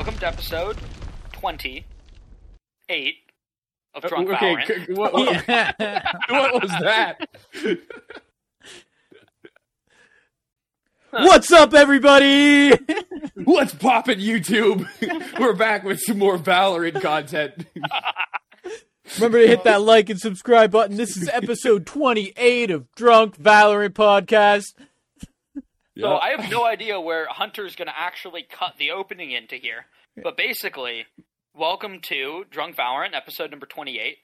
Welcome to episode 28 of Uh, Drunk okay, Valorant. c- what, what, what was that? What's up, everybody? What's poppin', YouTube? We're back with some more Valorant content. Remember to hit that like and subscribe button. This is episode 28 of Drunk Valorant Podcast. So I have no idea where Hunter's going to actually cut the opening into here. But basically, welcome to Drunk Valorant, episode number 28.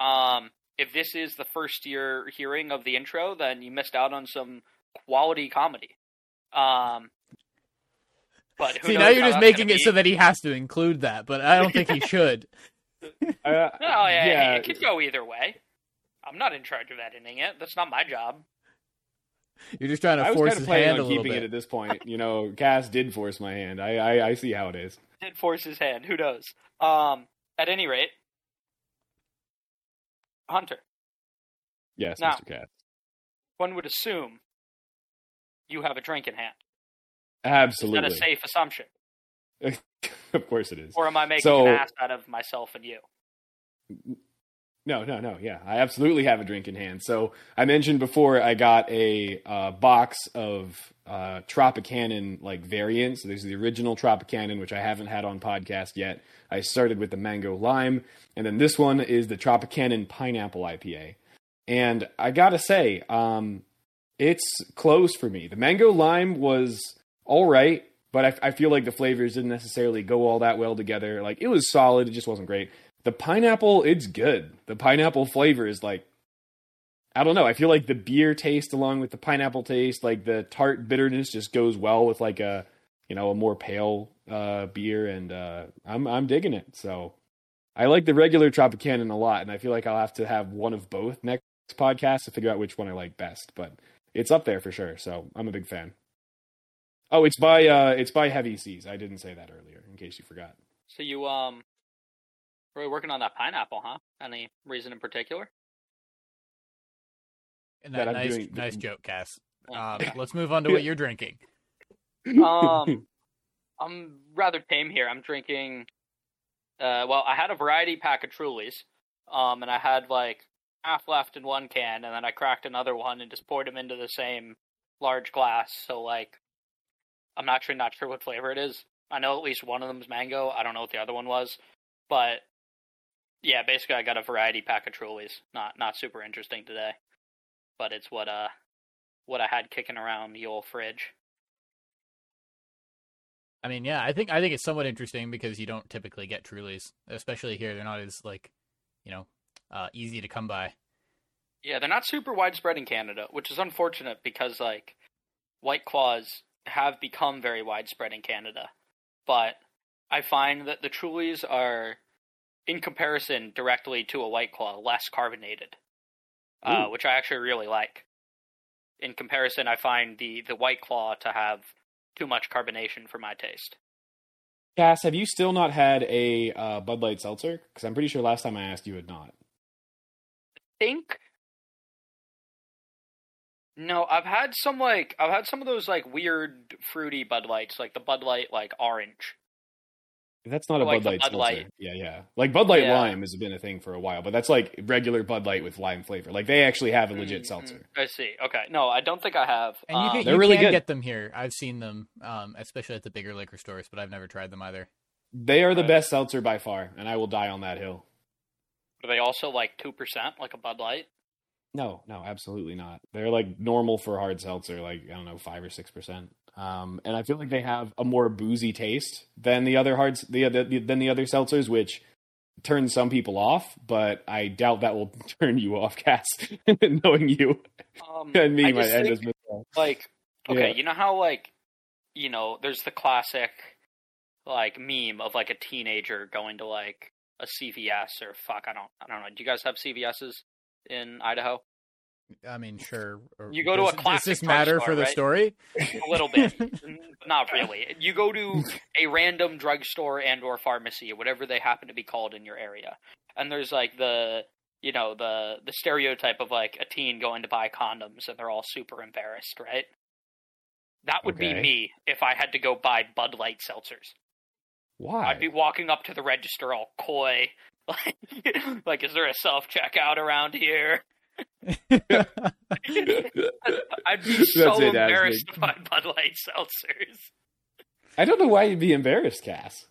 Um, if this is the first year hearing of the intro, then you missed out on some quality comedy. Um, but who See, knows now you're just making it be. so that he has to include that, but I don't think he should. Uh, Oh, yeah, yeah. it could go either way. I'm not in charge of editing it. That's not my job. You're just trying to I was force kind of his planning hand a on little keeping it at this point. You know, Cass did force my hand. I, I, I see how it is. Did force his hand. Who knows? Um, at any rate, Hunter. Yes, Now. Mr. Cass. One would assume you have a drink in hand. Absolutely. Is that a safe assumption, of course it is. or am I making So- an ass out of myself and you? No, no, no. Yeah, I absolutely have a drink in hand. So I mentioned before I got a uh, box of uh, TropiCannon like variants. So there's the original TropiCannon, which I haven't had on podcast yet. I started with the mango lime, and then this one is the TropiCannon pineapple IPA. And I gotta say, um, it's close for me. The mango lime was all right, but I, I feel like the flavors didn't necessarily go all that well together. Like it was solid, it just wasn't great. The pineapple, it's good. The pineapple flavor is like, I don't know. I feel like the beer taste along with the pineapple taste, like the tart bitterness, just goes well with like a, you know, a more pale uh, beer, and uh, I'm I'm digging it. So I like the regular TropiCannon a lot, and I feel like I'll have to have one of both next podcast to figure out which one I like best. But it's up there for sure. So I'm a big fan. Oh, it's by uh, it's by Heavy Seas. I didn't say that earlier, in case you forgot. So you um, really working on that pineapple, huh? Any reason in particular? And that that nice, doing- nice joke, Cass. Uh, Um, let's move on to what you're drinking. um, I'm rather tame here. I'm drinking. Uh, well, I had a variety pack of Trulies, um, and I had like half left in one can, and then I cracked another one and just poured them into the same large glass. So like, I'm actually not sure what flavor it is. I know at least one of them's mango. I don't know what the other one was, but yeah, basically I got a variety pack of Trulies. Not not super interesting today, but it's what uh what I had kicking around the old fridge. I mean, yeah, I think I think it's somewhat interesting because you don't typically get Trulies, especially here. They're not as like, you know, uh, easy to come by. Yeah, they're not super widespread in Canada, which is unfortunate because like White Claws have become very widespread in Canada. But I find that the Trulies are in comparison directly to a White Claw less carbonated. Uh, which I actually really like. In comparison, I find the the White Claw to have too much carbonation for my taste. Cass, have you still not had a uh, Bud Light seltzer? Because I'm pretty sure last time I asked you had not. think no i've had some like i've had some of those like weird fruity bud lights like the bud light like orange That's not a Like Bud Light Bud seltzer. Light. Yeah, yeah. Like Bud Light Yeah. Lime has been a thing for a while, but that's like regular Bud Light with lime flavor. Like they actually have a legit Mhm, seltzer. i see okay no i don't think i have And you Um, can, They're you really can good. get them here. I've seen them, um, especially at the bigger liquor stores, but I've never tried them either. They are the best seltzer by far, and I will die on that hill. are they also like 2% like a bud light No, no, absolutely not. They're like normal for hard seltzer, like I don't know, five or six percent. Um, and I feel like they have a more boozy taste than the other hards, the, the than the other seltzers, which turns some people off. But I doubt that will turn you off, Cass. Knowing you um and me, I my think, is like okay Yeah. you know how like you know there's the classic like meme of like a teenager going to like a cvs or fuck i don't i don't know do you guys have cvs's in idaho I mean, sure. You go to a classic Does this matter for the right? story? a little bit not really you go to a random drugstore and or pharmacy whatever they happen to be called in your area and there's like the you know the the stereotype of like a teen going to buy condoms and they're all super embarrassed right that would be me if i had to go buy bud light seltzers Why? I'd be walking up to the register all coy, like, like is there a self checkout around here? I'd be so That's embarrassed Ashley. to find Bud Light seltzers. I don't know why you'd be embarrassed, Cass.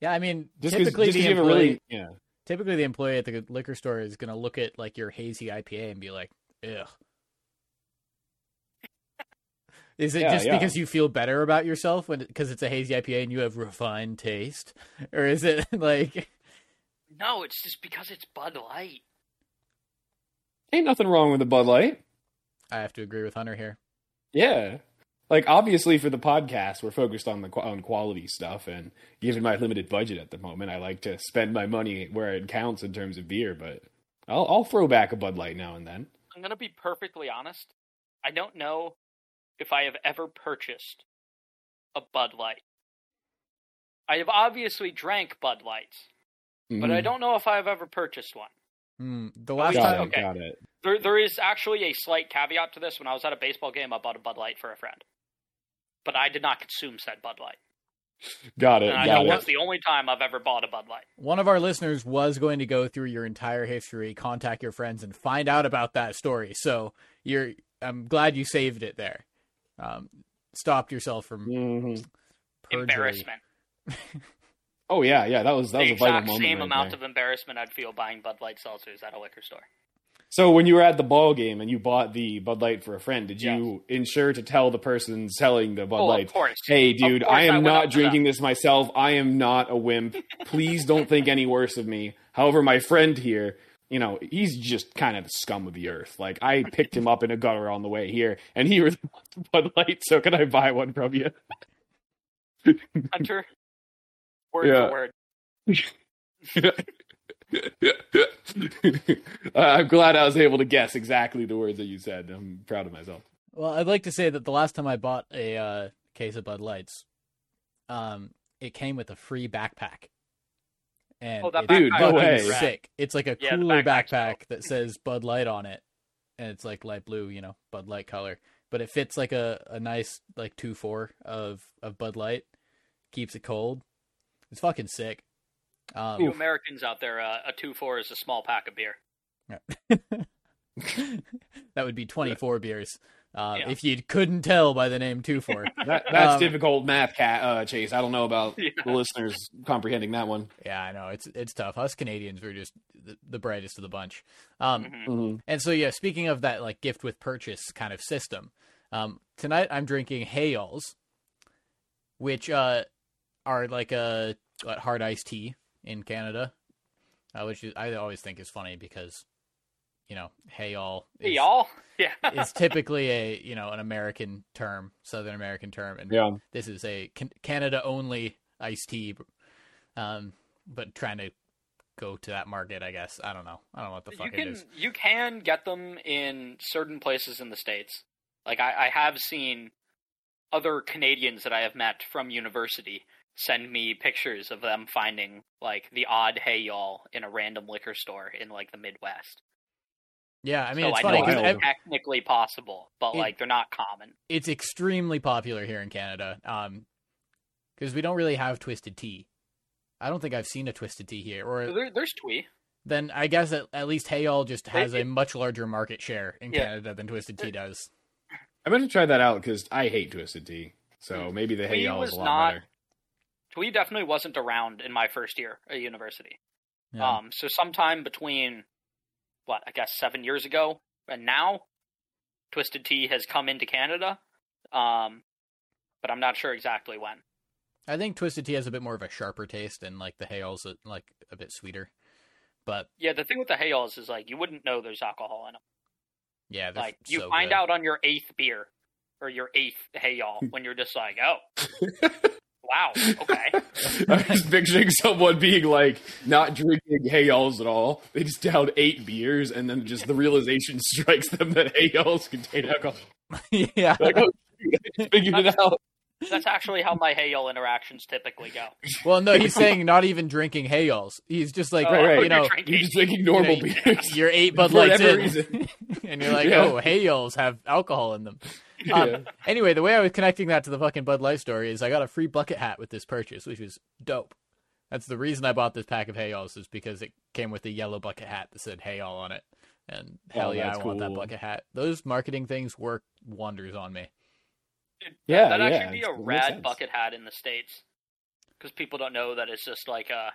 yeah, I mean, Just 'cause- typically just 'cause the employee, really, yeah. typically the employee at the liquor store is going to look at like your hazy IPA and be like, "Ugh." Is it Yeah, just yeah. because you feel better about yourself when because it's a hazy IPA and you have refined taste, or is it like No, it's just because it's Bud Light. Ain't nothing wrong with a Bud Light. I have to agree with Hunter here. Yeah. Like obviously for the podcast, we're focused on the on quality stuff, and given my limited budget at the moment, I like to spend my money where it counts in terms of beer. But I'll I'll throw back a Bud Light now and then. I'm gonna be perfectly honest. I don't know if I have ever purchased a Bud Light. I have obviously drank Bud Lights, but I Mhm. don't know if I've ever purchased one. Hmm, the last got time, it, okay. got it. There, there is actually a slight caveat to this. When I was at a baseball game, I bought a Bud Light for a friend, but I did not consume said Bud Light. Got it. And I got know it. that's the only time I've ever bought a Bud Light. one of our listeners was going to go through your entire history, contact your friends, and find out about that story. So you're, I'm glad you saved it there. Um, stopped yourself from Mhm. perjury. Embarrassment. Oh yeah, yeah. That was that was a vital exact moment. same right amount there. of embarrassment I'd feel buying Bud Light seltzers at a liquor store. So when you were at the ball game and you bought the Bud Light for a friend, did you ensure to tell the person selling the Bud oh, Light, of course. "Hey, dude, I I am up not drinking this myself. I am not a wimp. Please don't think any worse of me. However, my friend here." You know, he's just kind of the scum of the earth. Like I picked him up in a gutter on the way here, and he was Bud Light. So can I buy one from you? Hunter, word Yeah. for word. I'm glad I was able to guess exactly the words that you said. I'm proud of myself. Well, I'd like to say that the last time I bought a uh, case of Bud Lights, um, it came with a free backpack. And Oh, that it's Dude, no way. sick. It's like a Yeah, cooler backpack dope. that says Bud Light on it, and it's like light blue, you know, Bud Light color. But it fits like a, a nice like two four of of Bud Light, keeps it cold. It's fucking sick. Um, You Americans out there, uh, a two four is a small pack of beer. that would be twenty four beers. Uh, Yeah. If you couldn't tell by the name two four. That, that's Um, difficult math, cat uh, Chase. I don't know about Yeah. the listeners comprehending that one. Yeah, I know it's it's tough. Us Canadians were just the, the brightest of the bunch. Um, Mhm. Mm-hmm. and so yeah, speaking of that like gift with purchase kind of system, um, tonight I'm drinking Hey Y'alls, which uh, are like a what, hard iced tea in Canada, uh, which is, I always think is funny because you know Hey Y'all Hey, is, y'all. Yeah. is typically a you know an American term, Southern American term, and Yeah. this is a Canada only iced tea, um, but trying to go to that market. I guess I don't know. I don't know what the fuck it can is. you can get them in certain places in the states. Like I, I have seen other Canadians that I have met from university send me pictures of them finding like the odd hey y'all in a random liquor store in like the Midwest. Yeah, I mean so it's I funny know it's technically possible, but It- like they're not common. it's extremely popular here in Canada. Um, because we don't really have twisted tea. I don't think I've seen a twisted tea here. Or There, there's twee. then I guess at, at least Hey Y'all just has They- a much larger market share in Yeah. Canada than twisted tea does. I'm going to try that out because I hate twisted tea. So maybe the Hey y'all is a lot not- better. Twee definitely wasn't around in my first year at university. Yeah. Um, so sometime between what I guess seven years ago and now, Twisted Tea has come into Canada. Um, but I'm not sure exactly when. I think twisted tea has a bit more of a sharper taste, and like the Hey Y'all's uh, like a bit sweeter. But Yeah, the thing with the Hey Y'alls is like you wouldn't know there's alcohol in them. yeah, Like you find good. out on your eighth beer or your eighth Hey Y'all when you're just like, oh, wow, okay. I'm just picturing someone being like not drinking Hey Y'alls at all. They just downed eight beers and then just the realization strikes them that Hey Y'alls contain alcohol. yeah, Like, oh, shoot, I just figured it out. That's actually how my Hey Y'all interactions typically go. Well, no, he's saying not even drinking Hey Y'alls. He's just like, Oh, Right, right. you you're know, drinking- You're just drinking normal You know, beers. your eight Bud Lights in, and you're like, Yeah. oh, Hey Y'alls have alcohol in them. Um, Anyway, the way I was connecting that to the fucking Bud Light story is I got a free bucket hat with this purchase, which was dope. That's the reason I bought this pack of Hey Y'alls is because it came with a yellow bucket hat that said Hey Y'all on it. And hell Oh, yeah, I that's want that bucket hat. Those marketing things work wonders on me. Dude, Yeah, that'd yeah, actually be a it rad bucket hat in the states, because people don't know that it's just like a,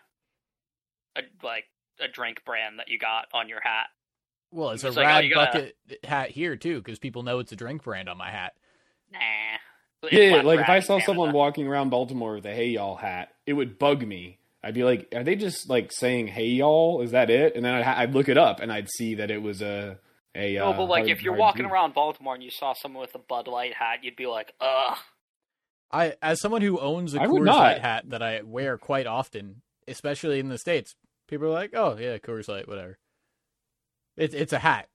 a like a drink brand that you got on your hat. Well, it's a It's like, oh, rad gotta- bucket hat here too because people know it's a drink brand on my hat. Nah. It's Yeah, like if I in saw someone walking around Baltimore with a "Hey y'all" hat, it would bug me. I'd be like, "Are they just like saying Hey y'all? Is that it?" And then I'd, ha- I'd look it up and I'd see that it was a a. No, uh, but like hard- if you're walking beer. around Baltimore and you saw someone with a Bud Light hat, you'd be like, ugh. I, as someone who owns a I Coors. Light hat that I wear quite often, especially in the states, people are like, "Oh yeah, Coors Light, whatever." It's it's a hat.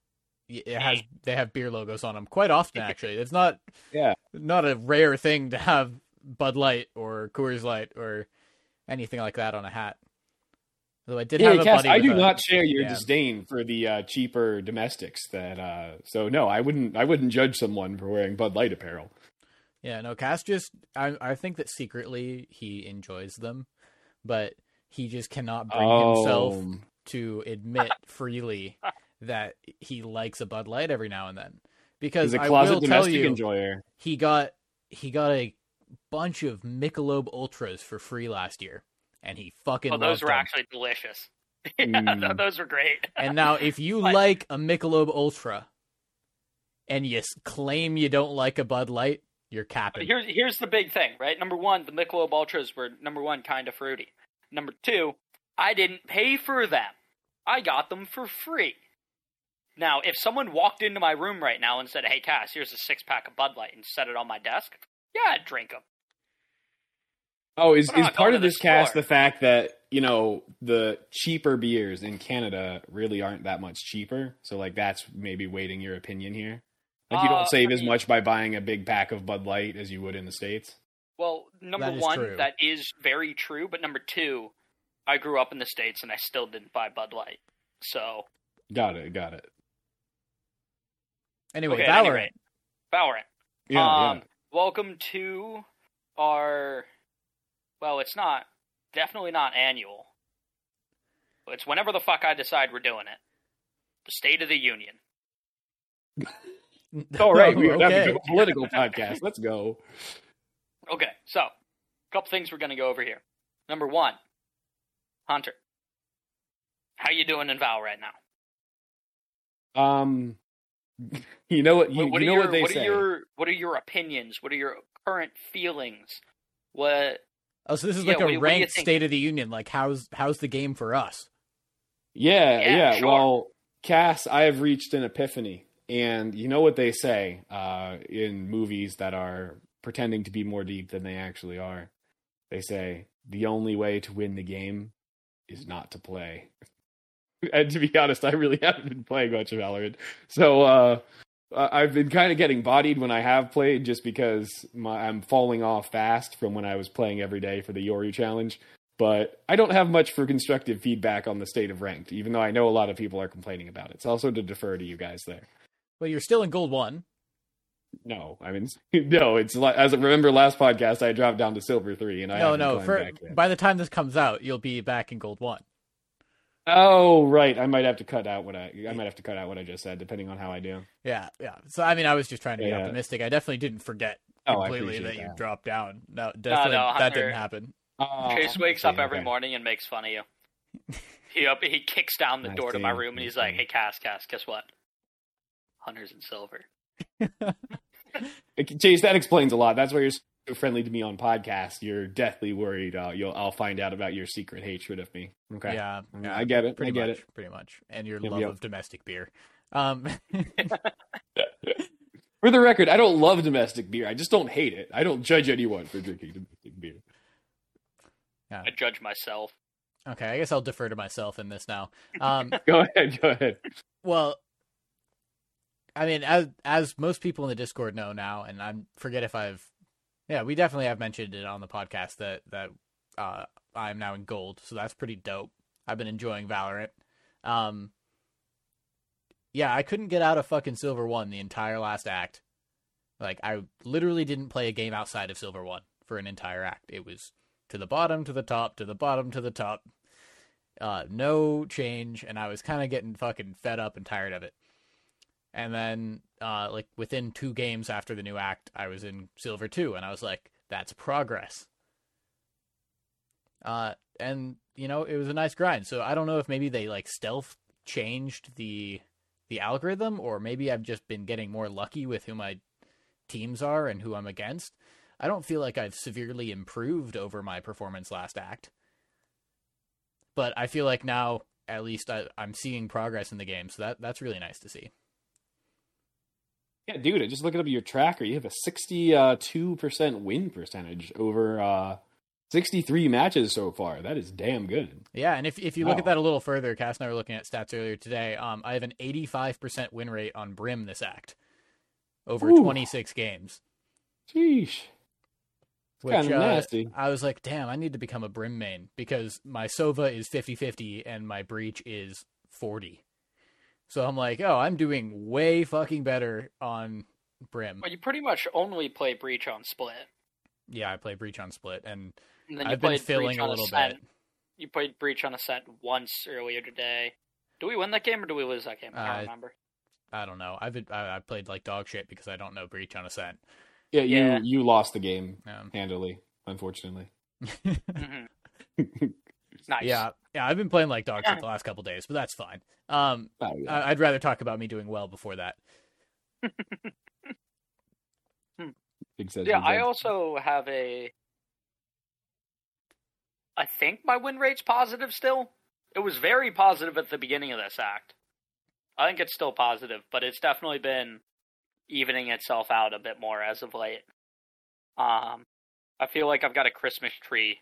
It has they have beer logos on them quite often. Actually, it's not Yeah. not a rare thing to have Bud Light or Coors Light or anything like that on a hat. I did Yeah, have a Cass. I do a- not share your yeah. disdain for the uh, cheaper domestics. That uh, so no, I wouldn't. I wouldn't judge someone for wearing Bud Light apparel. Yeah, no, Cass just I I think that secretly he enjoys them, but he just cannot bring himself Oh, to admit freely that he likes a Bud Light every now and then. Because he's a I closet will tell you, enjoyer. he got he got a bunch of Michelob Ultras for free last year, and he fucking Oh, those were them. actually delicious. yeah, Mm. those were great. And now, if you But- like a Michelob Ultra, and you claim you don't like a Bud Light, you're But capping. here's here's the big thing, right? Number one, the Michelob Ultras were number one, kind of fruity. Number two, I didn't pay for them. I got them for free. Now, if someone walked into my room right now and said, "Hey, Cass, here's a six pack of Bud Light," and set it on my desk, yeah, I'd drink them. Oh, is is part of this cast store. the fact that you know the cheaper beers in Canada really aren't that much cheaper? So like that's maybe weighting your opinion here. Like you Uh, don't save I as mean- much by buying a big pack of Bud Light as you would in the states. Well, number That is one, true. that is very true. But number two, I grew up in the states and I still didn't buy Bud Light. So Got it, got it. anyway, okay, at Valorant. rate, Valorant. Yeah, um, welcome to our. Well, it's not definitely not annual. It's whenever the fuck I decide we're doing it. The State of the Union. All right, we are okay. having a political podcast. Let's go. Okay, so a couple things we're gonna go over here. Number one, Hunter. How you doing in Val right now? Um, you know what? You, what, what you know your, what they what say. are your what are your opinions? What are your current feelings? What Oh, so this is Yeah, like a what ranked think? State of the Union. Like, how's how's the game for us? Yeah, Yeah, yeah. sure. Well, Cass, I have reached an epiphany. And you know what they say uh, in movies that are pretending to be more deep than they actually are? They say the only way to win the game is not to play. and to be honest, I really haven't been playing much of Valorant. So uh, I- I've been kind of getting bodied when I have played just because my, I'm falling off fast from when I was playing every day for the Yoru challenge but I don't have much for constructive feedback on the state of ranked, even though I know a lot of people are complaining about it. It's also to defer to you guys there. Well, you're still in gold one. No, I mean, no, it's li- as I remember last podcast, I dropped down to silver three, and I no, no. For by the time this comes out, you'll be back in gold one. Oh, right, I might have to cut out what I I might have to cut out what I just said, depending on how I do. Yeah, yeah. So I mean, I was just trying to be Yeah. optimistic. I definitely didn't forget Oh, I completely appreciate that you dropped down. No, definitely no, that Hunter. didn't happen. Oh, Chase wakes up every okay. morning and makes fun of you. he up, he kicks down the I door to my see, room and I he's like, "Hey, Cass, Cass, guess what? Hunters in silver." Chase, that explains a lot. That's where you're so friendly to me on podcast. You're deathly worried. Uh, you'll I'll find out about your secret hatred of me. Okay, Yeah, I, yeah, I get it. pretty I get much, it. pretty much, and your Yep, love yep. of domestic beer. Um, For the record, I don't love domestic beer. I just don't hate it. I don't judge anyone for drinking domestic beer. Yeah. I judge myself. okay, I guess I'll defer to myself in this now. Um, Go ahead, go ahead. Well, I mean, as as most people in the Discord know now, and I forget if I've, yeah, we definitely have mentioned it on the podcast that that uh, I'm now in gold, so that's pretty dope. I've been enjoying Valorant. Um, yeah, I couldn't get out of fucking Silver One the entire last act. Like, I literally didn't play a game outside of Silver One for an entire act. It was to the bottom, to the top, to the bottom, to the top. Uh, no change, and I was kind of getting fucking fed up and tired of it. And then, uh, like within two games after the new act, I was in silver two, and I was like, "That's progress." Uh, and you know, it was a nice grind. So I don't know if maybe they like stealth changed the the algorithm, or maybe I've just been getting more lucky with who my teams are and who I'm against. I don't feel like I've severely improved over my performance last act, but I feel like now at least I, I'm seeing progress in the game, so that that's really nice to see. Yeah, dude, I just looking up your tracker, you have a sixty-two percent win percentage over uh, sixty-three matches so far. That is damn good. Yeah, and if if you look Wow. at that a little further, Cass and I were looking at stats earlier today. Um, I have an 85% win rate on Brim this act over Ooh. 26 games. Sheesh. Which kinda uh, nasty. I was like, damn, I need to become a Brim main because my Sova is 50-50 and my Breach is 40. So I'm like, oh, I'm doing way fucking better on Brim. Well, you pretty much only play Breach on Split. Yeah, I play Breach on Split, and And then I've been played filling Breach a on little Ascent. bit. You played Breach on Ascent once earlier today. Do we win that game or do we lose that game? I can't Uh, remember. I don't know. I've been, I, I played like dog shit because I don't know Breach on Ascent. Yeah, you Yeah. you lost the game Um, handily, unfortunately. hmm Nice. Yeah, yeah, I've been playing like dog shit the last couple days, but that's fine. Um, Oh, yeah. I- I'd rather talk about me doing well before that. Big Yeah, I also have a. I think my win rate's positive still. It was very positive at the beginning of this act. I think it's still positive, but it's definitely been evening itself out a bit more as of late. Um, I feel like I've got a Christmas tree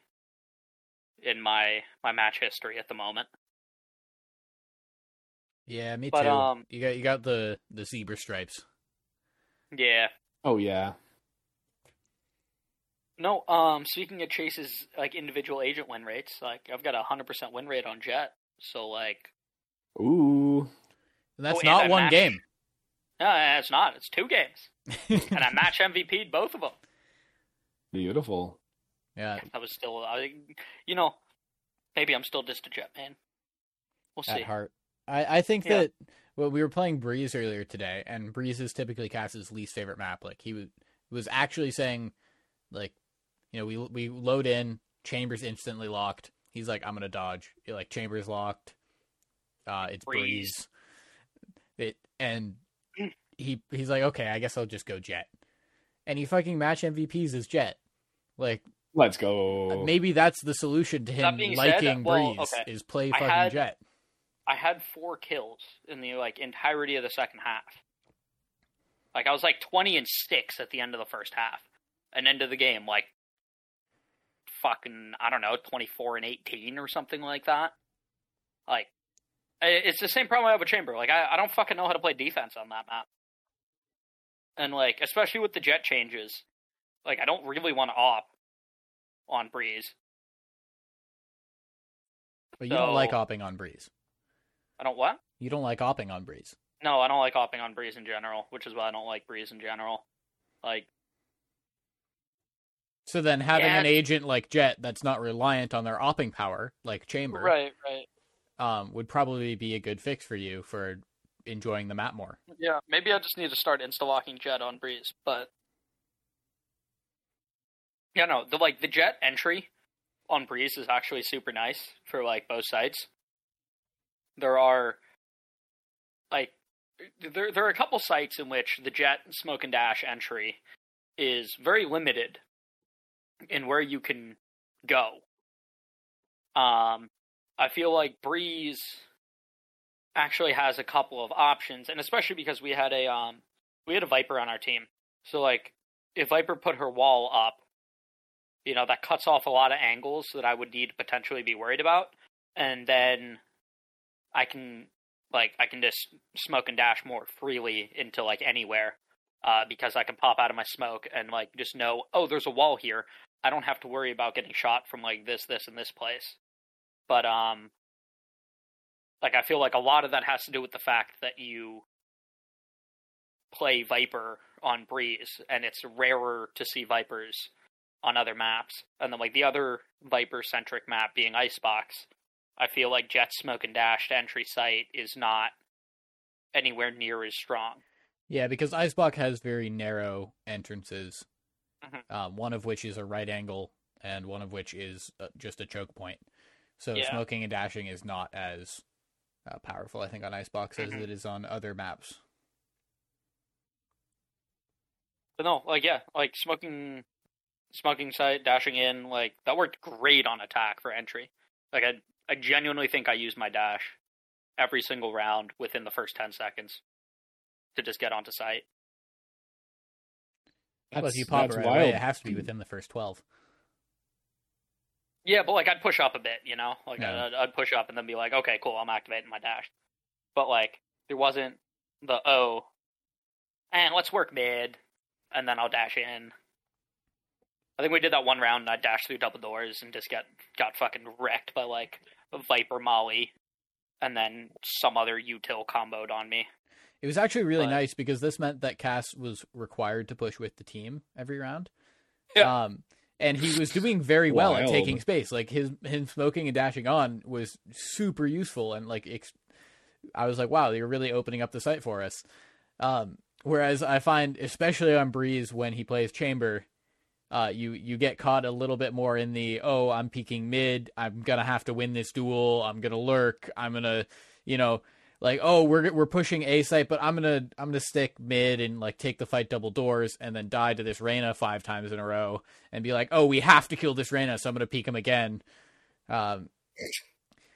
in my my match history at the moment. Yeah, me But, too. um, you got you got the the zebra stripes. Yeah. Oh yeah. No, um, speaking of Chase's like individual agent win rates, like I've got a hundred percent win rate on Jett. So like Ooh. And that's Oh, not I one matched- game. No, it's not. It's two games, and I match MVP'd both of them. Beautiful. Yeah, I was still, I, you know, maybe I'm still just a Jett man. We'll at see. heart. I, I think Yeah. that well, we were playing Breeze earlier today, and Breeze is typically Cass's least favorite map. Like he was, was actually saying, like, you know, we we load in, Chambers instantly locked. He's like, I'm gonna dodge. Like Chambers locked. Uh, it's Breeze. Breeze. It and he he's like, okay, I guess I'll just go Jett. And he fucking match MVPs as Jett. Like Let's go. Uh, maybe that's the solution to him That being said, liking well, Breeze okay. is play I fucking had- Jett. I had four kills in the like entirety of the second half. Like I was like twenty and six at the end of the first half, and end of the game like fucking I don't know twenty four and eighteen or something like that. Like it's the same problem I have with Chamber. Like I, I don't fucking know how to play defense on that map, and like especially with the Jett changes, like I don't really want to op on Breeze. But you don't like so- opping on Breeze. I don't what? You don't like opping on Breeze. No, I don't like hopping on Breeze in general, which is why I don't like Breeze in general. Like, So then having Yeah. an agent like Jett that's not reliant on their opping power, like Chamber, right, right. um, would probably be a good fix for you for enjoying the map more. Yeah, maybe I just need to start insta locking Jett on Breeze, but yeah, no, the like the Jett entry on Breeze is actually super nice for like both sides. There are like there there are a couple sites in which the Jett Smoke and Dash entry is very limited in where you can go. Um, I feel like Breeze actually has a couple of options, and especially because we had a um we had a Viper on our team, so like if Viper put her wall up, you know that cuts off a lot of angles that I would need to potentially be worried about, and then I can like I can just smoke and dash more freely into like anywhere. Uh, because I can pop out of my smoke and like just know, oh, there's a wall here. I don't have to worry about getting shot from like this, this, and this place. But um, like I feel like a lot of that has to do with the fact that you play Viper on Breeze, and it's rarer to see Vipers on other maps. And then like the other Viper centric map being Icebox, I feel like Jett Smoke and Dash to entry site is not anywhere near as strong. Yeah, because Icebox has very narrow entrances, Mhm. um, one of which is a right angle, and one of which is uh, just a choke point. So Yeah. smoking and dashing is not as uh, powerful, I think, on Icebox as Mhm. it is on other maps. But no, like yeah, like smoking, smoking site, dashing in, like that worked great on attack for entry. Like I, I genuinely think I used my dash every single round within the first ten seconds to just get onto site. Well, if you pop it that's right away, it has to be within the first twelve. Yeah, but like I'd push up a bit, you know, like Yeah. I'd, I'd push up and then be like, okay, cool, I'm activating my dash. But like there wasn't the oh, and let's work mid, and then I'll dash in. I think we did that one round, and I dashed through double doors and just got got fucking wrecked by like Viper Molly, and then some other util comboed on me. It was actually really But- nice because this meant that Cass was required to push with the team every round. Yeah. Um, and he was doing very well at taking space. Like his him smoking and dashing on was super useful, and like ex- I was like, wow, you're really opening up the site for us. Um, whereas I find, especially on Breeze when he plays Chamber, uh, you you get caught a little bit more in the oh, I'm peeking mid, I'm gonna have to win this duel, I'm gonna lurk, I'm gonna, you know, like oh we're we're pushing A site, but I'm gonna I'm gonna stick mid and like take the fight double doors and then die to this Reyna five times in a row and be like oh we have to kill this Reyna, so I'm gonna peek him again. Um,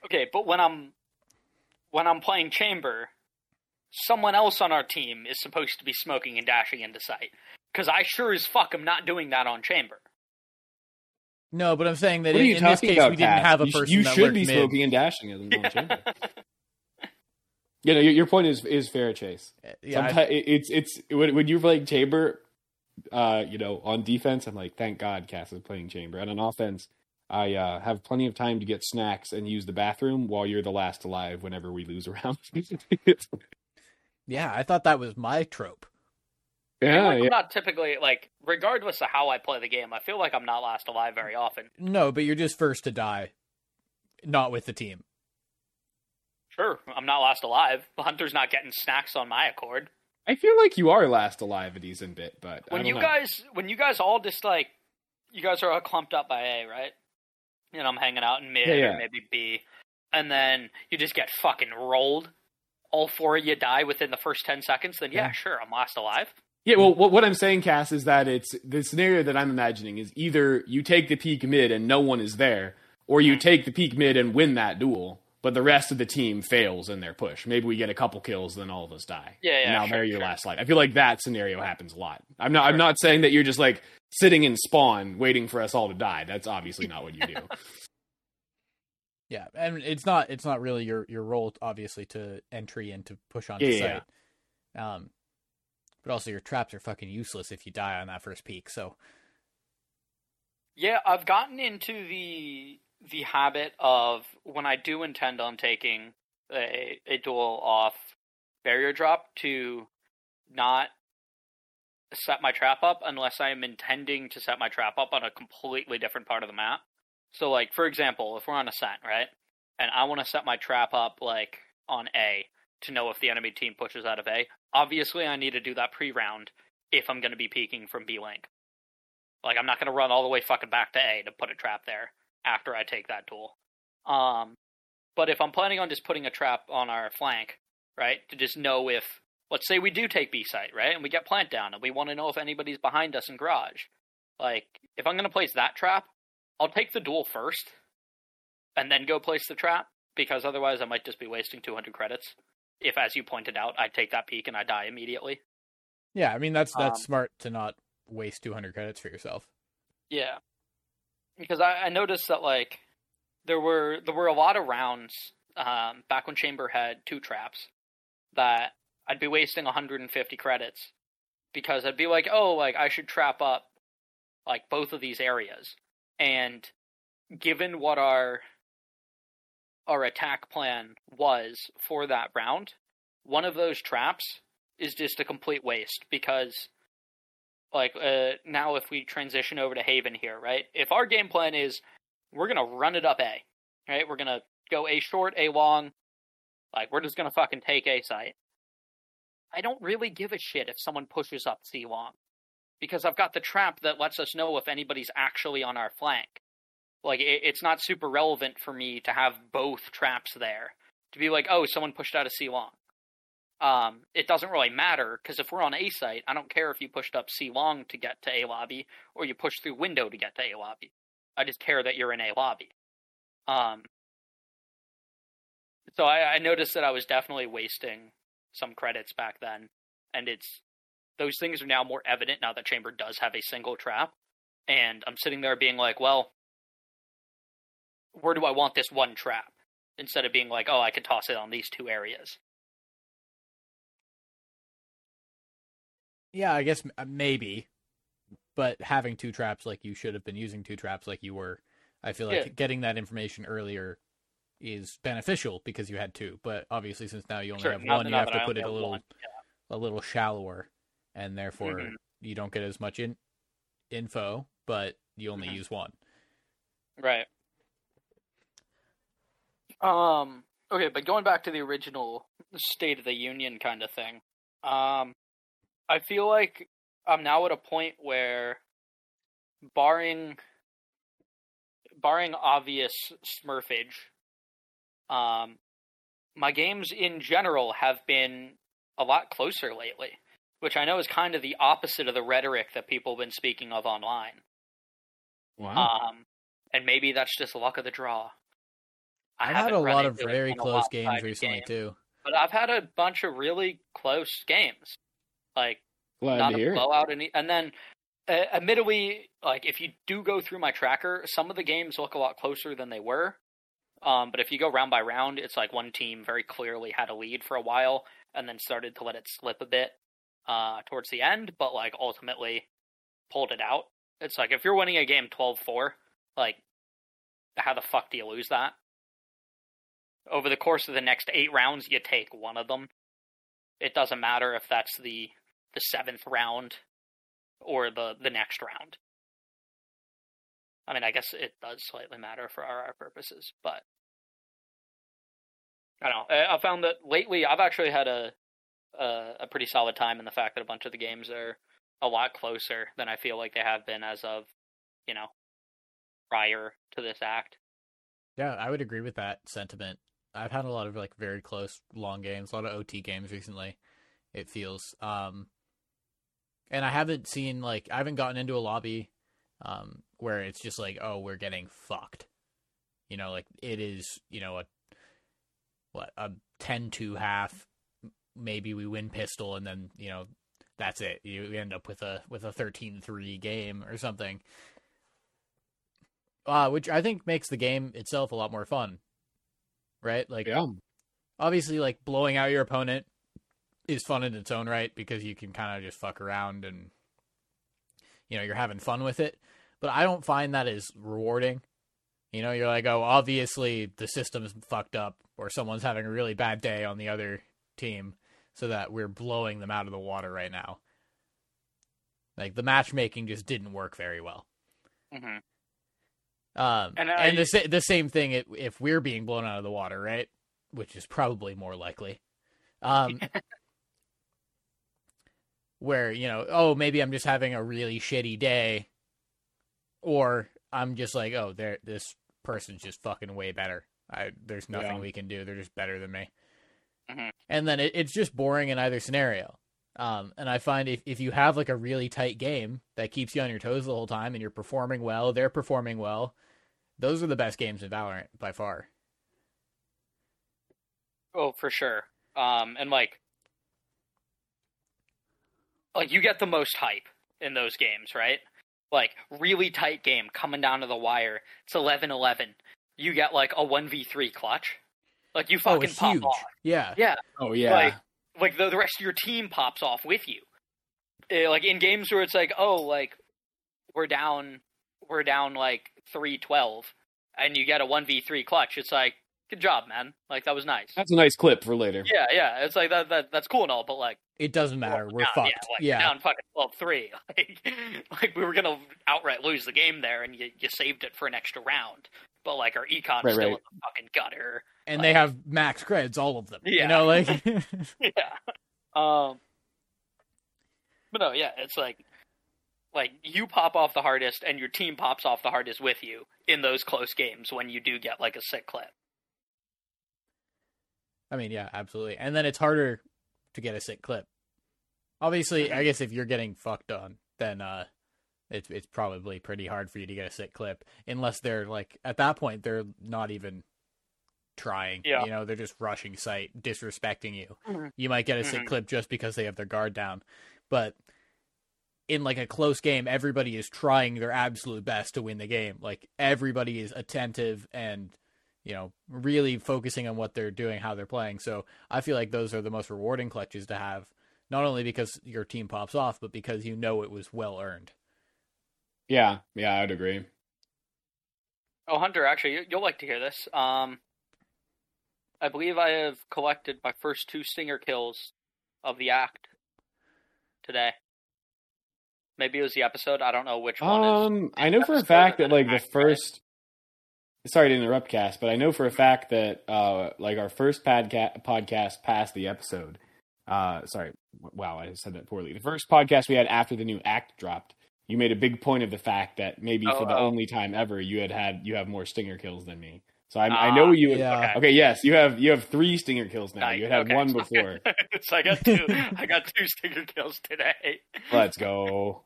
Okay, but when I'm when I'm playing Chamber, someone else on our team is supposed to be smoking and dashing into site. Because I sure as fuck am not doing that on Chamber. no, but I'm saying that in, in this case about, we didn't have a You person You that should lurked be mid. smoking and dashing in the chamber. You know, your, your point is is fair, Chase. Yeah, I- Sometimes it's it's when, when you're playing chamber, uh, you know, on defense, I'm like, thank God Cass is playing chamber, and on offense, I uh, have plenty of time to get snacks and use the bathroom while you're the last alive. Whenever we lose a round, yeah, I thought that was my trope. I feel yeah, like yeah. I'm not typically like, regardless of how I play the game, I feel like I'm not last alive very often. No, but you're just first to die, not with the team. Sure, I'm not last alive. The hunter's not getting snacks on my accord. I feel like you are last alive a decent bit, but I When don't you know. guys, when you guys all just like, you guys are all clumped up by A, right? And I'm hanging out in mid Yeah, yeah. or maybe B, and then you just get fucking rolled. All four of you die within the first ten seconds. Then yeah, Yeah. sure, I'm last alive. Yeah, well, what, what I'm saying, Cass, is that it's the scenario that I'm imagining is either you take the peek mid and no one is there, or you take the peek mid and win that duel, but the rest of the team fails in their push. Maybe we get a couple kills, then all of us die. Yeah, yeah, And now sure, they're your sure. last life. I feel like that scenario happens a lot. I'm not. I'm not saying that you're just like sitting in spawn waiting for us all to die. That's obviously not what you do. Yeah, and it's not it's not really your your role obviously to entry and to push onto Yeah, yeah, site. Um, but also your traps are fucking useless if you die on that first peek. So Yeah, I've gotten into the the habit of when I do intend on taking a a duel off barrier drop to not set my trap up unless I am intending to set my trap up on a completely different part of the map. So like for example, if we're on ascent, right? And I want to set my trap up like on A to know if the enemy team pushes out of A. Obviously I need to do that pre-round if I'm going to be peeking from B link. Like I'm not gonna run all the way fucking back to A to put a trap there after I take that tool. Um, but if I'm planning on just putting a trap on our flank, right, to just know if, let's say we do take B site, right, and we get plant down, and we want to know if anybody's behind us in garage. Like if I'm gonna place that trap, I'll take the duel first, and then go place the trap because otherwise I might just be wasting 200 credits. If, as you pointed out, I take that peek and I die immediately. yeah, I mean that's that's Um, smart to not waste 200 credits for yourself. Yeah, because I, I noticed that like there were there were a lot of rounds um, back when Chamber had two traps that I'd be wasting 150 credits because I'd be like, oh, like I should trap up like both of these areas, and given what our our attack plan was for that round, one of those traps is just a complete waste because like uh, now if we transition over to Haven here, right? If our game plan is we're gonna run it up A, right? We're gonna go A short, A long, like we're just gonna fucking take A site. I don't really give a shit if someone pushes up C long, because I've got the trap that lets us know if anybody's actually on our flank. Like it, it's not super relevant for me to have both traps there to be like, oh, someone pushed out a C long. Um, it doesn't really matter because if we're on A site, I don't care if you pushed up C long to get to A lobby or you push through window to get to A lobby. I just care that you're in A lobby. Um, so I, I noticed that I was definitely wasting some credits back then, and it's those things are now more evident now that Chamber does have a single trap, and I'm sitting there being like, well, where do I want this one trap? Instead of being like, oh, I can toss it on these two areas. Yeah, I guess maybe, but having two traps like you should have been using two traps like you were, I feel like Yeah. getting that information earlier is beneficial because you had two. But obviously, since now you only Sure, have one, you have to I put it a little one, a little shallower, and therefore Mhm. you don't get as much in info, but you only Mhm. use one. Right. Um. Okay, but going back to the original State of the Union kind of thing, um, I feel like I'm now at a point where, barring, barring obvious smurfage, um, my games in general have been a lot closer lately, which I know is kind of the opposite of the rhetoric that people have been speaking of online. Wow. Um, and maybe that's just luck of the draw. I I've had a lot of very close games recently game, too. but I've had a bunch of really close games, like Glad not to a hear blowout. Any, and then, uh, admittedly, like if you do go through my tracker, some of the games look a lot closer than they were. Um, but if you go round by round, it's like one team very clearly had a lead for a while and then started to let it slip a bit uh, towards the end, but like ultimately pulled it out. It's like if you're winning a game 12-4, like how the fuck do you lose that? Over the course of the next eight rounds, you take one of them. It doesn't matter if that's the the seventh round or the the next round. I mean, I guess it does slightly matter for our purposes, but I don't know. I found that lately I've actually had a, a a pretty solid time in the fact that a bunch of the games are a lot closer than I feel like they have been as of, you know, prior to this act. Yeah, I would agree with that sentiment. I've had a lot of like very close long games, a lot of OT games recently. It feels, um, and I haven't seen like I haven't gotten into a lobby um, where it's just like, oh, we're getting fucked. You know, like it is, you know, a what a ten to half. Maybe we win pistol, and then you know that's it. You end up with a with a 13-3 game or something. Uh, which I think makes the game itself a lot more fun. Right? Like Yeah. obviously like blowing out your opponent is fun in its own right because you can kind of just fuck around and you know, you're having fun with it. But I don't find that as rewarding. You know, you're like, "Oh, obviously the system's fucked up or someone's having a really bad day on the other team so that we're blowing them out of the water right now." Like the matchmaking just didn't work very well. Mm-hmm. Um, And and I- the sa- the same thing if, we're being blown out of the water, right? Which is probably more likely. Um, where you know, oh, maybe I'm just having a really shitty day, or I'm just like, oh, there, this person's just fucking way better. I there's nothing Yeah. we can do. They're just better than me. Mhm. And then it, it's just boring in either scenario. Um, and I find if, if you have like a really tight game that keeps you on your toes the whole time and you're performing well, they're performing well, those are the best games in Valorant by far. Oh, for sure. Um, and like, like you get the most hype in those games, right? Like really tight game coming down to the wire. It's 11-11. You get like a one v three clutch. Like you Oh, fucking it's pop huge. off. Yeah. Yeah, Oh yeah. Like- like the, the rest of your team pops off with you. Eh, like in games where it's like, oh, like we're down, we're down like three twelve, and you get a one v three clutch. It's like, good job, man. Like that was nice. That's a nice clip for later. Yeah, yeah. It's like that. that that's cool and all, but like It doesn't matter. well, We're down, fucked. Yeah, like, Yeah. down fucking 12-3. Like, like we were gonna outright lose the game there, and you you saved it for an extra round. But like our econ Right, still right. in the fucking gutter. And they have max creds, all of them. Yeah. You know, like yeah. Um. But no, yeah, it's like, like you pop off the hardest, and your team pops off the hardest with you in those close games when you do get like a sick clip. I mean, yeah, absolutely. And then it's harder to get a sick clip. Obviously, I guess if you're getting fucked on, then uh it's it's probably pretty hard for you to get a sick clip unless they're like at that point they're not even trying. Yeah. You know, they're just rushing site, disrespecting you. Mhm. You might get a sick Mhm. clip just because they have their guard down. But in like a close game, everybody is trying their absolute best to win the game. Like everybody is attentive and you know really focusing on what they're doing, how they're playing. So I feel like those are the most rewarding clutches to have, not only because your team pops off, but because you know it was well earned. Yeah, yeah, I'd agree. Oh, Hunter, actually, you, you'll like to hear this. Um, I believe I have collected my first two stinger kills of the act today. Maybe it was the episode. I don't know which one. Um, I know for a fact that like the first. Sorry to interrupt, Cass, but I know for a fact that uh, like our first podca- podcast past the episode. Uh, sorry, wow, I said that poorly. The first podcast we had after the new act dropped, you made a big point of the fact that maybe Oh, for the oh. only time ever you had had you have more stinger kills than me. So I, Ah, I know you. yeah. Okay. Okay, yes, you have you have three stinger kills now. Nice, You had had okay. one before. so I got two. I got two stinger kills today. Let's go.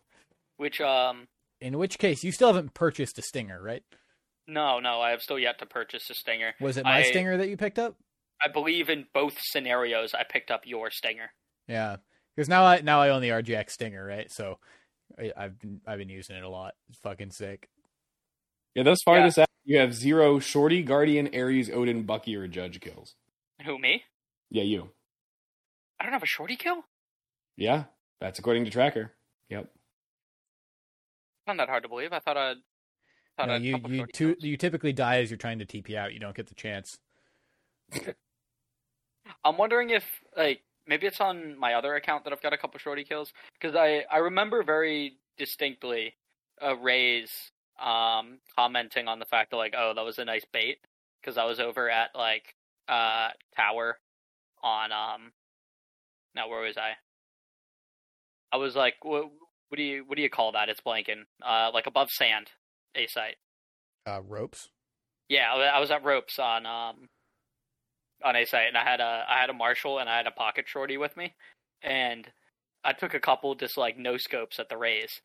Which um In which case, you still haven't purchased a stinger, right? no no I have still yet to purchase a stinger. Was it my I- stinger that you picked up? I believe in both scenarios I picked up your stinger. Yeah, because now I now I own the RGX Stinger, right? So I, I've been I've been using it a lot. It's fucking sick. Yeah, thus far Yeah. this act, you have zero Shorty, Guardian, Ares, Odin, Bucky, or Judge kills. Who me? Yeah, you. I don't have a shorty kill. Yeah, that's according to Tracker. Yep. Not that hard to believe. I thought I'd. Thought No, I'd you you shorty tu- kills. you typically die as you're trying to TP out. You don't get the chance. I'm wondering if like maybe it's on my other account that I've got a couple shorty kills because I I remember very distinctly a Raze um commenting on the fact that like oh that was a nice bait because I was over at like uh tower on um now where was I? I was like what what do you what do you call that? It's blanking. Uh like above sand a site. Uh, ropes. yeah, I was at ropes on um on a site, and I had a I had a Marshal and I had a pocket shorty with me, and I took a couple just like no scopes at the Raze,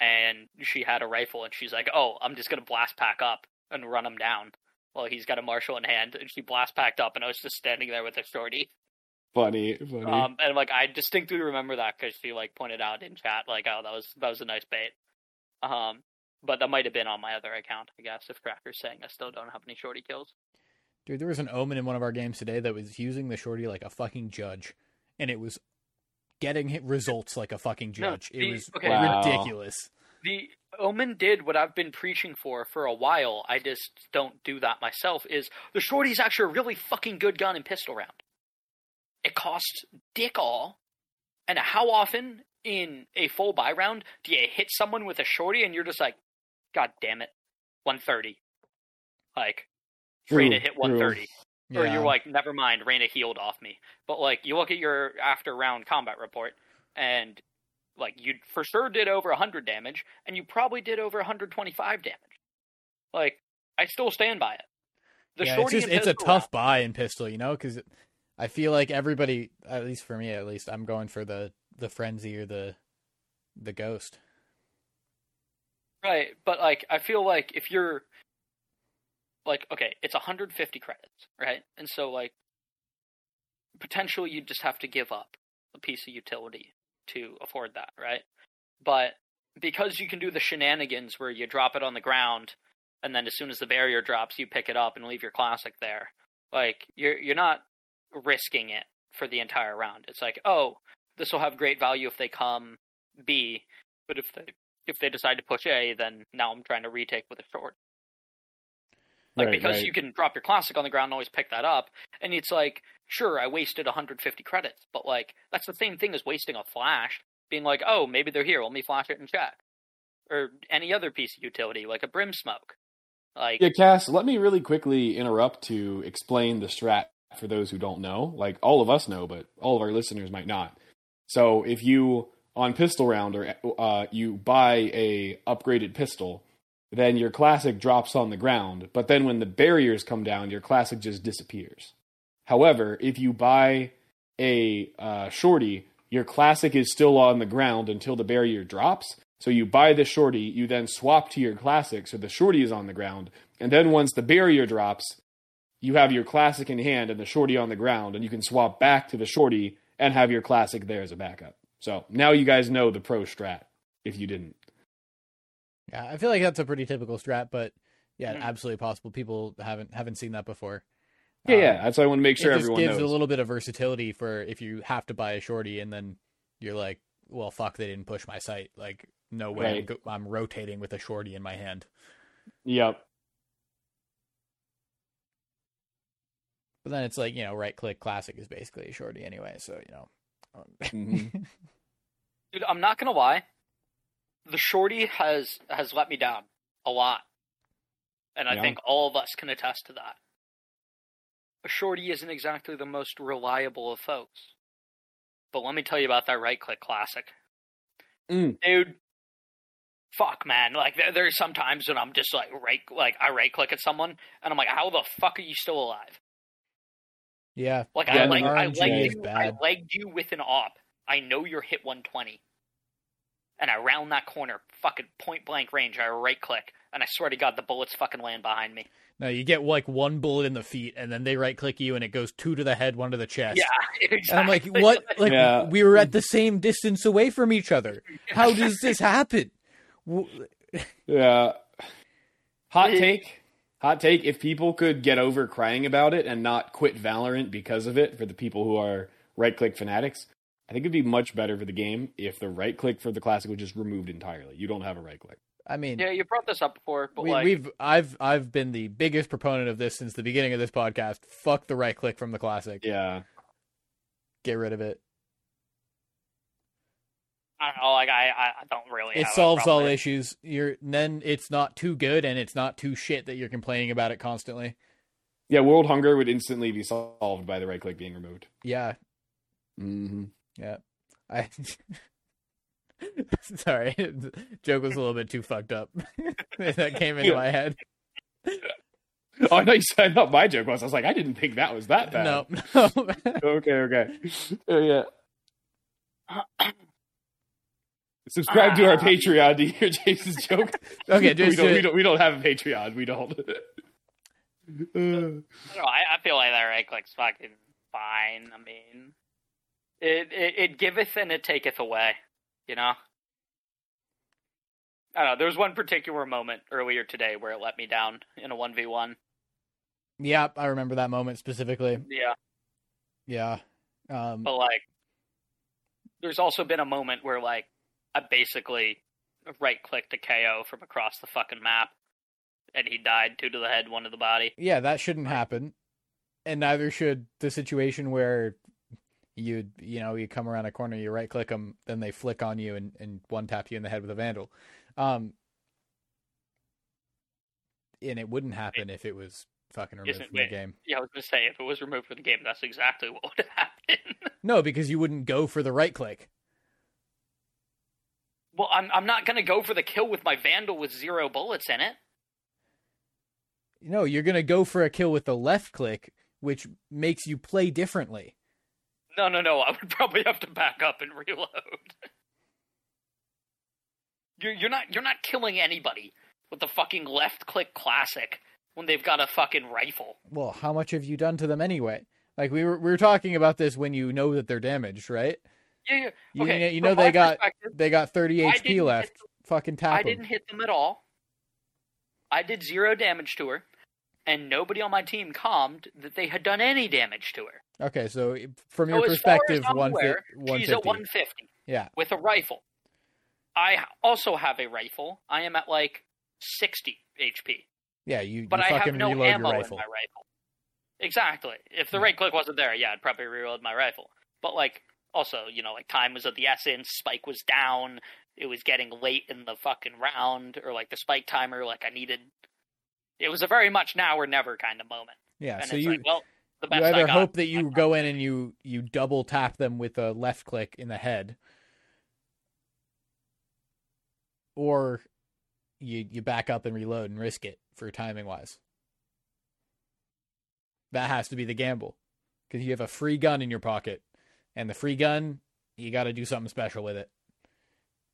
and she had a rifle, and she's like, "Oh, I'm just gonna blast pack up and run him down." Well, he's got a marshal in hand, and she blast packed up, and I was just standing there with a shorty. Funny, funny. Um, and like I distinctly remember that because she like pointed out in chat, like, "Oh, that was that was a nice bait." Um, but that might have been on my other account, I guess. If Tracker's saying I still don't have any shorty kills. Dude, there was an omen in one of our games today that was using the shorty like a fucking judge, and it was getting hit results like a fucking No, judge. the- it was okay. Wow. ridiculous. the Omen did what I've been preaching for for a while. I just don't do that myself. Is the shorty's actually a really fucking good gun in pistol round. It costs dick all, and how often in a full buy round do you hit someone with a shorty and you're just like, God damn it, one thirty, like free to hit one thirty, or you're like, never mind, Reyna healed off me. But like, you look at your after round combat report, and like you for sure did over 100 damage, and you probably did over 125 damage. Like, I still stand by it. The yeah, it's just it's a tough round- buy in pistol, you know, because I feel like everybody, at least for me, at least, I'm going for the the frenzy or the the ghost. Right, but like I feel like if you're like okay, it's 150 credits, right? And so like potentially you just have to give up a piece of utility to afford that, right? But because you can do the shenanigans where you drop it on the ground and then as soon as the barrier drops you pick it up and leave your classic there. Like you're you're not risking it for the entire round. It's like, "Oh, this will have great value if they come B, but if they if they decide to push A, then now I'm trying to retake with a short. Like Right, because right. you can drop your classic on the ground and always pick that up, and it's like, sure, I wasted 150 credits, but like that's the same thing as wasting a flash. Being like, oh, maybe they're here. Let me flash it and check. Or any other piece of utility, like a brim smoke. Like, Yeah, Cass, let me really quickly interrupt to explain the strat for those who don't know. Like all of us know, but all of our listeners might not. So if you on pistol rounder uh, you buy a upgraded pistol, then your classic drops on the ground. But then when the barriers come down, your classic just disappears. However, if you buy a uh, shorty, your classic is still on the ground until the barrier drops. So you buy the shorty, you then swap to your classic, so the shorty is on the ground, and then once the barrier drops, you have your classic in hand and the shorty on the ground, and you can swap back to the shorty and have your classic there as a backup. So now you guys know the pro strat. If you didn't, Yeah, I feel like that's a pretty typical strat, but yeah, Mm. absolutely possible. People haven't haven't seen that before. yeah, Um, yeah, that's why I want to make sure it just everyone gives knows. a little bit of versatility for if you have to buy a shorty and then you're like, well, fuck, they didn't push my site. Like, no way, I'm, Right. go- I'm rotating with a shorty in my hand. Yep. But then it's like you know, right click classic is basically a shorty anyway. So you know, um, Mhm. dude, I'm not gonna lie. The shorty has has let me down a lot, and I Yeah. think all of us can attest to that. A shorty isn't exactly the most reliable of folks, but let me tell you about that right click classic, Mm. dude. Fuck, man! Like there, there's some times when I'm just like right, like I right click at someone, and I'm like, how the fuck are you still alive? yeah, Like Yeah, I like I legged you, I legged you with an op. I know you're hit 120, and I round that corner, fucking point blank range. I right click, and I swear to God, the bullets fucking land behind me. No, you get like one bullet in the feet, and then they right click you, and it goes two to the head, one to the chest. Yeah, exactly. And I'm like, what? Like Yeah. we were at the same distance away from each other. How does this happen? Yeah. Hot take. Hot take. If people could get over crying about it and not quit Valorant because of it, for the people who are right click fanatics, I think it'd be much better for the game if the right click for the classic was just removed entirely. You don't have a right click. I mean, Yeah, you brought this up before, but we, like, we've I've I've been the biggest proponent of this since the beginning of this podcast. Fuck the right click from the classic. Yeah. Get rid of it. I don't know, like I, I I don't really. it have solves problem all with issues. You're then it's not too good and it's not too shit that you're complaining about it constantly. Yeah, world hunger would instantly be solved by the right click being removed. Yeah, Mm-hmm. Yeah. I sorry, joke was a little bit too fucked up. that came into my head. Oh, I know you said I thought my joke was. I was like, I didn't think that was that bad. No, no. Okay, okay. Uh, yeah. Subscribe to our Patreon to hear Jason's joke. Okay, we don't, do we don't. We don't have a Patreon. We don't. Uh, I, don't know, I, I feel like that right click's fucking fine. I mean, it, it it giveth and it taketh away. You know. I don't know. There was one particular moment earlier today where it let me down in a one v one. yeah, I remember that moment specifically. Yeah, Yeah. Um, but like, there's also been a moment where like I basically right clicked a KO from across the fucking map, and he died two to the head, one to the body. yeah, that shouldn't happen, and neither should the situation where you you know you come around a corner, you right click them, then they flick on you and, and one tap you in the head with a vandal. Um, and it wouldn't happen if it was fucking removed from the wait. game. Yeah, I was gonna say if it was removed from the game, that's exactly what would happen. No, because you wouldn't go for the right click. Well, I'm I'm not gonna go for the kill with my Vandal with zero bullets in it. No, you're gonna go for a kill with the left click, which makes you play differently. No, no, no. I would probably have to back up and reload. You're you're not you're not killing anybody with the fucking left click classic when they've got a fucking rifle. Well, how much have you done to them anyway? Like we were we were talking about this when you know that they're damaged, right? Yeah, yeah. You, Okay, you know they got they got 30 HP left. Fucking tap I 'em. didn't hit them at all. I did zero damage to her, and nobody on my team calmed that they had done any damage to her. Okay, so from So your as as perspective, one aware, she's at 150 Yeah. with a rifle. I also have a rifle. I am at like 60 HP. Yeah, you, but you I have no reload ammo your in my rifle. Exactly. If the Yeah. right click wasn't there, yeah, I'd probably reload my rifle. But like, also, you know, like time was of the essence. Spike was down. It was getting late in the fucking round, or like the spike timer. Like I needed. It was a very much now or never kind of moment. Yeah, and so it's you like, well, the best you I either got. hope that you go in and you you double tap them with a left click in the head, or you you back up and reload and risk it for timing wise. That has to be the gamble because you have a free gun in your pocket, and the free gun you got to do something special with it.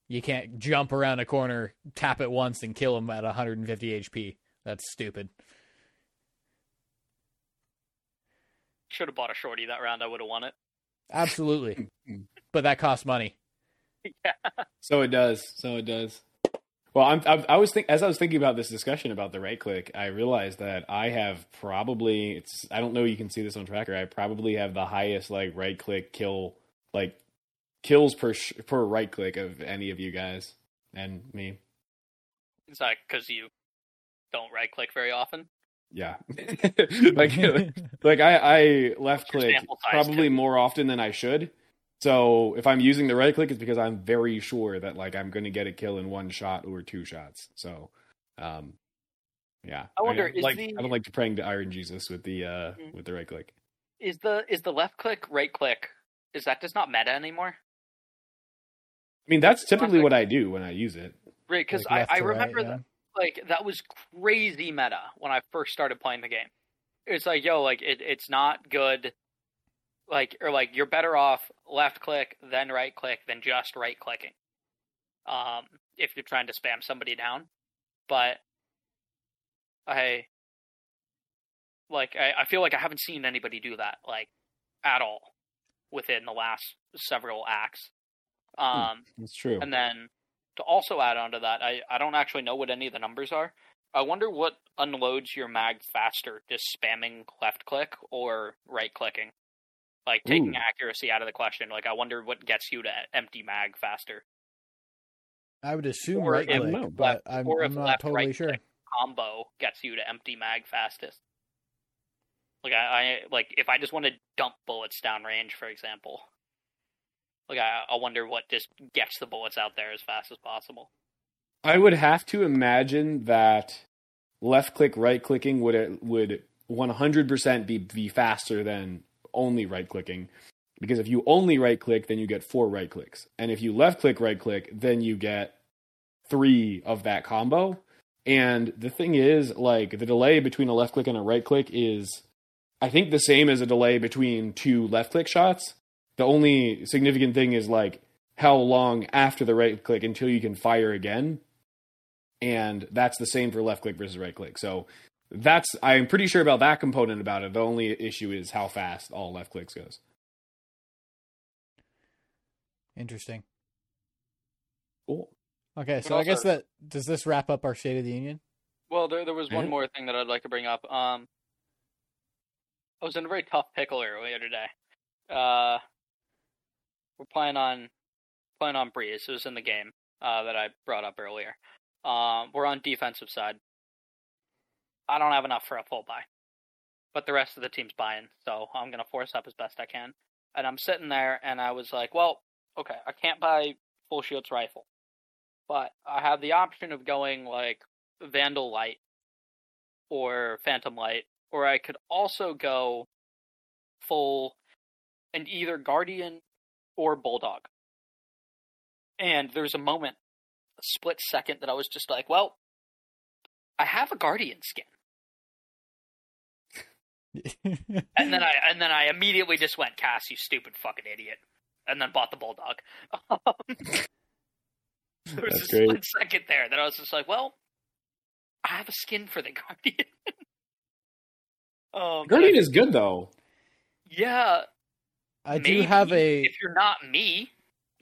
You can't jump around a corner, tap it once, and kill him at 150 HP. That's stupid. Should have bought a shorty that round. I would have won it. Absolutely, but that costs money. yeah. So it does. So it does. Well, I'm, I, I was think as I was thinking about this discussion about the right click, I realized that I have probably it's I don't know you can see this on tracker. I probably have the highest like right click kill like kills per sh- per right click of any of you guys and me. Is that because you don't right click very often? Yeah, like like I, I left click probably too. more often than I should. So if I'm using the right click, it's because I'm very sure that like I'm going to get a kill in one shot or two shots. So, um, yeah. I wonder, is like the- I don't like to praying to Iron Jesus with the uh Mhm. with the right click. Is the is the left click right click? Is that just not meta anymore? I mean, that's typically what I do when I use it. Right, because Like I, I to right, remember yeah. Like that was crazy meta when I first started playing the game. It's like, yo, like it, it's not good. Like or like you're better off left click then right click than just right clicking. Um, if you're trying to spam somebody down, but I like I, I feel like I haven't seen anybody do that like at all within the last several acts. Um, That's true. and then to also add on to that, I, I don't actually know what any of the numbers are. I wonder what unloads your mag faster, just spamming left click or right clicking. Like taking Ooh. accuracy out of the question. Like I wonder what gets you to empty mag faster. I would assume Or right click, left- but I'm, or I'm not left, totally right sure. Combo gets you to empty mag fastest. Like I, I like if I just want to dump bullets downrange, for example. Like I, I wonder what just gets the bullets out there as fast as possible. I would have to imagine that left click, right clicking would would 100% be be faster than only right clicking. Because if you only right click, then you get four right clicks, and if you left click, right click, then you get three of that combo. And the thing is, like the delay between a left click and a right click is, I think, the same as a delay between two left click shots. The only significant thing is like how long after the right click until you can fire again. And that's the same for left click versus right click. So that's I'm pretty sure about that component about it. The only issue is how fast all left clicks goes. Interesting. Cool. Okay, But so I guess that does this wrap up our State of the Union? Well, there there was one Yeah. more thing that I'd like to bring up. Um, I was in a very tough pickle earlier today. Uh, we're playing on playing on Breeze. It was in the game uh, that I brought up earlier. Um, we're on defensive side. I don't have enough for a full buy, but the rest of the team's buying, so I'm gonna force up as best I can. And I'm sitting there, and I was like, well, okay, I can't buy full shield's rifle, but I have the option of going like Vandal Light or Phantom Light, or I could also go full and either Guardian or Bulldog. And there's a moment, a split second, that I was just like, well, I have a Guardian skin. And then I and then I immediately just went, Cass, you stupid fucking idiot. And then bought the Bulldog. there was That's a great. split second there that I was just like, well, I have a skin for the Guardian. um, Guardian is good though. yeah. I do have a If you're not me,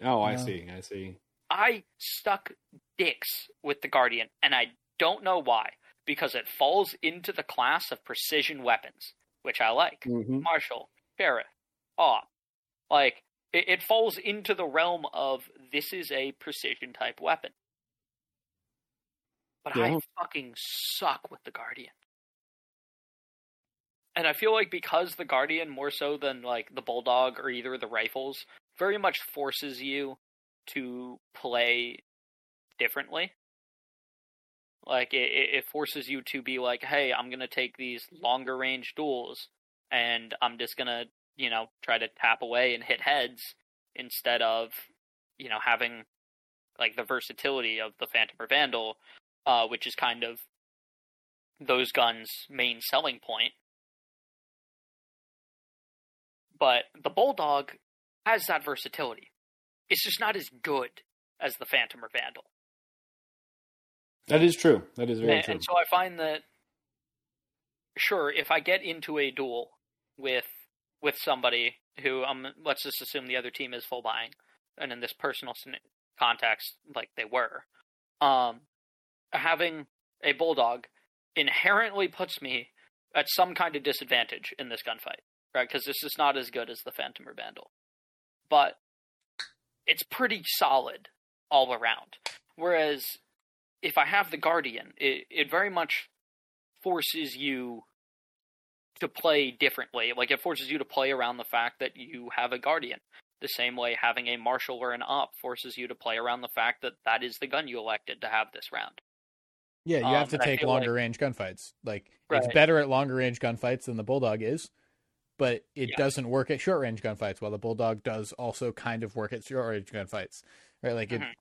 Oh, I Yeah. see. I see. I stuck dicks with the Guardian, and I don't know why. Because it falls into the class of precision weapons, which I like. Mhm. Marshal, Sheriff, Op. Like, it, it falls into the realm of this is a precision type weapon. but Yeah. I fucking suck with the Guardian. And I feel like because the Guardian, more so than like the Bulldog or either of the rifles, very much forces you to play differently. Like it, it forces you to be like, hey, I'm gonna take these longer range duels, and I'm just gonna, you know, try to tap away and hit heads instead of, you know, having like the versatility of the Phantom or Vandal, uh, which is kind of those guns' main selling point. But the Bulldog has that versatility. It's just not as good as the Phantom or Vandal. That is true. That is very and, true. and so I find that sure, if I get into a duel with with somebody who um let's just assume the other team is full buying, and in this personal context, like they were, um, having a bulldog inherently puts me at some kind of disadvantage in this gunfight, right? Because this is not as good as the Phantom or Vandal, but it's pretty solid all around. Whereas if I have the Guardian, it, it very much forces you to play differently. Like it forces you to play around the fact that you have a Guardian. The same way having a Marshal or an Op forces you to play around the fact that that is the gun you elected to have this round. Yeah, you Um, have to take longer like- range gunfights. Like it's better at longer range gunfights than the Bulldog is, but it Yeah. doesn't work at short range gunfights. While the Bulldog does also kind of work at short range gunfights, right? Like it, Mhm.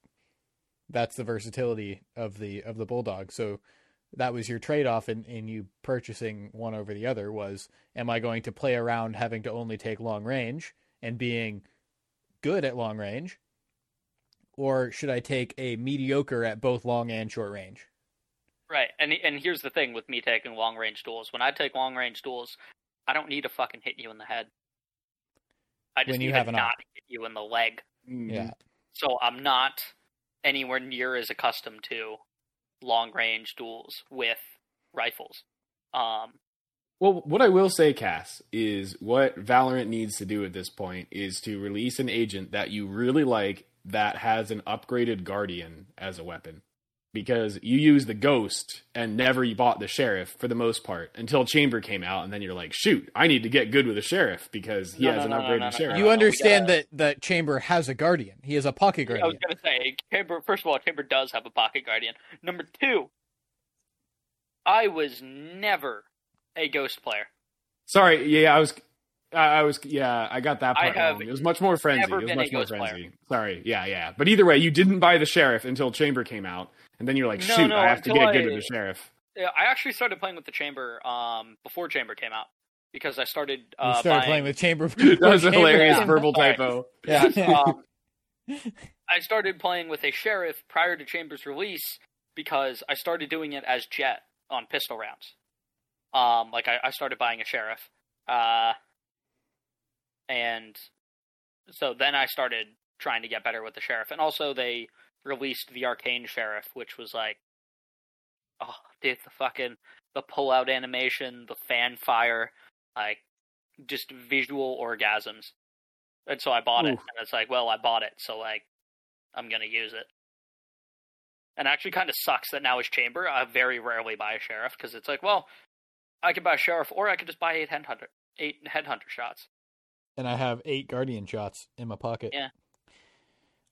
that's the versatility of the of the Bulldog. So that was your trade off in, in you purchasing one over the other was am I going to play around having to only take long range and being good at long range? Or should I take a mediocre at both long and short range? Right, and and here's the thing with me taking long range duels. When I take long range duels, I don't need to fucking hit you in the head. I just When you need have to not op. hit you in the leg. Mhm. Yeah. So I'm not anywhere near as accustomed to long range duels with rifles. Um, Well, what I will say, Cass, is what Valorant needs to do at this point is to release an agent that you really like that has an upgraded Guardian as a weapon. Because you use the Ghost and never you bought the Sheriff for the most part until Chamber came out, and then you're like, shoot, I need to get good with the Sheriff because he No, has no, an no, no, upgraded no, no, Sheriff. you understand gotta- that that Chamber has a guardian. He has a pocket guardian I was gonna say Chamber. First of all, Chamber does have a pocket guardian. Number two, I was never a ghost player. Sorry, yeah, I was, I, I was, yeah, I got that I part have wrong. It was much more frenzy. It was much more Ghost player. frenzy. Sorry, yeah, yeah. But either way, you didn't buy the sheriff until Chamber came out, and then you're like, No, shoot, no, I have to until get good with the sheriff. Yeah, I actually started playing with the Chamber um, before Chamber came out because I started. You Uh, started buying, playing with Chamber. that was a hilarious verbal Sorry. typo. Yeah. um, I started playing with a sheriff prior to Chamber's release because I started doing it as Jett on pistol rounds. Um, like I, I started buying a sheriff, uh, and so then I started trying to get better with the sheriff, and also they released the arcane sheriff, which was like, oh, dude, the fucking the pull out animation, the fan fire, like just visual orgasms. And so I bought it, and it's like, well, I bought it, so like, I'm gonna use it. And actually kind of sucks that now as chamber, I very rarely buy a sheriff because it's like, well, I could buy a sheriff, or I could just buy eight headhunter, eight headhunter shots. and I have eight guardian shots in my pocket. Yeah.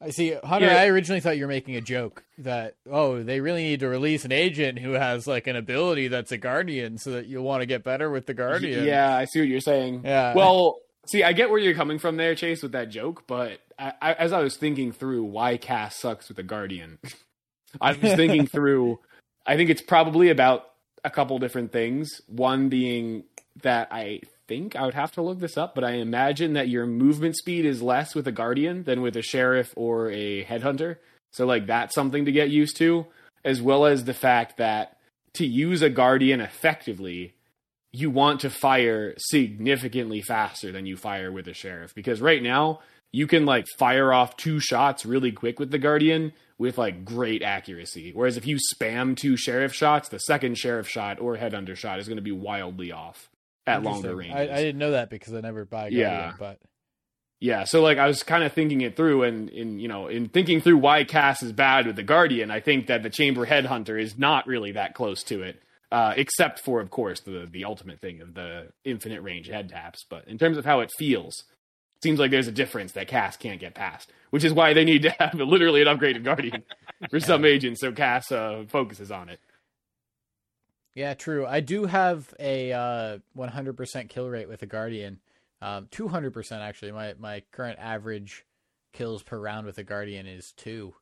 I see, Hunter. Yeah. I originally thought you were making a joke that oh, they really need to release an agent who has like an ability that's a guardian, so that you'll want to get better with the guardian. Yeah, I see what you're saying. Yeah. Well, see, I get where you're coming from there, Chase, with that joke, but I, I, as I was thinking through why Cass sucks with a Guardian, I was thinking through. I think it's probably about a couple different things. One being that I think I would have to look this up, but I imagine that your movement speed is less with a Guardian than with a Sheriff or a Headhunter. So, like, that's something to get used to, as well as the fact that to use a Guardian effectively, you want to fire significantly faster than you fire with a sheriff. Because right now you can like fire off two shots really quick with the guardian with like great accuracy. Whereas if you spam two sheriff shots the second sheriff shot or headhunter shot is going to be wildly off at longer ranges I, I didn't know that because I never buy guardian, Yeah. but Yeah, so like I was kind of thinking it through, and in you know, in thinking through why Cass is bad with the Guardian, I think that the Chamber Headhunter is not really that close to it, uh, except for, of course, the the ultimate thing of the infinite range head taps. But in terms of how it feels, it seems like there's a difference that Cass can't get past, which is why they need to have literally an upgraded Guardian for some agents, so Cass uh, focuses on it. Yeah, true. I do have a uh, 100% kill rate with a Guardian. Um, 200% actually. My my current average kills per round with a Guardian is two.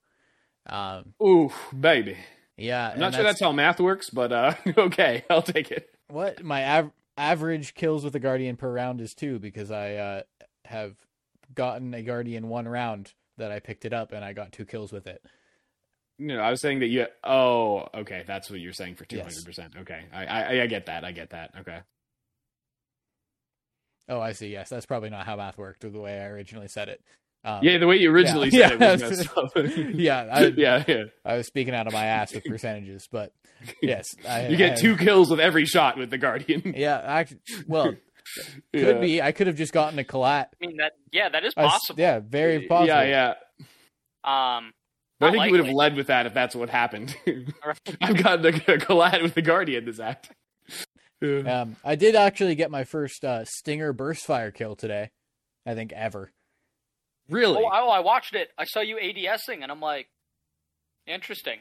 Um, Ooh, baby. yeah, I'm not sure that's how math works, but uh, okay, I'll take it. what my av- average kills with a Guardian per round is two because I uh, have gotten a Guardian one round that I picked it up and I got two kills with it. No, I was saying that you. Oh, okay, that's what you're saying for two hundred percent. Okay, I, I I get that. I get that. Okay. Oh, I see. Yes, that's probably not how math worked or the way I originally said it. Um, Yeah, the way you originally Yeah. said it was Yeah. messed up. yeah, I, yeah, yeah. I was speaking out of my ass with percentages, but yes, I, You get I- two kills with every shot with the Guardian. Yeah, actually, well, could Yeah. be. I could have just gotten a collat. I mean that yeah, that is I s- possible. yeah, very possible. Yeah, yeah. Um, But I Not think you would have led with that if that's what happened. I've gotten a, a collide with the Guardian this act. Yeah. Um, I did actually get my first uh, Stinger burst fire kill today. I think ever. Really? oh, I, oh, I watched it. I saw you ADSing, and I'm like, interesting.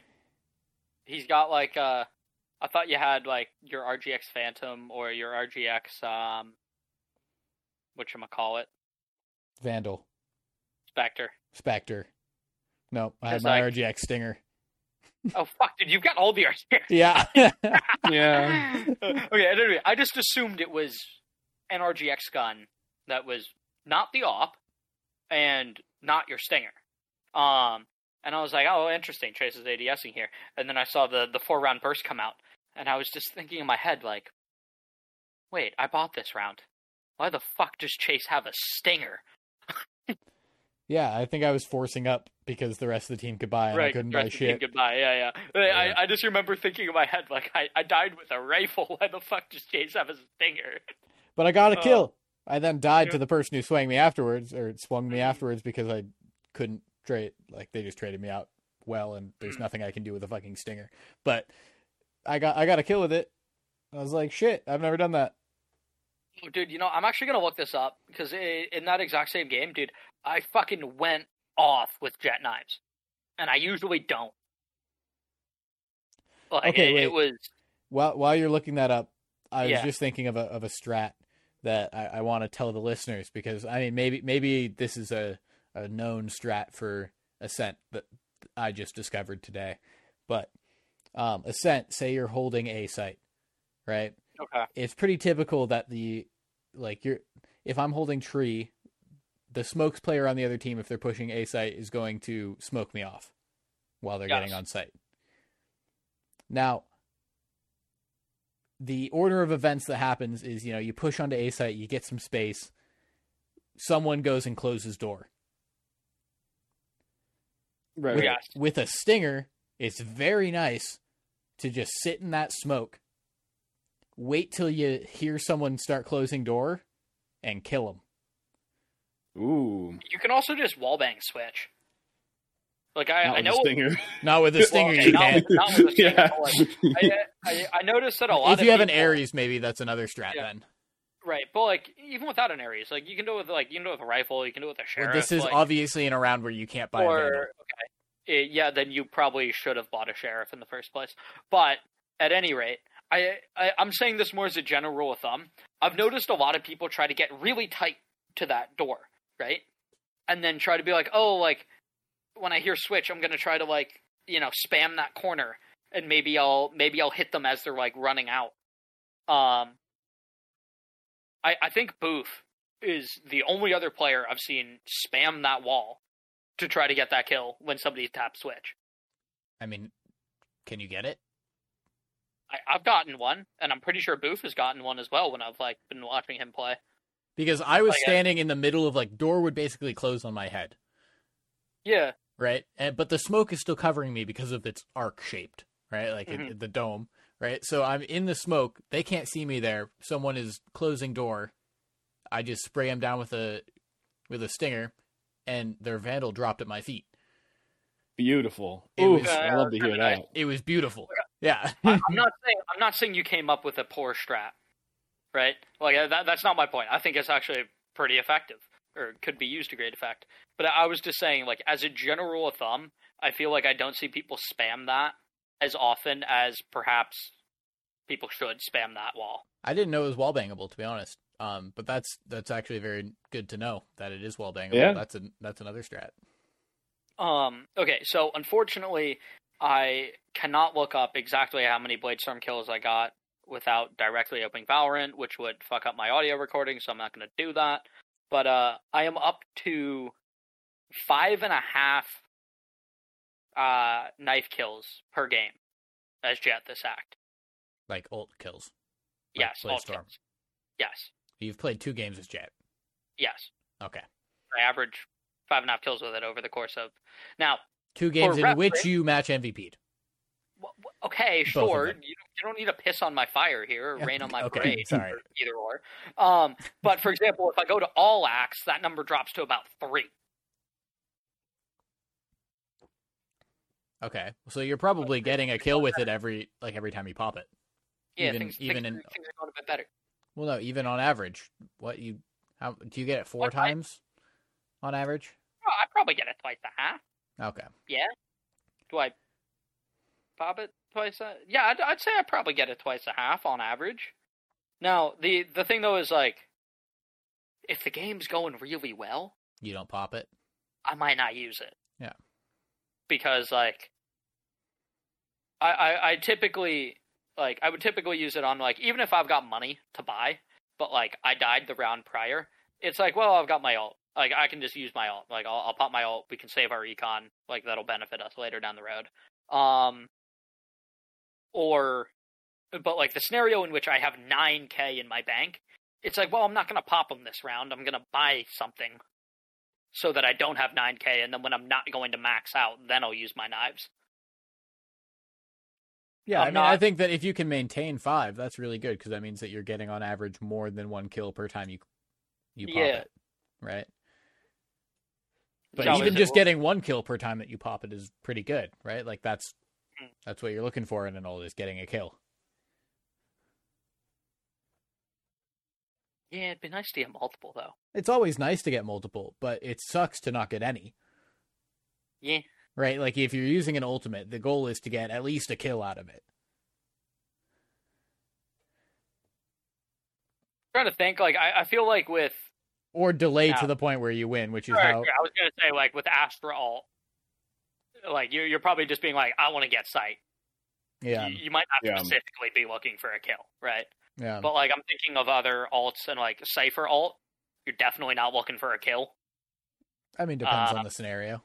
He's got like uh, I thought you had like your RGX Phantom or your RGX um, what call it, Vandal, Spectre. Spectre. No, I had my like- RGX Stinger. Oh fuck, dude, you've got all the RGX. Yeah. yeah. okay, anyway, I just assumed it was an RGX gun that was not the op and not your stinger. Um, and I was like, oh, interesting. Chase is ADSing here. And then I saw the the four round burst come out, and I was just thinking in my head like, wait, I bought this round. Why the fuck does Chase have a stinger? Yeah, I think I was forcing up because the rest of the team could buy and I couldn't buy the team shit. Goodbye. Yeah, yeah. Yeah. I, I just remember thinking in my head like, I, I died with a rifle. Why the fuck does Chase have a stinger? But I got a Oh. kill. I then died Yeah. to the person who swung me afterwards, or swung me Mhm. afterwards because I couldn't trade. Like they just traded me out well, and there's Mhm. nothing I can do with a fucking stinger. But I got I got a kill with it. I was like, shit, I've never done that. Dude, you know, I'm actually gonna look this up because in that exact same game, dude, I fucking went off with Jett knives, and I usually don't. Like, Okay, it, wait. it was While while you're looking that up, I was just thinking of a of a strat that I, I want to tell the listeners because I mean maybe maybe this is a, a known strat for Ascent that I just discovered today. But um, Ascent, say you're holding a site, right? okay. It's pretty typical that the like you're if I'm holding tree, the smokes player on the other team, if they're pushing a site, is going to smoke me off while they're Yes. getting on site. Now, the order of events that happens is you know you push onto a site, you get some space, someone goes and closes door. Right. With. Yes. with a stinger, it's very nice to just sit in that smoke, wait till you hear someone start closing door, and kill them. Ooh. You can also just wallbang switch. Like I, Not I know. a stinger. Not with a stinger, okay, you not can't. with- not a stinger, yeah. like, I, I, I noticed that a lot If of you have an people- Ares, maybe that's another strat Yeah. then. right? But like even without an Ares, like you can do it with like you can do it with a rifle, you can do it with a Well, sheriff. this is like, obviously in a round where you can't buy a or Vandal. okay, Eh, yeah, then you probably should have bought a sheriff in the first place. But at any rate, I, I I'm saying this more as a general rule of thumb. I've noticed a lot of people try to get really tight to that door, right? And then try to be like, oh, like when I hear switch, I'm gonna try to like you know spam that corner, and maybe I'll maybe I'll hit them as they're like running out. Um, I I think Booth is the only other player I've seen spam that wall to try to get that kill when somebody taps switch. I mean, can you get it? I, I've gotten one, and I'm pretty sure Booth has gotten one as well when I've like been watching him play. Because I was Like, uh, standing in the middle of like door would basically close on my head, Yeah, right? And but the smoke is still covering me because of its arc shaped, right? Like it- Mhm. the dome, right? So I'm in the smoke. They can't see me there. Someone is closing door. I just spray them down with a with a stinger, and their vandal dropped at my feet. Beautiful. It Ooh, was- I love to hear that. It was beautiful. Yeah. I- I'm not saying I'm not saying you came up with a poor strat, right? Like uh, that, that's not my point. I think it's actually pretty effective, or could be used to great effect. But I was just saying, like as a general rule of thumb, I feel like I don't see people spam that as often as perhaps people should spam that wall. I didn't know it was wall bangable, to be honest. Um, but that's that's actually very good to know that it is wall bangable. Yeah. That's a that's another strat. Um. Okay. So unfortunately, I cannot look up exactly how many Bladestorm kills I got without directly opening Valorant, which would fuck up my audio recording. So I'm not going to do that. But uh, I am up to five and a half uh knife kills per game as Jett this act. Like ult kills. Like Yes. Bladestorm. kills. Yes. You've played two games as Jett. Yes. Okay. I average five and a half kills with it over the course of now. Two games in reference- which you match MVP'd. Okay, sure. You, you don't need to piss on my fire here or Yeah, rain on my okay, parade. sorry. Either or. Um, but for example, if I go to all acts, that number drops to about three. Okay. So you're probably getting a kill with it every like every time you pop it. Yeah, Even- things, even things, in- things are going a bit better. Well, no, even on average, what you how do you get it four What, I- times on average? Oh, I probably get it twice a half. Okay. Yeah. Do I pop it twice? A, yeah, I'd, I'd say I probably get it twice a half on average. Now, the the thing though is like, if the game's going really well, You don't pop it. I might not use it. Yeah. Because like I, I I typically like I would typically use it on like even if I've got money to buy, but like I died the round prior, it's like, well, I've got my ult. Like I can just use my ult. Like I'll, I'll pop my ult. We can save our econ. Like that'll benefit us later down the road. Um, or, but like the scenario in which I have nine k in my bank, it's like, well, I'm not gonna pop them this round. I'm gonna buy something so that I don't have 9k, and then when I'm not going to max out, then I'll use my knives. Yeah, I'm I mean, I think that if you can maintain five, that's really good because that means that you're getting on average more than one kill per time you you pop Yeah. it, right? But So even just getting one kill per time that you pop it is pretty good, right? Like that's That's what you're looking for in an ult is getting a kill. Yeah, it'd be nice to get multiple though. It's always nice to get multiple, but it sucks to not get any, Yeah, right? Like if you're using an ultimate, the goal is to get at least a kill out of it. trying to think. Like I, I feel like with Or delay Yeah. to the point where you win, which is Or, how I was gonna say like with Astra ult, like you're you're probably just being like, I want to get sight. yeah, You, you might not Yeah. specifically be looking for a kill, right? yeah. But like I'm thinking of other alts and like Cypher ult, you're definitely not looking for a kill. I mean, depends uh, on the scenario.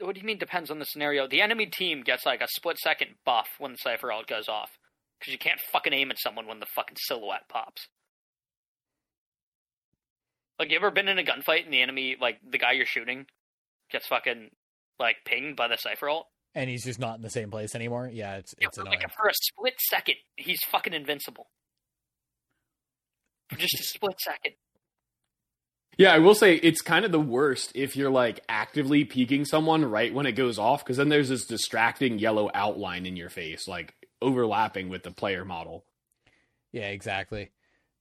What do you mean depends on the scenario? The enemy team gets like a split second buff when the Cypher ult goes off. Because you can't fucking aim at someone when the fucking silhouette pops. Like, you ever been in a gunfight and the enemy, like, the guy you're shooting gets fucking, like, pinged by the Cypher ult? and he's just not in the same place anymore. Yeah, it's Yeah, it's for, annoying. like, for a split second, he's fucking invincible. For just a split second. Yeah, I will say it's kind of the worst if you're like actively peeking someone right when it goes off, because then there's this distracting yellow outline in your face, like overlapping with the player model. Yeah, exactly.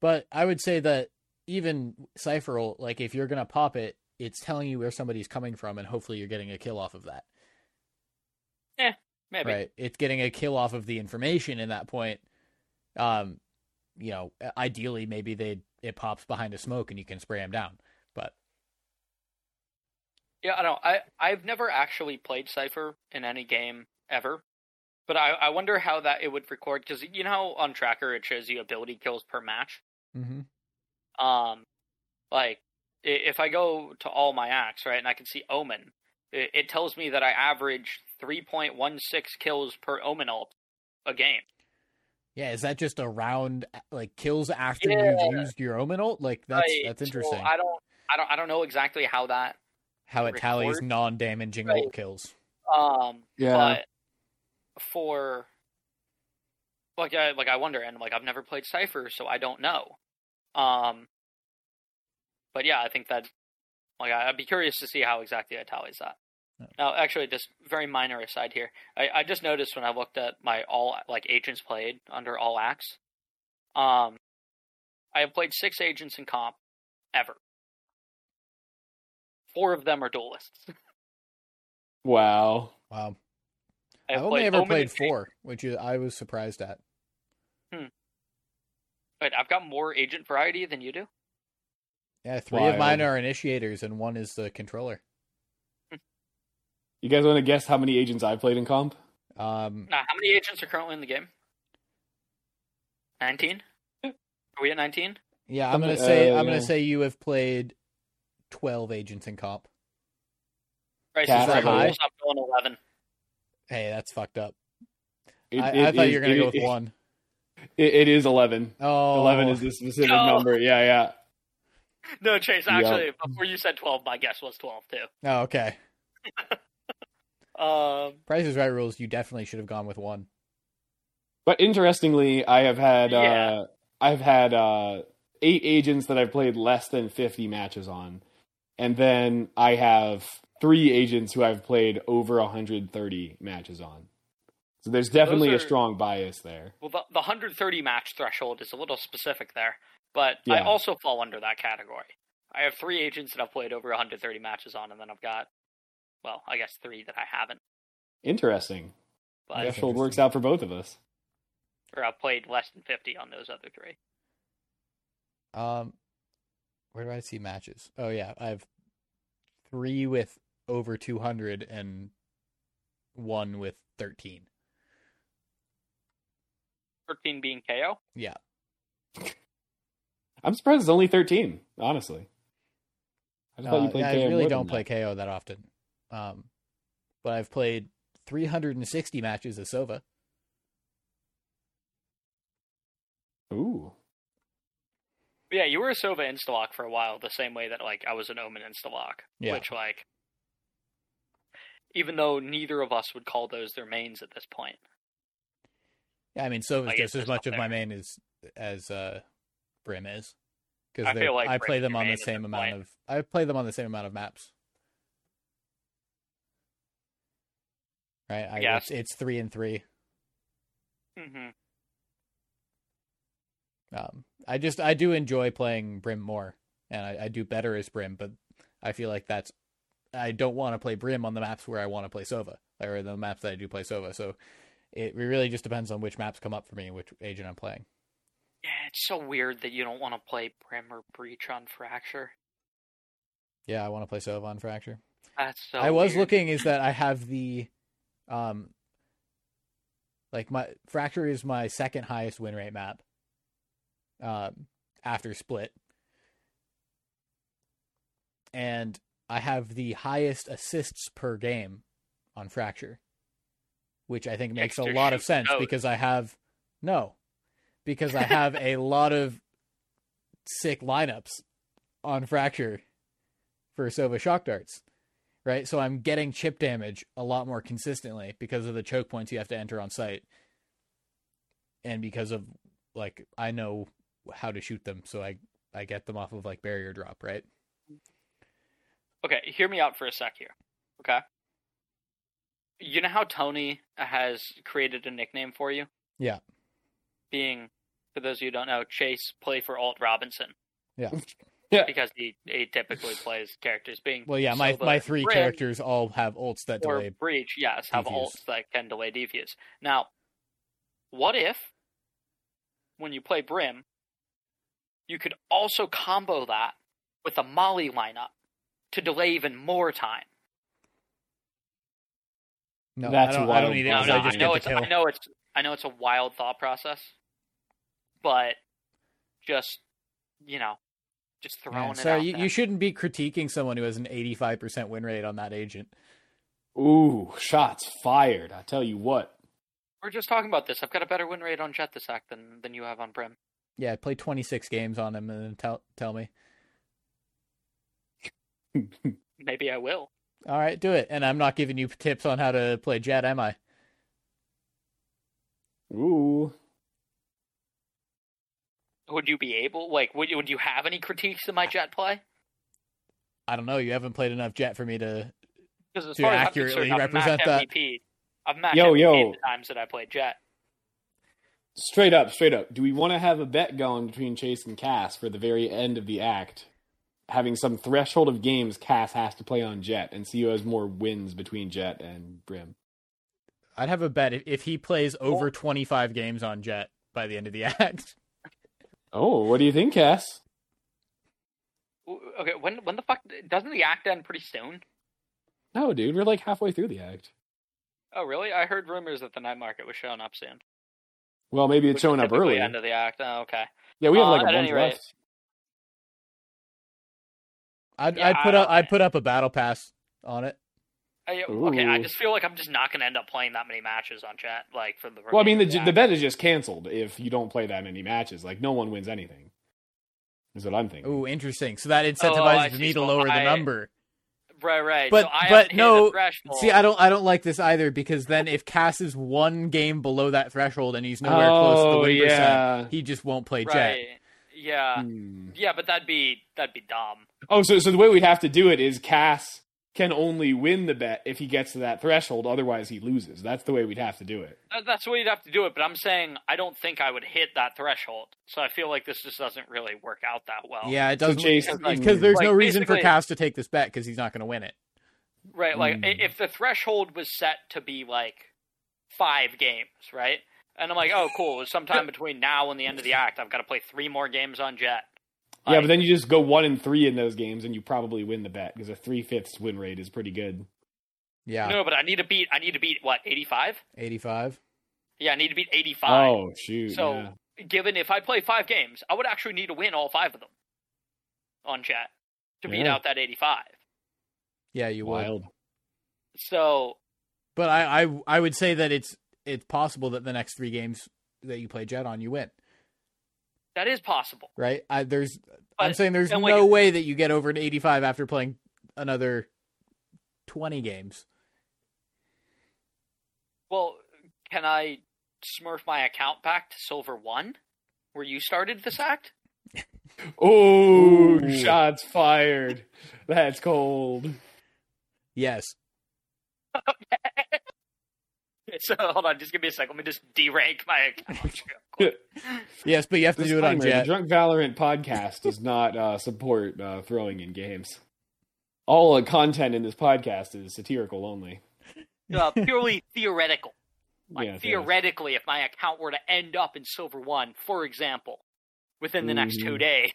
But I would say that even Cypher, ult, like if you're gonna pop it, it's telling you where somebody's coming from, and hopefully you're getting a kill off of that. Yeah, maybe. Right? It's getting a kill off of the information in that point. Um, you know, ideally maybe they it pops behind a smoke and you can spray them down. But Yeah, I don't. I I've never actually played Cypher in any game ever, but I I wonder how that it would record because you know on Tracker it shows you ability kills per match. mm-hmm. Um, like if I go to all my acts right, and I can see Omen, it, it tells me that I average three point one six kills per Omen ult a game. yeah, is that just around like kills after Yeah. you've used your Omen ult? Like that's Right, that's so interesting. I don't I don't I don't know exactly how that How it tallies non-damaging Right. ult kills. Um, Yeah. but for like I like I wonder, and like I've never played Cypher, so I don't know. Um, but yeah, I think that like I- I'd be curious to see how exactly it tallies that. Now, actually, just very minor aside here. I, I just noticed when I looked at my all like agents played under all acts. Um, I have played six agents in comp ever. Four of them are duelists. Wow. Wow. I I've only ever Omen played and- four, which is, I was surprised at. Hmm. Wait, I've got more agent variety than you do. Yeah, three of mine are initiators, and one is the controller. You guys want to guess how many agents I've played in comp? Um, Now, how many agents are currently in the game? Nineteen. Are we at nineteen? yeah, I'm gonna say uh, I'm gonna say you have played twelve agents in comp. Right, Cat, is that high? I'm going eleven. Hey, that's fucked up. It- I, it I thought is- you were gonna it- go with it- one. It, it is eleven. Oh. 11 is the specific No. number. Yeah, yeah. No, Chase. Yep. Actually, before you said twelve, my guess was twelve too. Oh, okay. Um, Price is Right rules. You definitely should have gone with one. But interestingly, I have had Yeah. uh, I've had uh, eight agents that I've played less than fifty matches on, and then I have three agents who I've played over hundred thirty matches on. So there's definitely are- a strong bias there. well, the, the 130 match threshold is a little specific there, but I also fall under that category. I have three agents that I've played over 130 matches on, and then I've got, well, I guess three that I haven't. Interesting. But That's Threshold works out for both of us. or I've played less than 50 on those other three. Um, where do I see matches? Oh yeah, I have three with over 200 and one with 13. 13 being KAY/O. Yeah. I'm surprised it's only thirteen. Honestly, I just thought you played. I KAY/O really don't than play KAY/O that often. Um, but I've played 360 matches of Sova. Ooh, yeah, you were a Sova Instalock for a while, the same way that like I was an Omen Instalock. Yeah. Which like, even though neither of us would call those their mains at this point. Yeah, I mean Sova's I guess just as much up of my main as as uh, Brim is. I Because feel like I play them on the same amount point. of I play them on the same amount of maps. Right? I, Yeah. it's, it's three and three. hmm Um, I just I do enjoy playing Brim more, and I, I do better as Brim. But I feel like that's I don't want to play Brim on the maps where I want to play Sova, or the maps that I do play Sova. So it really just depends on which maps come up for me and which agent I'm playing. Yeah, it's so weird that you don't want to play Brim or Breach on Fracture. Yeah, I want to play Sova on Fracture. That's so. I was weird. looking is that I have the, um, like my Fracture is my second highest win rate map. Um, after Split, and I have the highest assists per game on Fracture, which I think makes a lot of sense because I have no, because I have a lot of sick lineups on Fracture for Sova shock darts right? So I'm getting chip damage a lot more consistently because of the choke points you have to enter on site, and because of like I know how to shoot them, so I I get them off of like barrier drop, right? Okay, hear me out for a sec here. Okay. You know how Tony has created a nickname for you? Yeah. Being, for those of you who don't know, Chase play for Alt Robinson. Yeah. Yeah. Because he, he typically plays characters being Well, yeah, my Sova my three Brim, characters all have ults that or delay. Breach, yes, have defuse. ults that can delay defuse. Now, what if when you play Brim, you could also combo that with a Molly lineup to delay even more time? No, That's I don't, I don't need it. No, 'cause no, I I know it's kill. I know it's I know it's a wild thought process, but just you know, just throwing Man, it sorry, out you, there. you shouldn't be critiquing someone who has an 85% win rate on that agent. ooh, shots fired! I tell you what. We're just talking about this. I've got a better win rate on Jett this act than than you have on Brim. Yeah, play 26 games on him and then tell tell me. Maybe I will. All right, do it. And I'm not giving you tips on how to play Jett, am I? Ooh, Would you be able? Like, would you, would you have any critiques of my Jett play? I don't know. You haven't played enough Jett for me to. To far I'm accurately I've represent matched that. MVP. I've matched Yo, MVP yo. the times that I played Jett. Straight up, straight up. Do we want to have a bet going between Chase and Cass for the very end of the act? Having some threshold of games Cass has to play on Jett and see who has more wins between Jett and Brim. I'd have a bet if, if he plays over 25 games on Jett by the end of the act. Oh, what do you think, Cass? Okay, when when the fuck doesn't the act end pretty soon? No, dude, we're like halfway through the act. Oh, really? I heard rumors that the night market was showing up soon. Well, maybe it's Which showing up early. End of the act. Oh, okay. Yeah, we have Uh, like at a month any rate. left. I'd, Yeah, I'd I put up I'd put up a battle pass on it. I, okay, I just feel like I'm just not going to end up playing that many matches on Jett, like for the. Well, I mean, the the bet is just canceled if you don't play that many matches. Like, no one wins anything. Is what I'm thinking. Ooh, interesting. So that Oh, incentivizes I see. me to So lower the I- number. Right, right. But- so I but no. See, I don't I don't like this either because then if Cass is one game below that threshold and he's nowhere close to the oh win yeah. percent, he just won't play Jett. Yeah. Hmm. Yeah, but that'd be that'd be dumb. Oh, so so the way we'd have to do it is Cass can only win the bet if he gets to that threshold. Otherwise, he loses. That's the way we'd have to do it. That's the way you'd have to do it. But I'm saying I don't think I would hit that threshold. So I feel like this just doesn't really work out that well. Yeah, it doesn't Chase- because there's Like, no reason for Cass to take this bet because he's not going to win it. Right. Like Mm. if the threshold was set to be like five games, right? And I'm like, oh, cool. Sometime between now and the end of the act, I've got to play three more games on Jett. Yeah, but then you just go one and three in those games, and you probably win the bet because a three fifths win rate is pretty good. Yeah, no, but I need to beat. I need to beat what 85. 85. Yeah, I need to beat 85. Oh shoot! So, yeah. given if I play five games, I would actually need to win all five of them on Jett to beat out that 85. Yeah, you would. wild. So, But I, I I would say that it's it's possible that the next three games that you play Jett on, you win. That is possible. Right? I, there's I'm saying there's no like- way that you get over an 85 after playing another 20 games. Well, can I smurf my account back to Silver 1 where you started this act? Oh, shots fired. That's cold. Yes. So, hold on, just give me a second. Let me just derank my account. Yes, but you have to do it on Disclaimer, the Jett. Drunk Valorant podcast does not uh, support uh, throwing in games. All uh, content in this podcast is satirical only. uh, purely theoretical. Like Yes, yes. theoretically, if my account were to end up in Silver One, for example, within the next two days.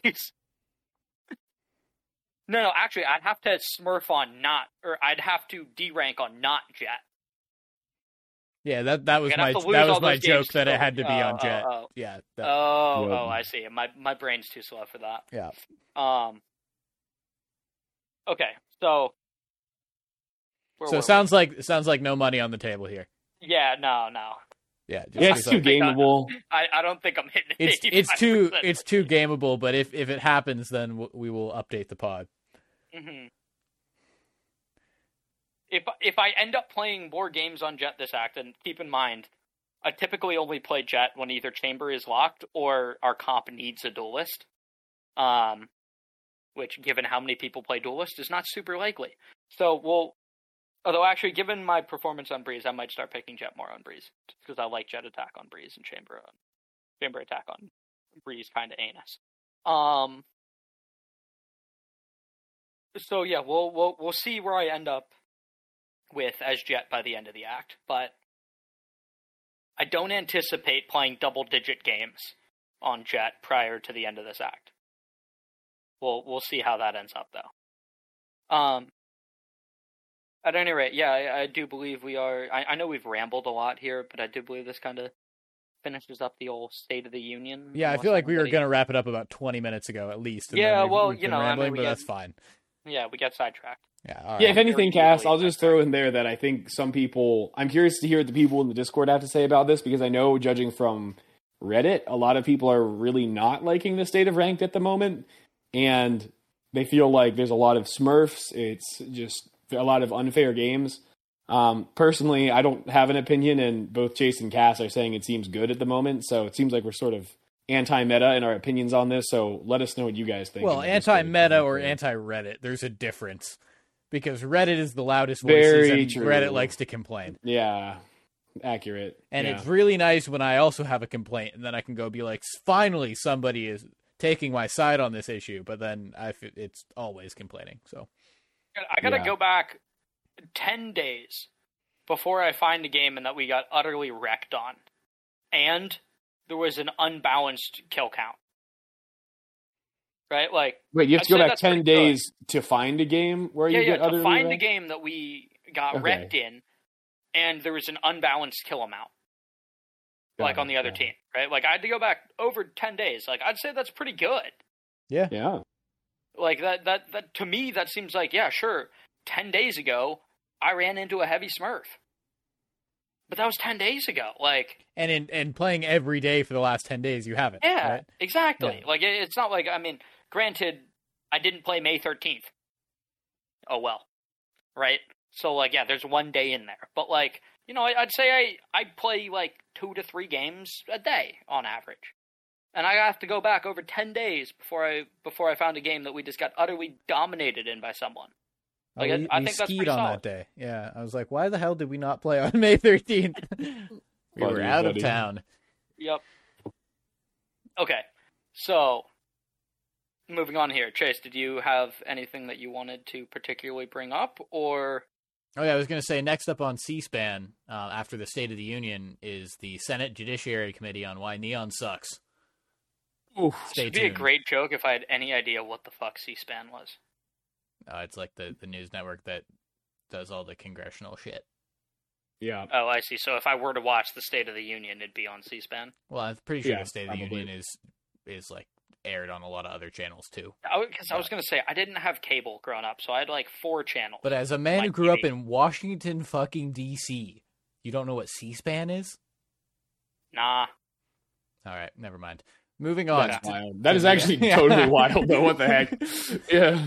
no, no, actually, I'd have to smurf on not, or I'd have to derank on not Jett. Yeah, that that was my have to lose that was my joke that it had to be oh, on Jett. Oh, oh, Yeah. that- oh, Yep. oh, I see. My my brain's too slow for that. yeah. Um. Okay, so. So were it sounds like it sounds like no money on the table here. Yeah, no, no. Yeah, just Yeah, it's too gameable. I, I don't think I'm hitting. it's it's too it's too gameable, but if if it happens, then we will update the pod. hmm If if I end up playing more games on Jett this act, and keep in mind, I typically only play Jett when either Chamber is locked or our comp needs a duelist. Um, which, given how many people play duelist, is not super likely. So we'll. Although actually, given my performance on Breeze, I might start picking Jett more on Breeze because I like Jett attack on Breeze and Chamber on Chamber attack on Breeze, kind of anus. Um, so yeah, we'll we'll we'll see where I end up with as Jett by the end of the act, but I don't anticipate playing double digit games on Jett prior to the end of this act. We'll we'll see how that ends up though. Um at any rate, yeah, I, I do believe we are I, I know we've rambled a lot here, but I do believe this kinda finishes up the old State of the Union. Yeah, I feel like we were going to wrap it up about 20 minutes ago at least. Yeah, we've- well, you know, I mean, but get- that's fine. Yeah, we get sidetracked. Yeah, all Yeah, if anything, Very Cass, I'll just throw in there that I think some people. I'm curious to hear what the people in the Discord have to say about this because I know, judging from Reddit, a lot of people are really not liking the state of ranked at the moment, and they feel like there's a lot of Smurfs. It's just a lot of unfair games. Um, personally, I don't have an opinion, and both Chase and Cass are saying it seems good at the moment. So it seems like we're sort of anti-meta and our opinions on this. So let us know what you guys think. Well, in the Discord. anti-meta or anti-Reddit, there's a difference because Reddit is the loudest voices, Very and true. Reddit likes to complain. yeah, accurate. And yeah. it's really nice when I also have a complaint, and then I can go be like, finally, somebody is taking my side on this issue. But then I, f- it's always complaining. So I gotta Yeah. go back ten days before I find a game and that we got utterly wrecked on, and there was an unbalanced kill count. Right, like Wait, you have I'd to go back ten pretty good. days to find a game where yeah, you yeah, get to utterly find a wrecked? game that we got Okay. wrecked in, and there was an unbalanced kill amount, like Got on the other got team. Right, like I had to go back over ten days. Like I'd say that's pretty good. Yeah. Yeah, Like that that that to me that seems like yeah sure. Ten days ago I ran into a heavy Smurf, but that was ten days ago. Like and in and playing every day for the last ten days, you haven't. yeah, right? exactly. Yeah. Like it, it's not like I mean, granted, I didn't play May thirteenth. Oh well, right. So like yeah, there's one day in there, but like you know I, I'd say I I play like two to three games a day on average. And I have to go back over ten days before I before I found a game that we just got utterly dominated in by someone. Like, I- we, I we think that's skied pretty on solid. that day. Yeah, I was like, why the hell did we not play on May thirteenth? we were out funny. of town. Yep. Okay, so moving on here, Chase. Did you have anything that you wanted to particularly bring up, or Oh yeah, I was going to say next up on C-SPAN uh, after the State of the Union is the Senate Judiciary Committee on why neon sucks. Oof. Stay it'd be a great joke if I had any idea what the fuck C-SPAN was? Uh, it's like the the news network that does all the congressional shit. yeah. Oh, I see. So if I were to watch the State of the Union, it'd be on C-SPAN. Well, I'm pretty sure Yeah, the State of the Union is is like aired on a lot of other channels too. Because I was going to say I didn't have cable growing up, so I had like four channels. But as a man My who grew up in Washington fucking D.C., you don't know what C-SPAN is? nah, All right, never mind. Moving on. That's to- wild. That is Yeah. actually totally wild, though. What the heck? Yeah.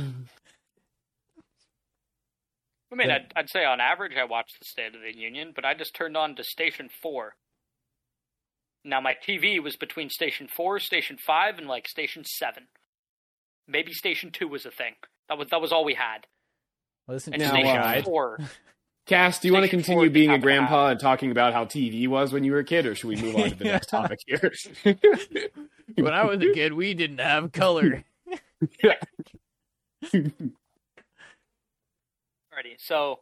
I mean, Yeah. I'd, I'd say on average I watched the State of the Union, but I just turned on to Station 4. Now, my TV was between Station 4, Station 5, and like Station 7. Maybe Station 2 was a thing. That was that was all we had. Listen And to Now, the Station uh, 4. Cass, do you want to continue being a happened to grandpa and talking about how TV was when you were a kid, or should we move on to the next topic here? When I was a kid, we didn't have color. Alrighty, so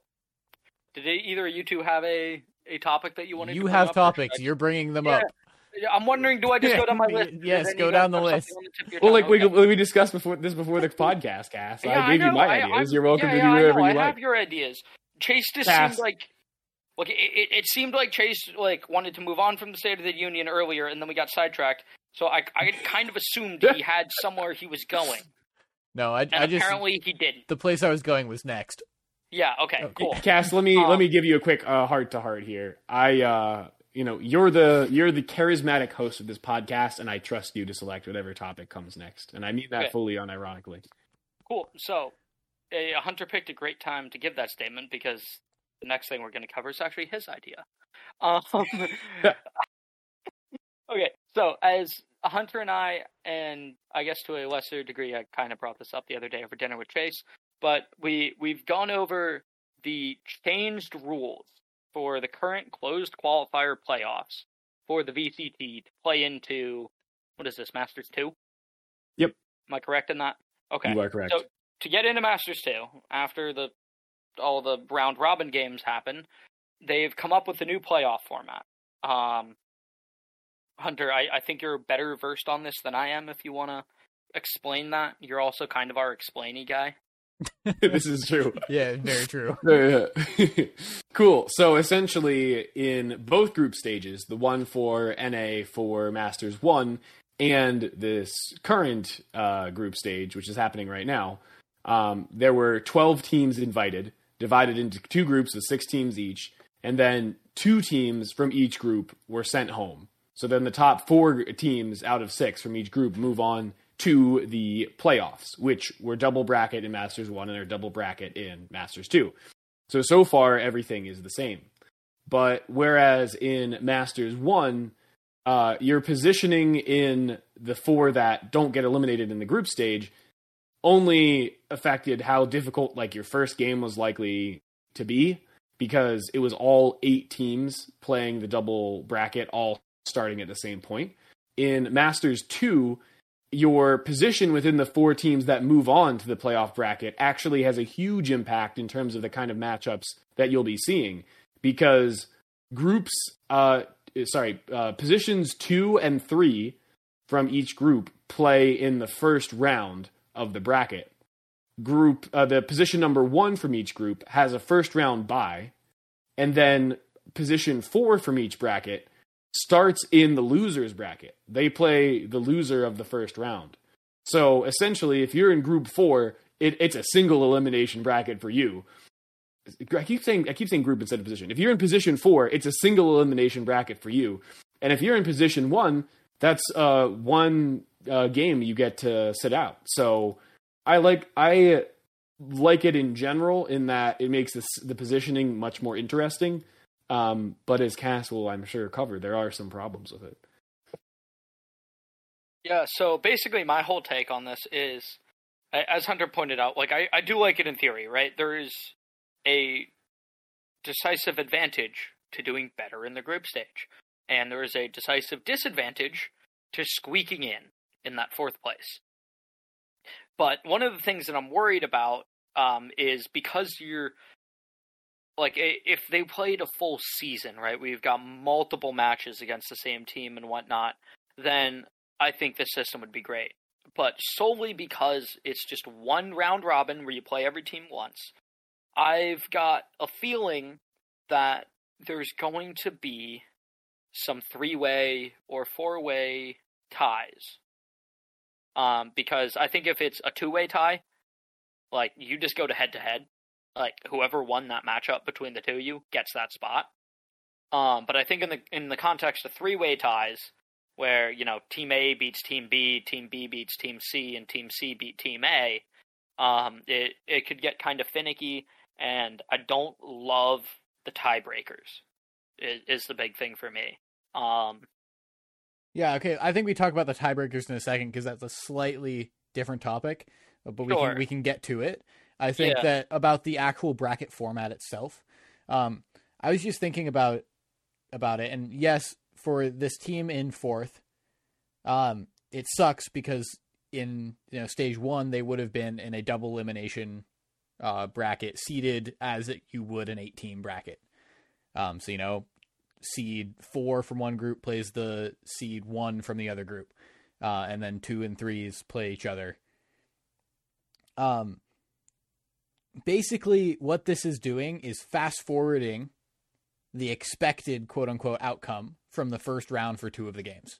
did either of you two have a, a topic that you wanted to you bring have up, topics. I- You're bringing them Yeah. up. I'm wondering, do I just go down my list? Yes, go down the list. the tip of your well, tongue? like Okay. we we discussed before this before the podcast, Cass. Yeah, I gave know. you my I- ideas. I'm- You're welcome yeah, to do I whatever know. you I like. have your ideas. Chase just Pass. seemed like, like it, it, it seemed like Chase like wanted to move on from the State of the Union earlier, and then we got sidetracked. So I, I kind of assumed he had somewhere he was going, No, I, and I just apparently he didn't. the place I was going was next. Yeah. Okay. Okay. Cool. Cass, let me Um, let me give you a quick heart to heart here. I, uh, you know, you're the you're the charismatic host of this podcast, and I trust you to select whatever topic comes next, and I mean that Okay. fully unironically. Cool. So, a Hunter picked a great time to give that statement because the next thing we're going to cover is actually his idea. Um, okay, so as Hunter and I, and I guess to a lesser degree, I kind of brought this up the other day over dinner with Chase, but we we've gone over the changed rules for the current closed qualifier playoffs for the VCT to play into what is this Masters two? Yep. Am I correct in that? Okay You are correct. So- to get into Masters 2, after the all the round robin games happen, they've come up with a new playoff format. Um, Hunter, I, I think you're better versed on this than I am. If you want to explain that, you're also kind of our explainy guy. this is true. Yeah, very true. Yeah. cool. So essentially, in both group stages, the one for NA for Masters 1 and this current uh, group stage, which is happening right now, um, there were 12 teams invited, divided into two groups of six teams each, and then two teams from each group were sent home. So then the top four teams out of six from each group move on to the playoffs, which were double bracket in Masters 1 and are double bracket in Masters 2. So, so far, everything is the same. But whereas in Masters 1, uh, your positioning in the four that don't get eliminated in the group stage only affected how difficult like your first game was likely to be because it was all eight teams playing the double bracket all starting at the same point. In Masters 2, your position within the four teams that move on to the playoff bracket actually has a huge impact in terms of the kind of matchups that you'll be seeing. Because groups uh sorry uh, positions 2 and 3 from each group play in the first round of the bracket. Group uh, the position number 1 from each group has a first round bye and then position 4 from each bracket starts in the losers bracket. They play the loser of the first round. So essentially, if you're in group four, it, it's a single elimination bracket for you. I keep saying I keep saying group instead of position. If you're in position four, it's a single elimination bracket for you. And if you're in position one, that's uh, one uh, game you get to sit out. So I like I like it in general in that it makes this, the positioning much more interesting. Um, but as Cass will, I'm sure, cover, there are some problems with it. Yeah, so basically, my whole take on this is, as Hunter pointed out, like I, I do like it in theory, right? There is a decisive advantage to doing better in the group stage, and there is a decisive disadvantage to squeaking in in that fourth place. But one of the things that I'm worried about um, is because you're like if they played a full season, right? We've got multiple matches against the same team and whatnot. Then I think this system would be great. But solely because it's just one round robin where you play every team once, I've got a feeling that there's going to be some three way or four way ties. Um, because I think if it's a two way tie, like you just go to head to head, like whoever won that matchup between the two of you gets that spot. Um, but I think in the in the context of three way ties, where you know Team A beats Team B, Team B beats Team C, and Team C beat Team A, um, it it could get kind of finicky, and I don't love the tiebreakers. Is, is the big thing for me. Um, yeah, okay. I think we talk about the tiebreakers in a second because that's a slightly different topic, but we sure. can we can get to it. I think yeah. that about the actual bracket format itself. Um, I was just thinking about about it, and yes, for this team in fourth, um, it sucks because in you know stage one they would have been in a double elimination uh, bracket, seeded as you would an eight team bracket. Um, so you know, seed four from one group plays the seed one from the other group, uh, and then two and threes play each other. Um, basically what this is doing is fast forwarding the expected quote unquote outcome from the first round for two of the games.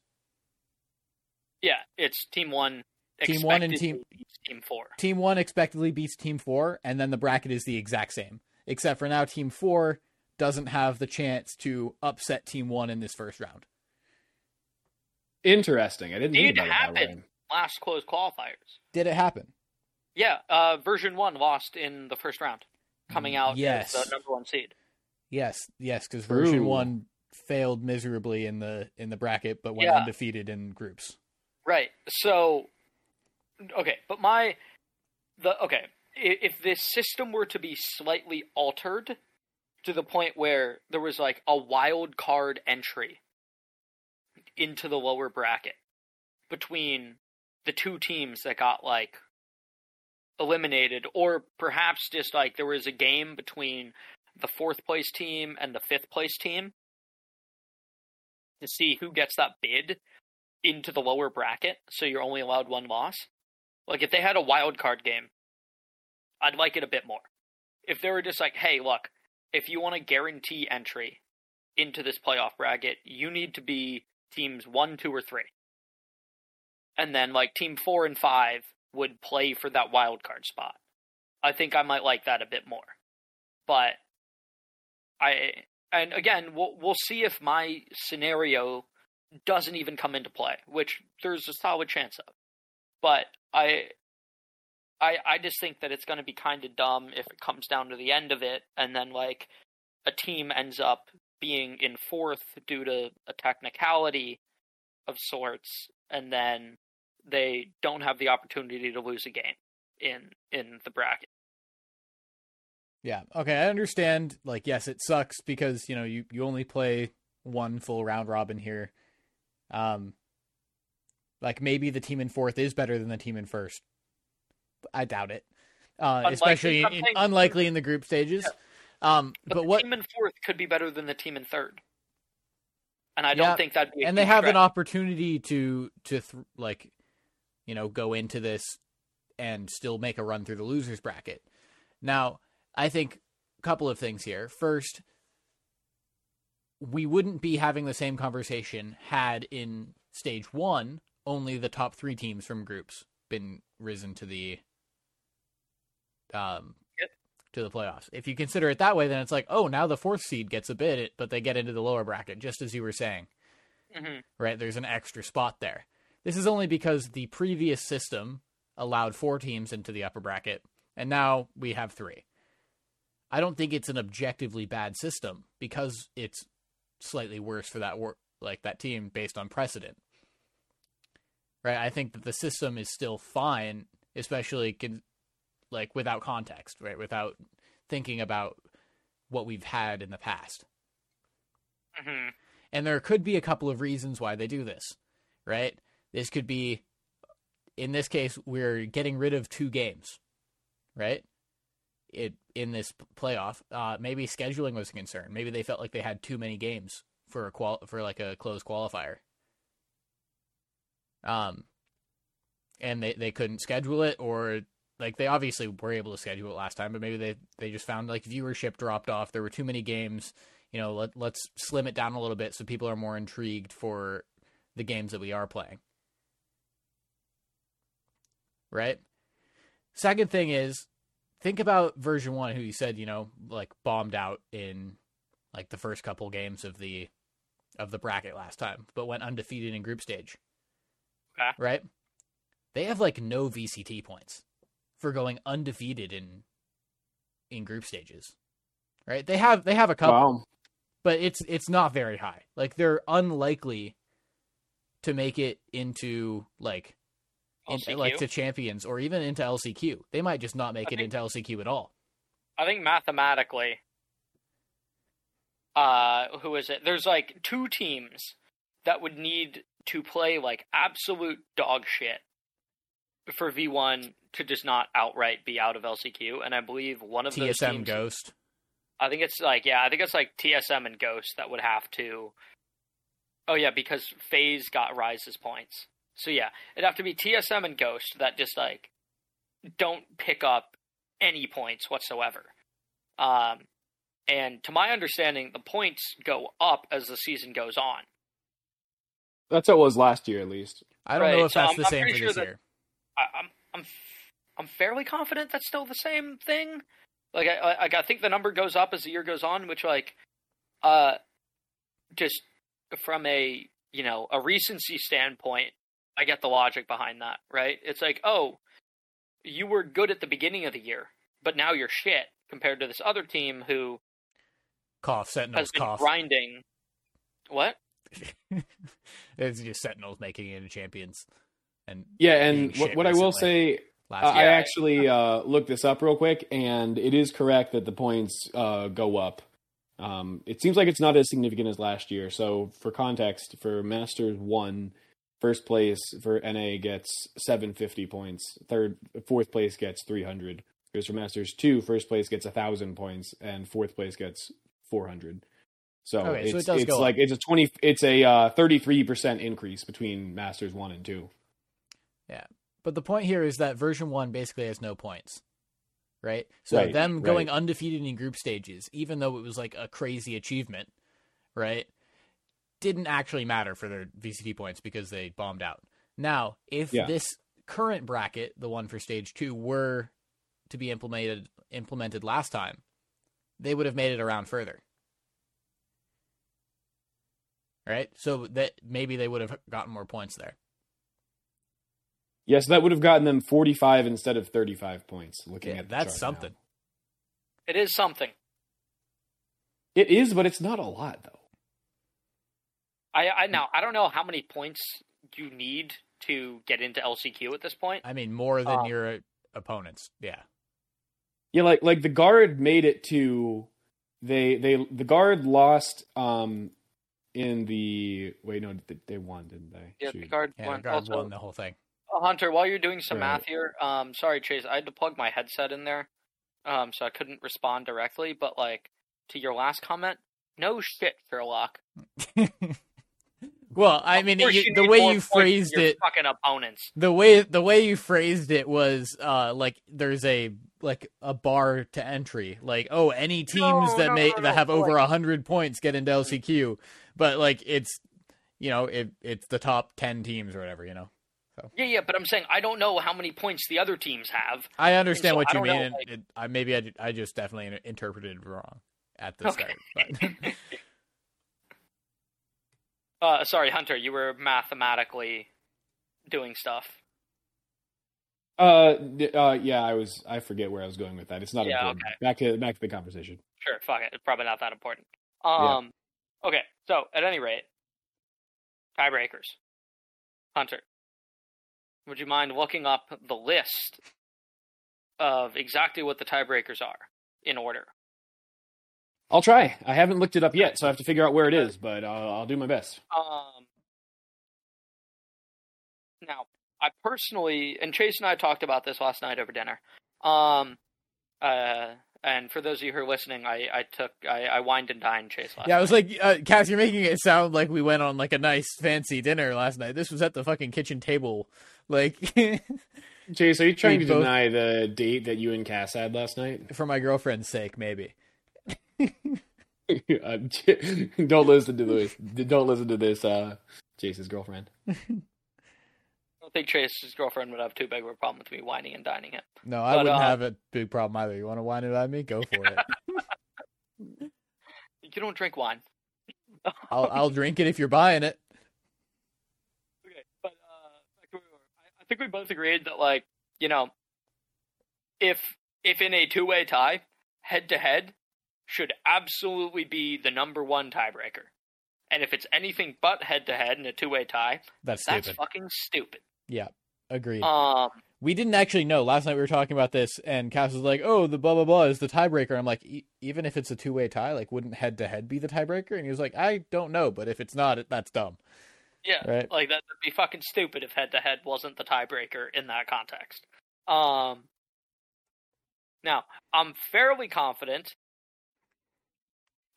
Yeah, it's team one. Team one and team team four. Team one expectedly beats team four, and then the bracket is the exact same, except for now team four doesn't have the chance to upset team one in this first round. Interesting. I didn't. Did happen last close qualifiers. Did it happen? Yeah, uh, version one lost in the first round, coming out yes. as the number one seed. Yes, yes, because version Ooh. one failed miserably in the in the bracket, but went yeah. undefeated in groups. Right. So, okay, but my the okay, if this system were to be slightly altered to the point where there was like a wild card entry into the lower bracket between the two teams that got like eliminated, or perhaps just like there was a game between the fourth place team and the fifth place team to see who gets that bid into the lower bracket, so you're only allowed one loss. Like if they had a wild card game, I'd like it a bit more. If they were just like, hey, look, if you want to guarantee entry into this playoff bracket, you need to be teams one, two, or three. And then like team four and five would play for that wild card spot. I think I might like that a bit more. But I and again, we'll we'll see if my scenario doesn't even come into play, which there's a solid chance of. But I I I just think that it's going to be kind of dumb if it comes down to the end of it and then like a team ends up being in fourth due to a technicality of sorts, and then they don't have the opportunity to lose a game in in the bracket. Yeah. Okay, I understand. Like, yes, it sucks because you know you you only play one full round robin here. Um, like maybe the team in fourth is better than the team in first. I doubt it. Uh, Unlikely, especially in, I'm in- saying- unlikely in the group stages. Um, But, but the what team in fourth could be better than the team in third, and I Yeah, don't think that'd be. A and they have an opportunity to to th- like you know go into this and still make a run through the losers bracket now i think a couple of things here first we wouldn't be having the same conversation had in stage one only the top three teams from groups been risen to the um Yep. to the playoffs if you consider it that way then it's like oh now the fourth seed gets a bid but they get into the lower bracket just as you were saying Mhm. right? There's an extra spot there. This is only because the previous system allowed four teams into the upper bracket, and now we have three. I don't think it's an objectively bad system because it's slightly worse for that wor- like that team based on precedent. Right? I think that the system is still fine, especially con- like without context, right? Without thinking about what we've had in the past. Mhm. And there could be a couple of reasons why they do this, right? This could be, in this case, we're getting rid of two games, right? It in this playoff, uh, maybe scheduling was a concern. Maybe they felt like they had too many games for a qual for like a closed qualifier. Um, and they they couldn't schedule it, or like they obviously were able to schedule it last time, but maybe they they just found like viewership dropped off. There were too many games you know, let, let's slim it down a little bit so people are more intrigued for the games that we are playing. Right? Second thing is think about version 1 who you said, you know, like bombed out in like the first couple games of the of the bracket last time, but went undefeated in group stage. Okay. Right? They have like no VCT points for going undefeated in in group stages. Right? They have they have a couple Wow. but it's it's not very high. Like they're unlikely to make it into like LCQ? like to champions or even into LCQ. They might just not make I it think- into LCQ at all. I think mathematically, uh, who is it? There's like two teams that would need to play like absolute dog shit for V1 to just not outright be out of LCQ, and I believe one of those TSM teams, Ghost. I think it's like yeah, I think it's like TSM and Ghost that would have to. Oh yeah, because FaZe got Rise's points. So yeah, it'd have to be TSM and Ghost that just like don't pick up any points whatsoever. Um, and to my understanding, the points go up as the season goes on. That's how it was last year, at least. I don't Right, know if so that's I'm- the I'm same pretty for sure this year. I, I'm I'm I'm fairly confident that's still the same thing. Like I I, I think the number goes up as the year goes on, which like uh just from a you know a recency standpoint, I get the logic behind that. Right? It's like oh, you were good at the beginning of the year, but now you're shit compared to this other team who Cough, has Sentinels, been cough. grinding. What? it's just Sentinels making it into champions. And Yeah, and what, what I will say, last uh, I actually uh, looked this up real quick, and it is correct that the points uh, go up. Um, it seems like it's not as significant as last year. So, for context, for Masters one, first place for NA gets 750 points. Third, fourth place gets 300. Because for Masters two, first place gets 1,000 points, and fourth place gets 400. So Okay, it's so it does it's go like up. it's a twenty it's a uh, thirty three percent increase between Masters one and two. Yeah. But the point here is that version one basically has no points. Right? So Right, them right. going undefeated in group stages, even though it was like a crazy achievement, right? Didn't actually matter for their VCT points because they bombed out. Now, if Yeah. this current bracket, the one for stage two, were to be implemented implemented last time, they would have made it around further. Right? So that maybe they would have gotten more points there. Yes, that would have gotten them 45 instead of 35 points. Looking Yeah, at the that's chart now. something. It is something. It is, but it's not a lot though. I, I now I don't know how many points you need to get into LCQ at this point. I mean, more than Um, your opponents. Yeah. Yeah, like like the guard made it to they they the guard lost um in the wait no they, they won didn't they? Yeah, the guard Yeah, won. guard Also, won the whole thing. uh, Hunter, while you're doing some Right. math here, um, sorry Chase, I had to plug my headset in there, um, so I couldn't respond directly. But like to your last comment, no shit, Sherlock. well, I mean, you, the way you phrased it, fucking opponents. the way the way you phrased it was uh like there's a like a bar to entry like oh any teams No, that no, may no, that have over a hundred points get into lcq but like it's you know it it's the top 10 teams or whatever you know Yeah, yeah, but I'm saying I don't know how many points the other teams have. i understand so what you don't mean know, and like- it, I, maybe I, I just definitely interpreted wrong at the Okay. start but Uh, sorry, Hunter, you were mathematically doing stuff. Uh, uh, yeah, I was. I forget where I was going with that. It's not Yeah, important. Back to back to the conversation. Sure, fuck it. It's probably not that important. Um, okay. So at any rate, tiebreakers. Hunter, would you mind looking up the list of exactly what the tiebreakers are in order? I'll try. I haven't looked it up yet, so I have to figure out where it is. But I'll, I'll do my best. Um, now, I personally, and Chase and I talked about this last night over dinner. Um, uh, and for those of you who are listening, I, I took, I, I wined and dined Chase last night. yeah i was like uh, cass you're making it sound like we went on like a nice fancy dinner last night this was at the fucking kitchen table like Chase, are you trying We to both- deny the date that you and Cass had last night? for my girlfriend's sake maybe don't listen to this. Don't listen to this. Uh, Chase's girlfriend. I don't think Chase's girlfriend would have too big of a problem with me whining and dining him. No, I But, wouldn't uh, have a big problem either. You want to whine it at me? Go for it. You don't drink wine. I'll I'll drink it if you're buying it. Okay, but uh, back to where we were. I, I think we both agreed that, like, you know, if if in a two way tie, head to head should absolutely be the number one tiebreaker. And if it's anything but head to head in a two way tie, That's that's stupid. fucking stupid. Yeah, agreed. Um, we didn't actually know. Last night we were talking about this, and Cass was like, "Oh, the blah blah blah is the tiebreaker." I'm like, e- even if it's a two way tie, like, wouldn't head to head be the tiebreaker? And he was like, "I don't know, but if it's not, that's dumb." yeah, Right. like that would be fucking stupid if head to head wasn't the tiebreaker in that context. Um, now I'm fairly confident.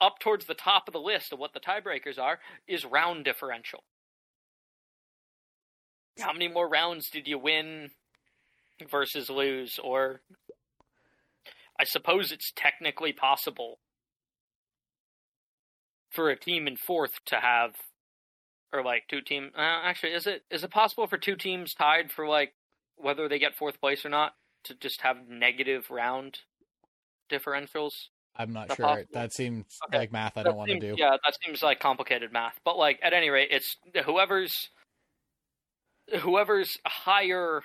Up towards the top of the list of what the tiebreakers are is round differential. How many more rounds did you win versus lose? Or I suppose it's technically possible for a team in fourth to have, or like two team. Uh, actually, is it is it possible for two teams tied for like whether they get fourth place or not to just have negative round differentials? I'm not sure. possible. That seems Okay. like math I That don't want to do. Yeah, that seems like complicated math. But like at any rate, it's whoever's whoever's higher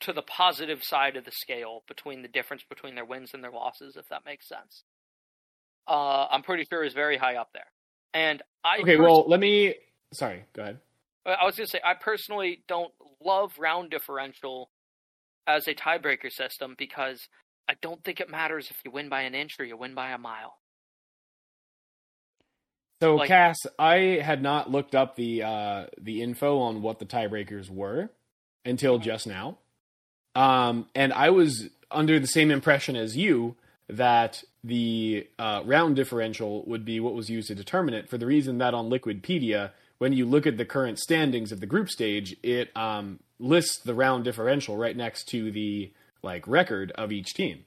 to the positive side of the scale between the difference between their wins and their losses, if that makes sense. Uh, I'm pretty sure is very high up there. And I Okay, pers- well, let me. Sorry, go ahead. I was gonna say I personally don't love round differential as a tiebreaker system because I don't think it matters if you win by an inch or you win by a mile. So, Like- Cass, I had not looked up the uh, the info on what the tiebreakers were until just now, um, and I was under the same impression as you that the uh, round differential would be what was used to determine it. For the reason that on Liquipedia, when you look at the current standings of the group stage, it um, lists the round differential right next to the like record of each team.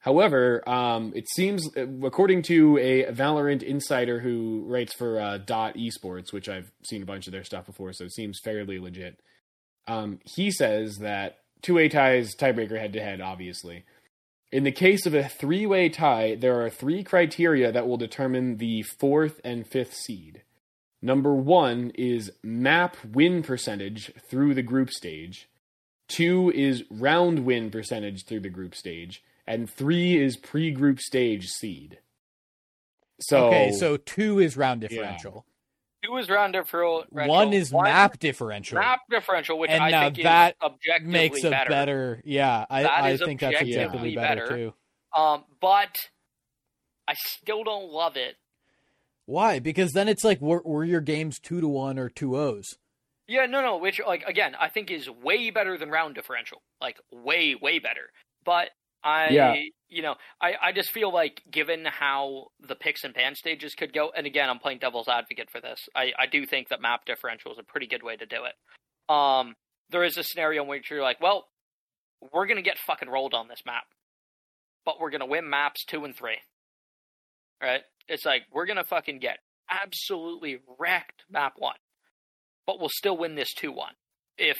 However, um, it seems, according to a Valorant insider who writes for uh, Dot Esports, which I've seen a bunch of their stuff before, so it seems fairly legit. Um, he says that two-way ties, tiebreaker head-to-head, obviously. In the case of a three-way tie, there are three criteria that will determine the fourth and fifth seed. Number one is map win percentage through the group stage. Two is round win percentage through the group stage, and three is pre-group stage seed. So okay, so two is round differential. Two is round differential. One is map differential. Map differential, which And I think that is objectively makes a better. better. Yeah, I, That I is think that's objectively objectively better, better. too. Um, but I still don't love it. Why? Because then it's like were, were your games two to one or two O's? Yeah, no, no. Which, like, again, I think is way better than round differential. Like, way, way better. But I, Yeah. you know, I, I just feel like given how the picks and ban stages could go, and again, I'm playing devil's advocate for this. I, I do think that map differential is a pretty good way to do it. Um, there is a scenario in which you're like, well, we're gonna get fucking rolled on this map, but we're gonna win maps two and three. Right? It's like we're gonna fucking get absolutely wrecked map one but we'll still win this 2-1 if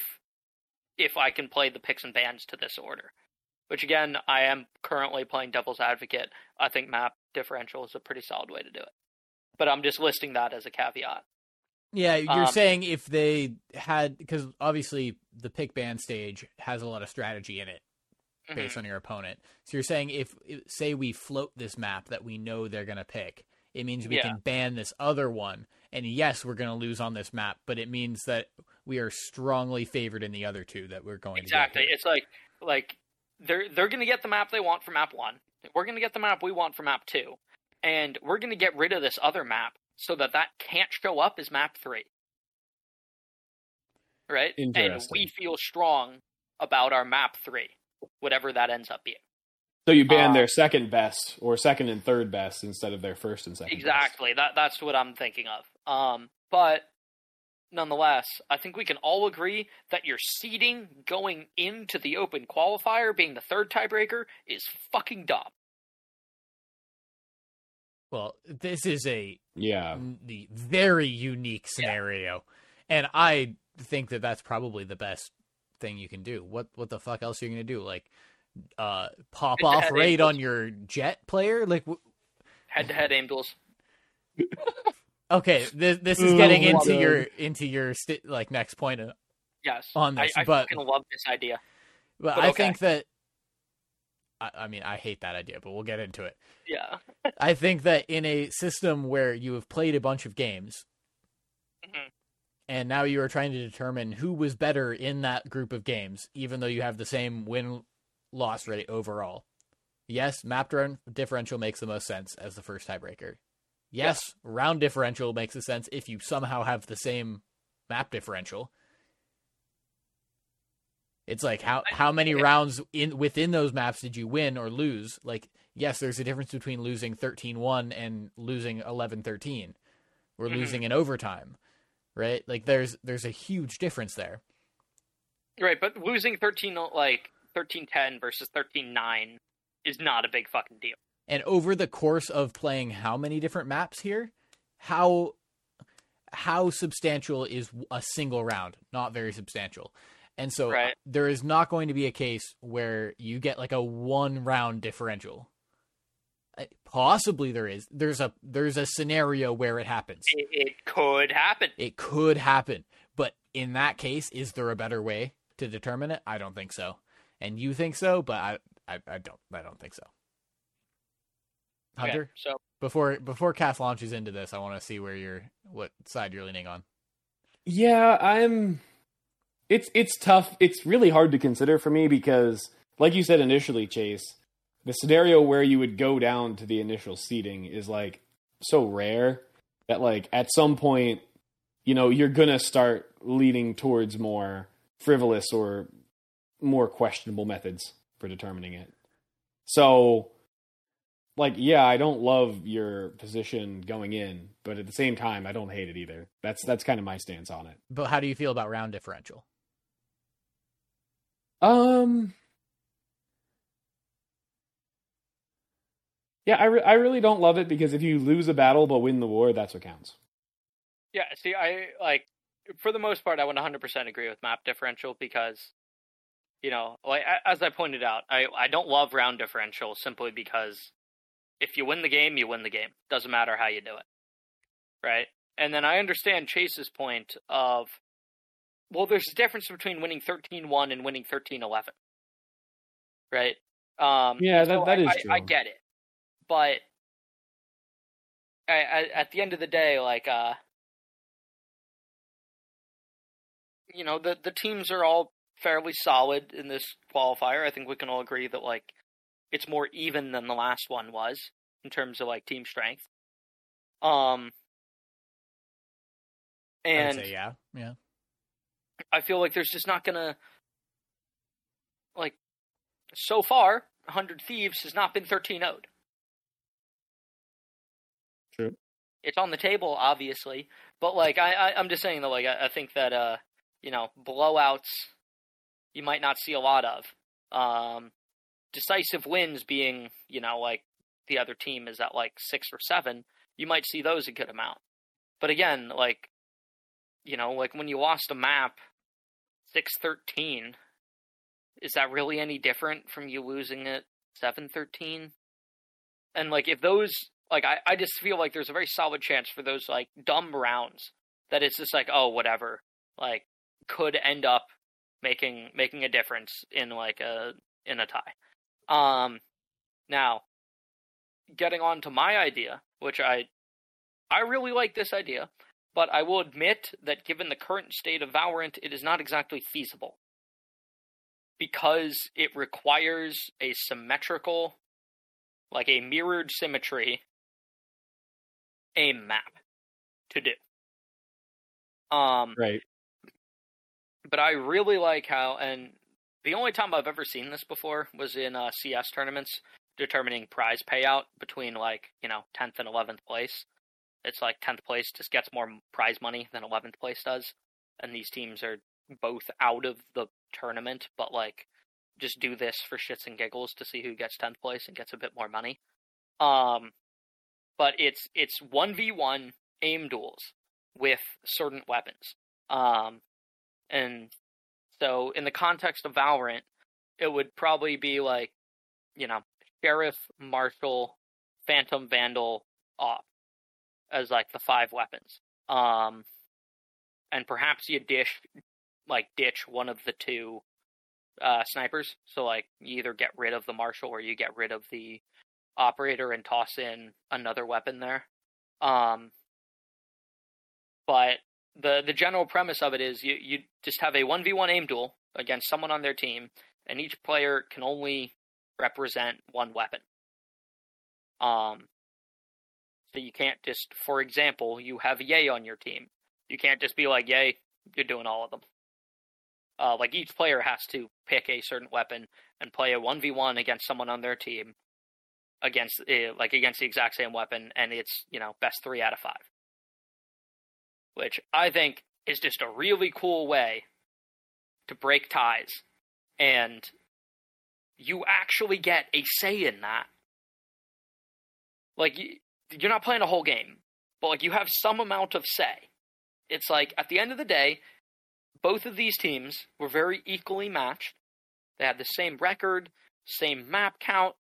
if I can play the picks and bans to this order. Which again, I am currently playing devil's advocate. I think map differential is a pretty solid way to do it. But I'm just listing that as a caveat. Yeah, you're Um, saying if they had because obviously the pick ban stage has a lot of strategy in it Mhm. based on your opponent. So you're saying if say we float this map that we know they're going to pick, it means we Yeah. can ban this other one. And yes, we're going to lose on this map, but it means that we are strongly favored in the other two that we're going Exactly. to get. It's like like they're they're gonna get the map they want from map one. We're gonna get the map we want from map two, and we're gonna get rid of this other map so that that can't show up as map three. Right. And we feel strong about our map three, whatever that ends up being. So you ban Uh, their second best or second and third best instead of their first and second. best. Exactly. That that's what I'm thinking of. Um, but nonetheless, I think we can all agree that your seeding going into the open qualifier, being the third tiebreaker, is fucking dumb. Well, this is a Yeah. the very unique scenario, and I think that that's probably the best thing you can do. What what the fuck else are you gonna do? Like, uh, pop Head-to-head off raid on your Jett player? Like, Head to head aim duels. okay, this this is getting my into your into your sti- like next point. uh, Yes. On I, this, I but- fucking love this idea. But, But I okay. think that. I, I mean, I hate that idea, but we'll get into it. Yeah. I think that in a system where you have played a bunch of games, Mhm. and now you are trying to determine who was better in that group of games, even though you have the same win loss rate overall. Yes, map run differential makes the most sense as the first tiebreaker. Yes, round differential makes the sense if you somehow have the same map differential. It's like how how many rounds in within those maps did you win or lose? Like yes, there's a difference between losing 13-1 and losing 11-13 or Mhm. losing in overtime. Right? Like there's there's a huge difference there. Right, but losing 13 like 13-10 versus 13-9 is not a big fucking deal. And over the course of playing how many different maps here, how how substantial is a single round? Not very substantial. And so Right. there is not going to be a case where you get like a one round differential. Uh, Possibly there is. There's a there's a scenario where it happens. It, it could happen. It could happen. But in that case, is there a better way to determine it? I don't think so. And you think so, but I I, I don't I don't think so. Okay, Hunter? so Before before Cass launches into this, I want to see where you're what side you're leaning on. Yeah, I'm. It's it's tough. It's really hard to consider for me because, like you said initially, Chase, the scenario where you would go down to the initial seating is like so rare that like at some point, you know, you're gonna start leaning towards more frivolous or more questionable methods for determining it. So, like, yeah, I don't love your position going in, but at the same time, I don't hate it either. That's that's kind of my stance on it. But how do you feel about round differential? Um. Yeah, I, re- I really don't love it because if you lose a battle but win the war, that's what counts. Yeah, see, I like for the most part, I would 100% agree with map differential because, you know, like as I pointed out, I I don't love round differential simply because if you win the game, you win the game. Doesn't matter how you do it, right? And then I understand Chase's point of, well, there's a difference between winning 13-1 and winning 13-11, right? Um, Yeah, that- so that I, is I, I get it, but I, at the end of the day, like, uh, you know the the teams are all fairly solid in this qualifier. I think we can all agree that like it's more even than the last one was in terms of like team strength. Um, and say yeah, yeah. I feel like there's just not gonna like so far. Hundred Thieves has not been thirteen owed. True. It's on the table, obviously, but like I, I I'm just saying that like I, I think that uh you know blowouts you might not see a lot of. Um, decisive wins being you know like the other team is at like six or seven, you might see those a good amount. But again, like you know, like when you lost a map six thirteen, is that really any different from you losing it seven thirteen? And like if those like I, I just feel like there's a very solid chance for those like dumb rounds that it's just like, oh whatever. Like could end up making making a difference in like a in a tie. Um now getting on to my idea, which I I really like this idea, but I will admit that given the current state of Valorant, it is not exactly feasible. Because it requires a symmetrical, like a mirrored symmetry, aim map to do. Um, Right. but I really like how, and the only time I've ever seen this before was in uh, CS tournaments determining prize payout between like you know 10th and 11th place. It's like 10th place just gets more prize money than 11th place does, and these teams are both out of the tournament, but like just do this for shits and giggles to see who gets 10th place and gets a bit more money. Um, but it's it's 1v1 aim duels with certain weapons. Um, and so in the context of Valorant, it would probably be like, you know, Sheriff, Marshal, Phantom, Vandal, Op as like the five weapons. Um, and perhaps you dish like ditch one of the two uh, snipers. So like you either get rid of the Marshal or you get rid of the operator and toss in another weapon there. Um, but the the general premise of it is you you just have a one v one aim duel against someone on their team, and each player can only represent one weapon. Um, so you can't just, for example, you have Yay on your team. You can't just be like Yay, you're doing all of them. Uh, like each player has to pick a certain weapon and play a one v one against someone on their team, against uh, like against the exact same weapon, and it's you know best three out of five which I think is just a really cool way to break ties. And you actually get a say in that. Like, you're not playing a whole game, but like you have some amount of say. It's like, at the end of the day, both of these teams were very equally matched. They had the same record, same map count.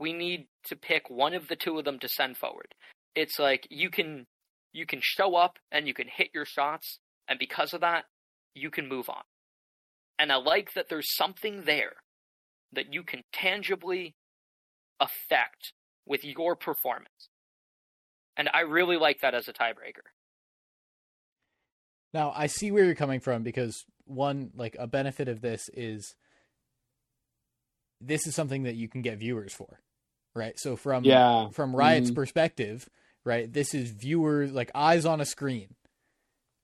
We need to pick one of the two of them to send forward. It's like you can you can show up and you can hit your shots, and because of that, you can move on. And I like that there's something there that you can tangibly affect with your performance. And I really like that as a tiebreaker. Now, I see where you're coming from because one, like a benefit of this is this is something that you can get viewers for, right? So from Yeah. from Riot's Mhm. perspective, right, this is viewers like eyes on a screen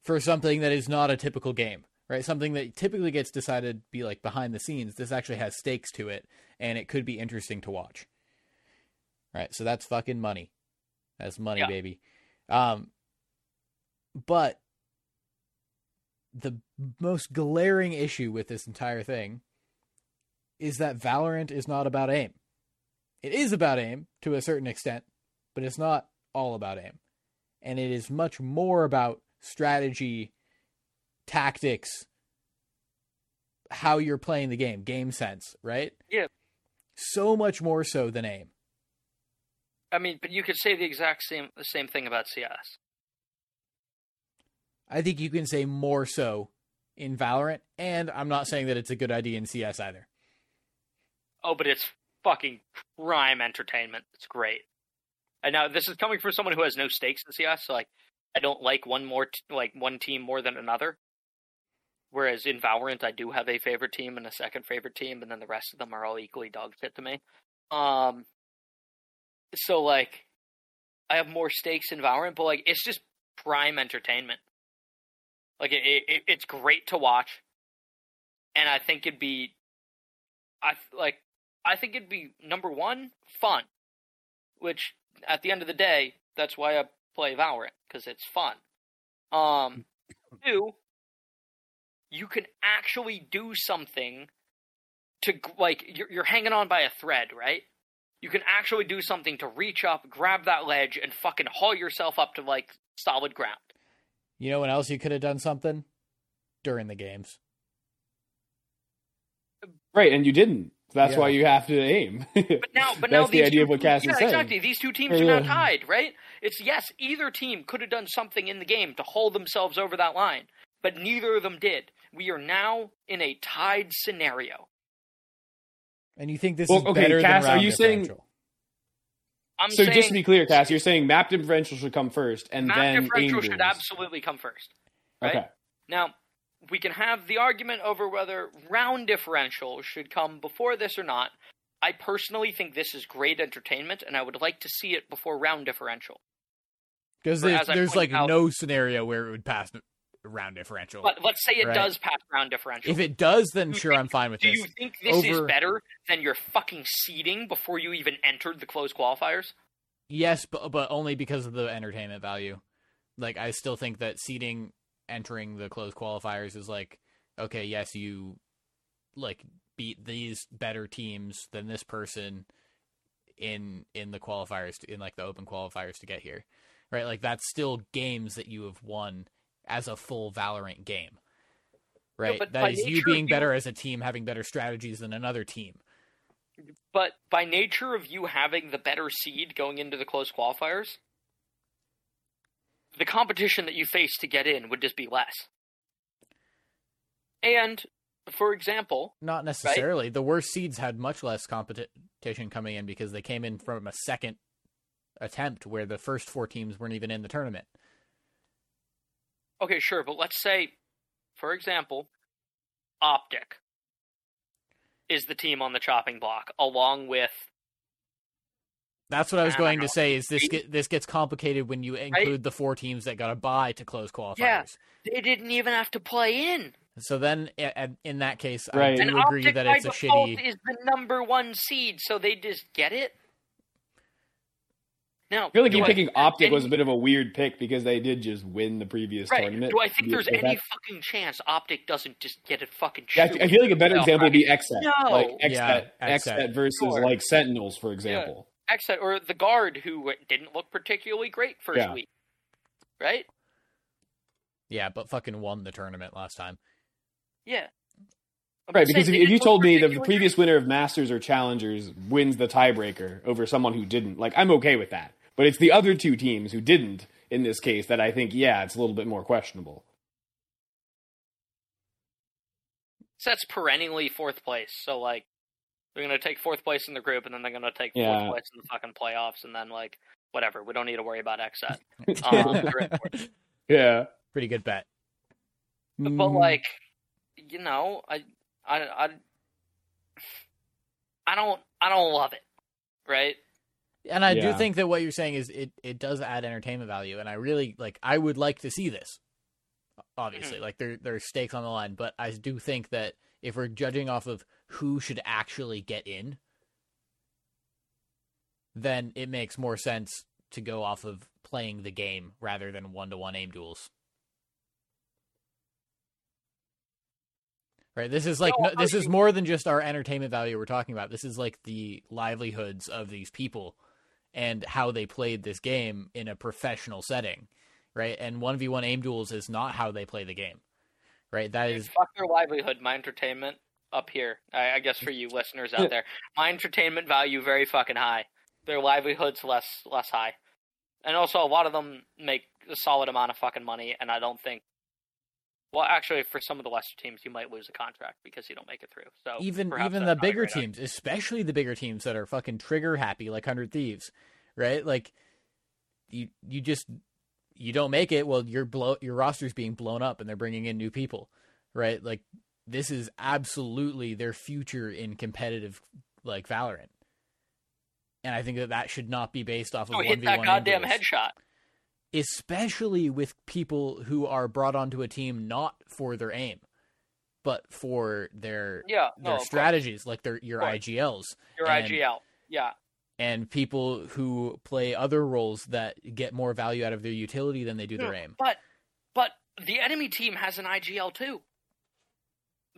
for something that is not a typical game, right? Something that typically gets decided be like behind the scenes. This actually has stakes to it, and it could be interesting to watch. Right, so that's fucking money. That's money, Yeah. baby. Um, but the most glaring issue with this entire thing is that Valorant is not about aim. It is about aim to a certain extent, but it's not all about aim. And it is much more about strategy, tactics, how you're playing the game, game sense, right? Yeah. So much more so than aim. I mean, but you could say the exact same the same thing about CS. I think you can say more so in Valorant, and I'm not saying that it's a good idea in CS either. Oh, but it's fucking prime entertainment. It's great. And now this is coming from someone who has no stakes in CS. So like, I don't like one more t- like one team more than another. Whereas in Valorant, I do have a favorite team and a second favorite team, and then the rest of them are all equally dog shit to me. Um, so like, I have more stakes in Valorant, but like, it's just prime entertainment. Like, it, it it's great to watch, and I think it'd be, I like, I think it'd be number one fun, which at the end of the day, that's why I play Valorant because it's fun. Um, two, you can actually do something to like you're, you're hanging on by a thread, right? You can actually do something to reach up, grab that ledge, and fucking haul yourself up to like solid ground. You know when else you could have done something during the games? Right, and you didn't. That's Yeah. why you have to aim. But now, but now the these idea two, of what Cass yeah, is saying. exactly. These two teams Yeah, are now tied, right? It's yes, either team could have done something in the game to hold themselves over that line, but neither of them did. We are now in a tied scenario. And you think this Well, is okay, better Cass, than are round you saying- differential? I'm so saying just to be clear, Cass, you're saying map differential should come first, and map then differential aim should absolutely come first. right? Okay. Now, we can have the argument over whether round differential should come before this or not. I personally think this is great entertainment, and I would like to see it before round differential. Because there's, there's like out- no scenario where it would pass round differential. But let's say it Right. does pass round differential. if it does, then Do sure, think- I'm fine with Do this. Do you think this is better than your fucking seeding before you even entered the closed qualifiers? Yes, but but only because of the entertainment value. Like I still think that seeding entering the closed qualifiers is like okay, yes, you like beat these better teams than this person in in the qualifiers in like the open qualifiers to get here. Right? Like that's still games that you have won as a full Valorant game. Right? that is you being you- better as a team having better strategies than another team. But by nature of you having the better seed going into the closed qualifiers, the competition that you face to get in would just be less. And, for example, Not necessarily. The worst seeds had much less competition coming in because they came in from a second attempt where the first four teams weren't even in the tournament. okay, sure, but let's say, for example, Optic is the team on the chopping block, along with That's what I was going don't to say. Is this get, this gets complicated when you include the four teams that got a bye to close qualifiers? Yeah. they didn't even have to play in. So then, a- a- in that case, Right. I And do agree that it's a shitty. is the number one seed, so they just get it. Now, I feel like you I- picking Optic any- was a bit of a weird pick because they did just win the previous right. tournament. Do I think there's any that- fucking chance Optic doesn't just get it fucking? Yeah, I feel like a better playoff example would be bracket? XSET. No. Like XSET, Yeah, XSET, XSET. versus Sure. like Sentinels, for example. XSET or the guard who didn't look particularly great first Yeah. week, right? Yeah, but fucking won the tournament last time. Yeah. I'm Right, because saying, if, if you told me that the previous winner of Masters or Challengers wins the tiebreaker over someone who didn't, like I'm okay with that. But it's the other two teams who didn't in this case that I think, yeah, it's a little bit more questionable. great. that's perennially fourth place. So like, they're gonna take fourth place in the group, and then they're gonna take Yeah. fourth place in the fucking playoffs, and then like whatever. We don't need to worry about XSET. Um, they're in fourth. Yeah. Pretty good bet. but Mm, like, you know, I, I, I, I don't, I don't love it, right? And I do think that what you're saying is it, it does add entertainment value, and I really like. I would like to see this. Obviously, Mm-hmm. like there there's stakes on the line, but I do think that if we're judging off of who should actually get in, then it makes more sense to go off of playing the game rather than one to one aim duels. Right. This is like No, no, this is more than just our entertainment value we're talking about. This is like the livelihoods of these people and how they played this game in a professional setting, right? And 1v1 aim duels is not how they play the game. Right? That Dude, is fuck their livelihood. My entertainment up here. I, I guess for you listeners out there, my entertainment value very fucking high. Their livelihoods less less high, and also a lot of them make a solid amount of fucking money. And I don't think. Well, actually, for some of the lesser teams, you might lose a contract because you don't make it through. So even even the bigger idea. teams, especially the bigger teams that are fucking trigger happy like 100 Thieves, right? Like you you just you don't make it, well your blow your roster's being blown up and they're bringing in new people. right? Like this is absolutely their future in competitive like Valorant. And I think that that should not be based off of Oh, 1v1 hit that goddamn duels. headshot. especially with people who are brought onto a team not for their aim, but for their Yeah, their course. strategies, like their your IGLs, Your and- IGL. Yeah. and people who play other roles that get more value out of their utility than they do their hmm, aim. But but the enemy team has an IGL too.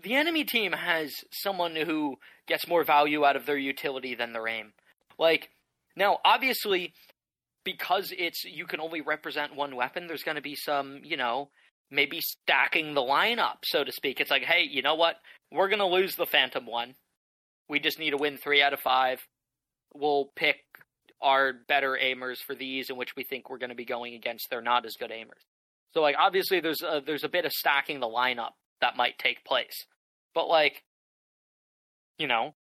The enemy team has someone who gets more value out of their utility than their aim. Like now, obviously, because it's you can only represent one weapon. There's going to be some, you know, maybe stacking the lineup, so to speak. It's like, hey, you know what? We're going to lose the Phantom one. We just need to win three out of five. We'll pick our better aimers for these in which we think we're going to be going against their not as good aimers. So like obviously there's a, there's a bit of stacking the lineup that might take place. But like you know,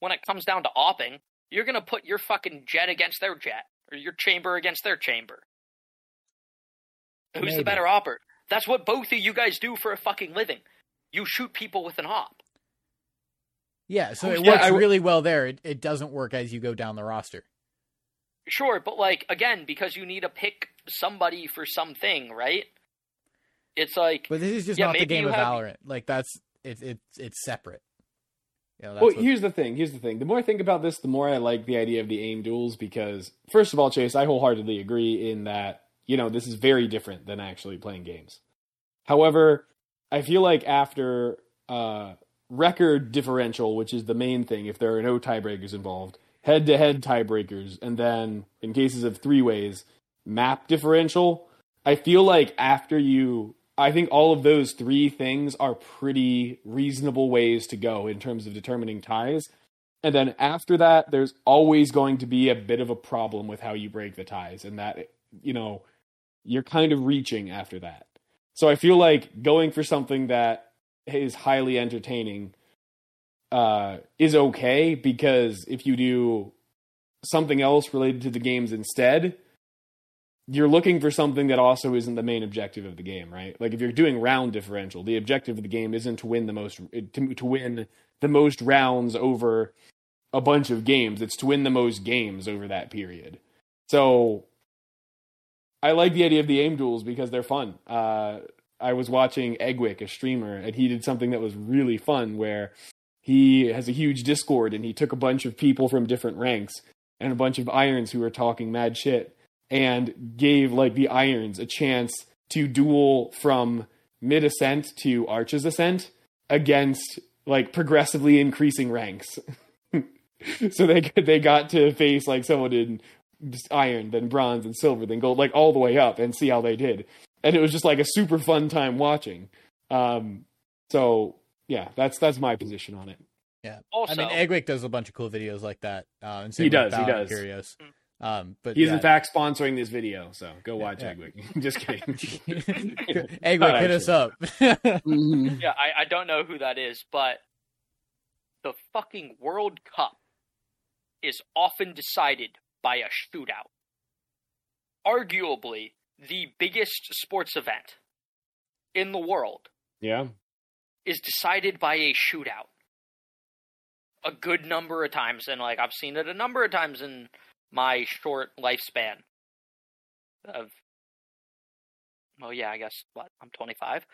when it comes down to opping, you're going to put your fucking Jett against their Jett or your chamber against their chamber. Who's Maybe. the better opper? That's what both of you guys do for a fucking living. You shoot people with an op. Yeah, so Who's it works I really well there. It, it doesn't work as you go down the roster. Sure, but like again, because you need to pick somebody for something, right? It's like But this is just Yeah, not the game of have- Valorant. Like that's it's it's it's separate. You know, that's Well, what- here's the thing. Here's the thing. The more I think about this, the more I like the idea of the aim duels because, first of all, Chase, I wholeheartedly agree in that you know this is very different than actually playing games. However, I feel like after uh, record differential, which is the main thing, if there are no tiebreakers involved, head-to-head tiebreakers, and then in cases of three ways, map differential. I feel like after you I think all of those three things are pretty reasonable ways to go in terms of determining ties. And then after that, there's always going to be a bit of a problem with how you break the ties, and that, you know, you're kind of reaching after that. So I feel like going for something that is highly entertaining uh, is okay because if you do something else related to the games instead, you're looking for something that also isn't the main objective of the game, right? Like if you're doing round differential, the objective of the game isn't to win the most to, to win the most rounds over a bunch of games. It's to win the most games over that period. So I like the idea of the aim duels because they're fun. Uh, I was watching Eggwick, a streamer, and he did something that was really fun where he has a huge Discord and he took a bunch of people from different ranks and a bunch of irons who were talking mad shit and gave like the irons a chance to duel from mid ascent to arches ascent against like progressively increasing ranks. so they they got to face like someone in iron, then bronze, and silver, then gold, like all the way up, and see how they did. And it was just like a super fun time watching. Um, so yeah, that's that's my position on it. yeah. also I mean, Eggwick does a bunch of cool videos like that. Uh, and same He does, he Valorant does. Curious. Um, but He's yeah. in fact sponsoring this video, so go watch Yeah. Eggwick. just kidding. Eggwick, hit us up. Mhm. Yeah, I, I don't know who that is, but the fucking World Cup is often decided by a shootout. Arguably the biggest sports event in the world Yeah. is decided by a shootout. A good number of times, and like I've seen it a number of times in my short lifespan of well yeah, I guess what, I'm twenty five.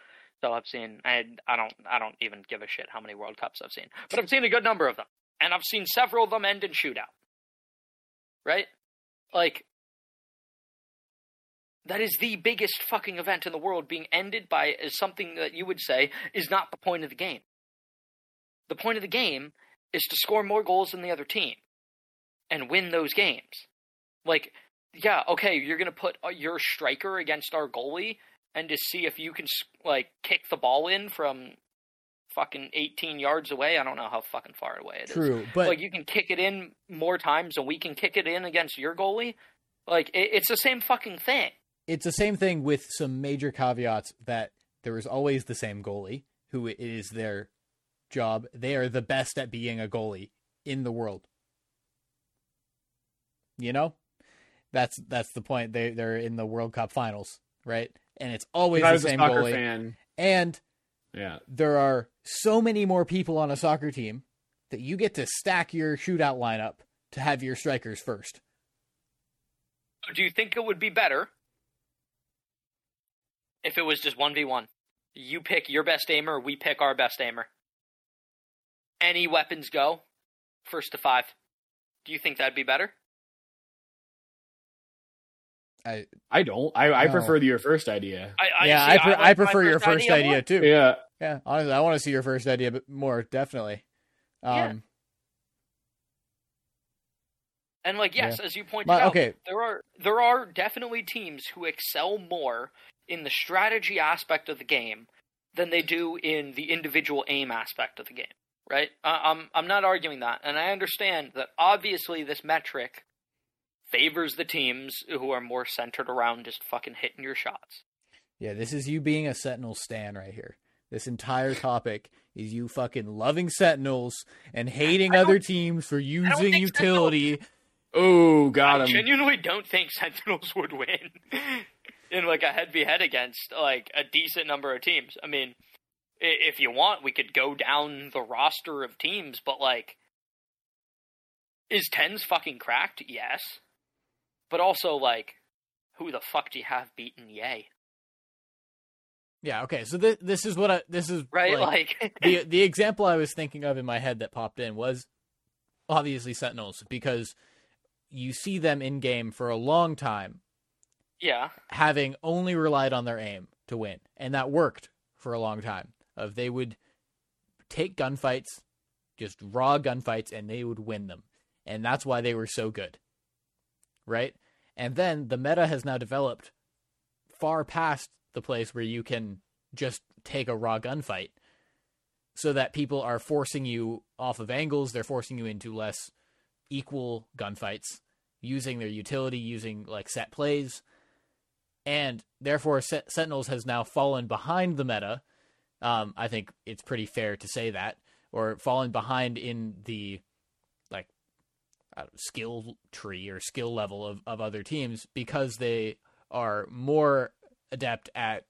So I've seen I I don't I don't even give a shit how many World Cups I've seen. But I've seen a good number of them. And I've seen several of them end in shootout. Right? Like that is the biggest fucking event in the world being ended by something that you would say is not the point of the game. The point of the game is to score more goals than the other team and win those games. Like, yeah, okay, you're gonna put uh, your striker against our goalie and to see if you can like kick the ball in from fucking 18 yards away. I don't know how fucking far away it is. True, but like you can kick it in more times than we can kick it in against your goalie. Like it, it's the same fucking thing. it's the same thing with some major caveats that there is always the same goalie who it is their job. They are the best at being a goalie in the world. You know? That's that's the point. They they're in the World Cup finals, right? And it's always the was a same soccer goalie. fan. And Yeah. there are so many more people on a soccer team that you get to stack your shootout lineup to have your strikers first. Do you think it would be better if it was just 1v1? You pick your best aimer, we pick our best aimer. Any weapons go, first to five. Do you think that'd be better? I, I don't. I, I No. prefer the, your first idea. I, I yeah, see, I, pre- like I my prefer your first idea, more. too. Yeah. Yeah, honestly, I want to see your first idea but more definitely. Um, Yeah. And like, yes, as you pointed My- out, okay. there are there are definitely teams who excel more in the strategy aspect of the game than they do in the individual aim aspect of the game. Right? I, I'm I'm not arguing that, and I understand that obviously this metric favors the teams who are more centered around just fucking hitting your shots. Yeah, this is you being a Sentinel stan right here. This entire topic is you fucking loving Sentinels and hating other teams for using think utility. Oh, got him. I genuinely don't think Sentinels would win in like a head v head against like a decent number of teams. I mean, if you want, we could go down the roster of teams, but like, is tens fucking cracked? Yes, but also like, who the fuck do you have beaten Yay? Yeah, okay. So th- this is what I this is Right? like, Like, the the example I was thinking of in my head that popped in was obviously Sentinels because you see them in game for a long time yeah, having only relied on their aim to win, and that worked for a long time. Of they would take gunfights, just raw gunfights, and they would win them, and that's why they were so good, right? And then the meta has now developed far past the place where you can just take a raw gunfight, so that people are forcing you off of angles. They're forcing you into less equal gunfights, using their utility, using like set plays and therefore Sentinels has now fallen behind the meta. Um, I think it's pretty fair to say that, or fallen behind in the know, skill tree or skill level of, of other teams because they are more adept at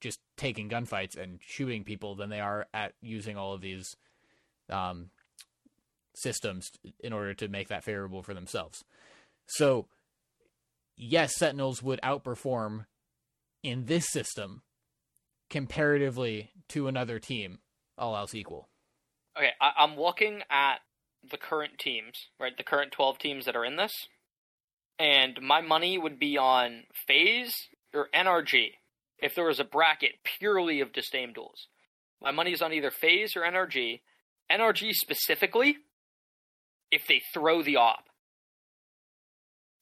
just taking gunfights and shooting people than they are at using all of these um, systems in order to make that favorable for themselves. So yes, Sentinels would outperform in this system comparatively to another team, all else equal. Okay, I- I'm looking at the current teams, right? The current 12 teams that are in this. And my money would be on FaZe or NRG if there was a bracket purely of disdain duels. My money is on either FaZe or NRG. NRG specifically, if they throw the op.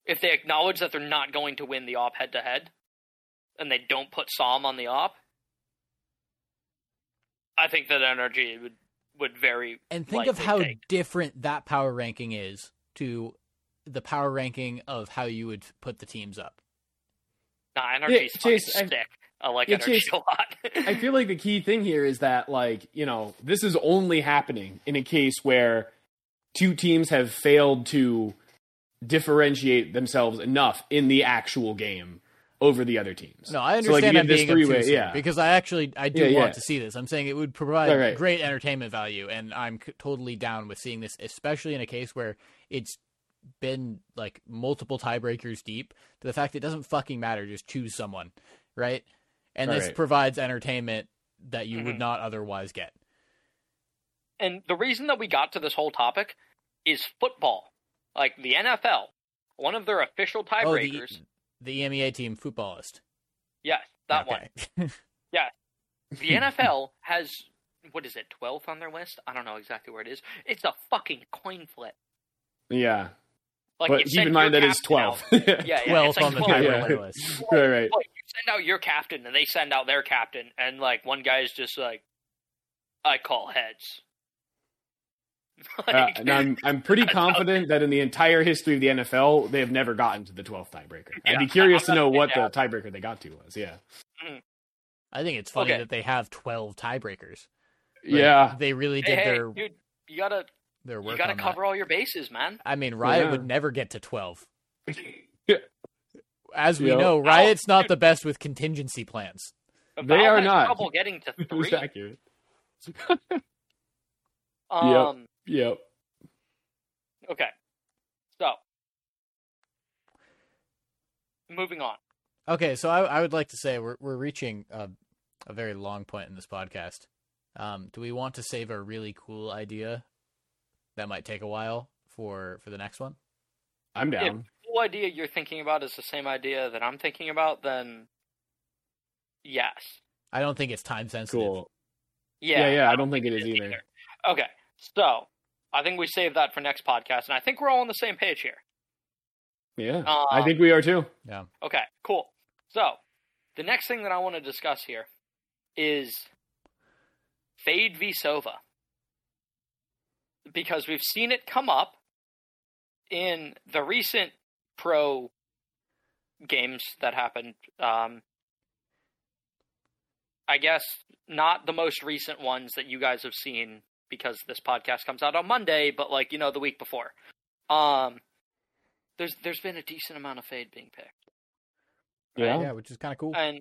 If they acknowledge that they're not going to win the op head to head, and they don't put s0m on the op, I think that NRG would would very And think of how take. different that power ranking is to the power ranking of how you would put the teams up. Nah, NRG's fucking Chase, I- sick. I like Yeah, NRG Chase, a lot. I feel like the key thing here is that, like, you know, this is only happening in a case where two teams have failed to differentiate themselves enough in the actual game over the other teams. No, I So, like, you understand get I'm this being three-way- yeah. because I actually I do Yeah, want yeah. to see this. I'm saying it would provide Right, right. great entertainment value, and I'm c- totally down with seeing this, especially in a case where it's been like multiple tiebreakers deep. To the fact it doesn't fucking matter, just choose someone, right? And Right, this right. provides entertainment that you would Mhm. not otherwise get. and the reason that we got to this whole topic is football. Like the NFL, one of their official Oh, the tiebreakers. EMEA team footballist. yes, that one. Okay. The NFL has what is it, twelfth on their list? I don't know exactly where it is. It's a fucking coin flip. Yeah. Like but keep in mind your that it's captain 12. Yeah, yeah, Twelfth like on the 12. Yeah. tiebreaker list. right, right. Like, you send out your captain and they send out their captain, and like one guy's just like, I call heads. Uh, and I'm I'm pretty confident that in the entire history of the NFL, they have never gotten to the 12th tiebreaker. I'd be curious to know what the tiebreaker they got to was. Yeah. I think it's funny Okay. that they have 12 tiebreakers. Like, Yeah. They really did hey, their dude, you gotta their work you gotta on that. cover all your bases, man. I mean, Riot Yeah. would never get to 12. As we Yep. know, Riot's not dude. the best with contingency plans. Valve They are not. trouble getting to It was three. accurate. Um, Yep. Okay. So, moving on. Okay, so I, I would like to say we're we're reaching a, a very long point in this podcast. Um, do we want to save a really cool idea that might take a while for for the next one? I'm If down. the whole idea you're thinking about is the same idea that I'm thinking about, then yes. I don't think it's time sensitive. Cool. Yeah, Yeah, yeah, I don't think it is is either. Okay, so I think we save that for next podcast, and I think we're all on the same page here. Yeah. Um, I think we are too. Yeah. Okay, cool. So, the next thing that I want to discuss here is Fade v Sova. Because we've seen it come up in the recent pro games that happened. Um, I guess not the most recent ones that you guys have seen because this podcast comes out on Monday, but like, you know, the week before. Um, there's there's been a decent amount of Fade being picked Yeah. Yeah, which is kind of cool. and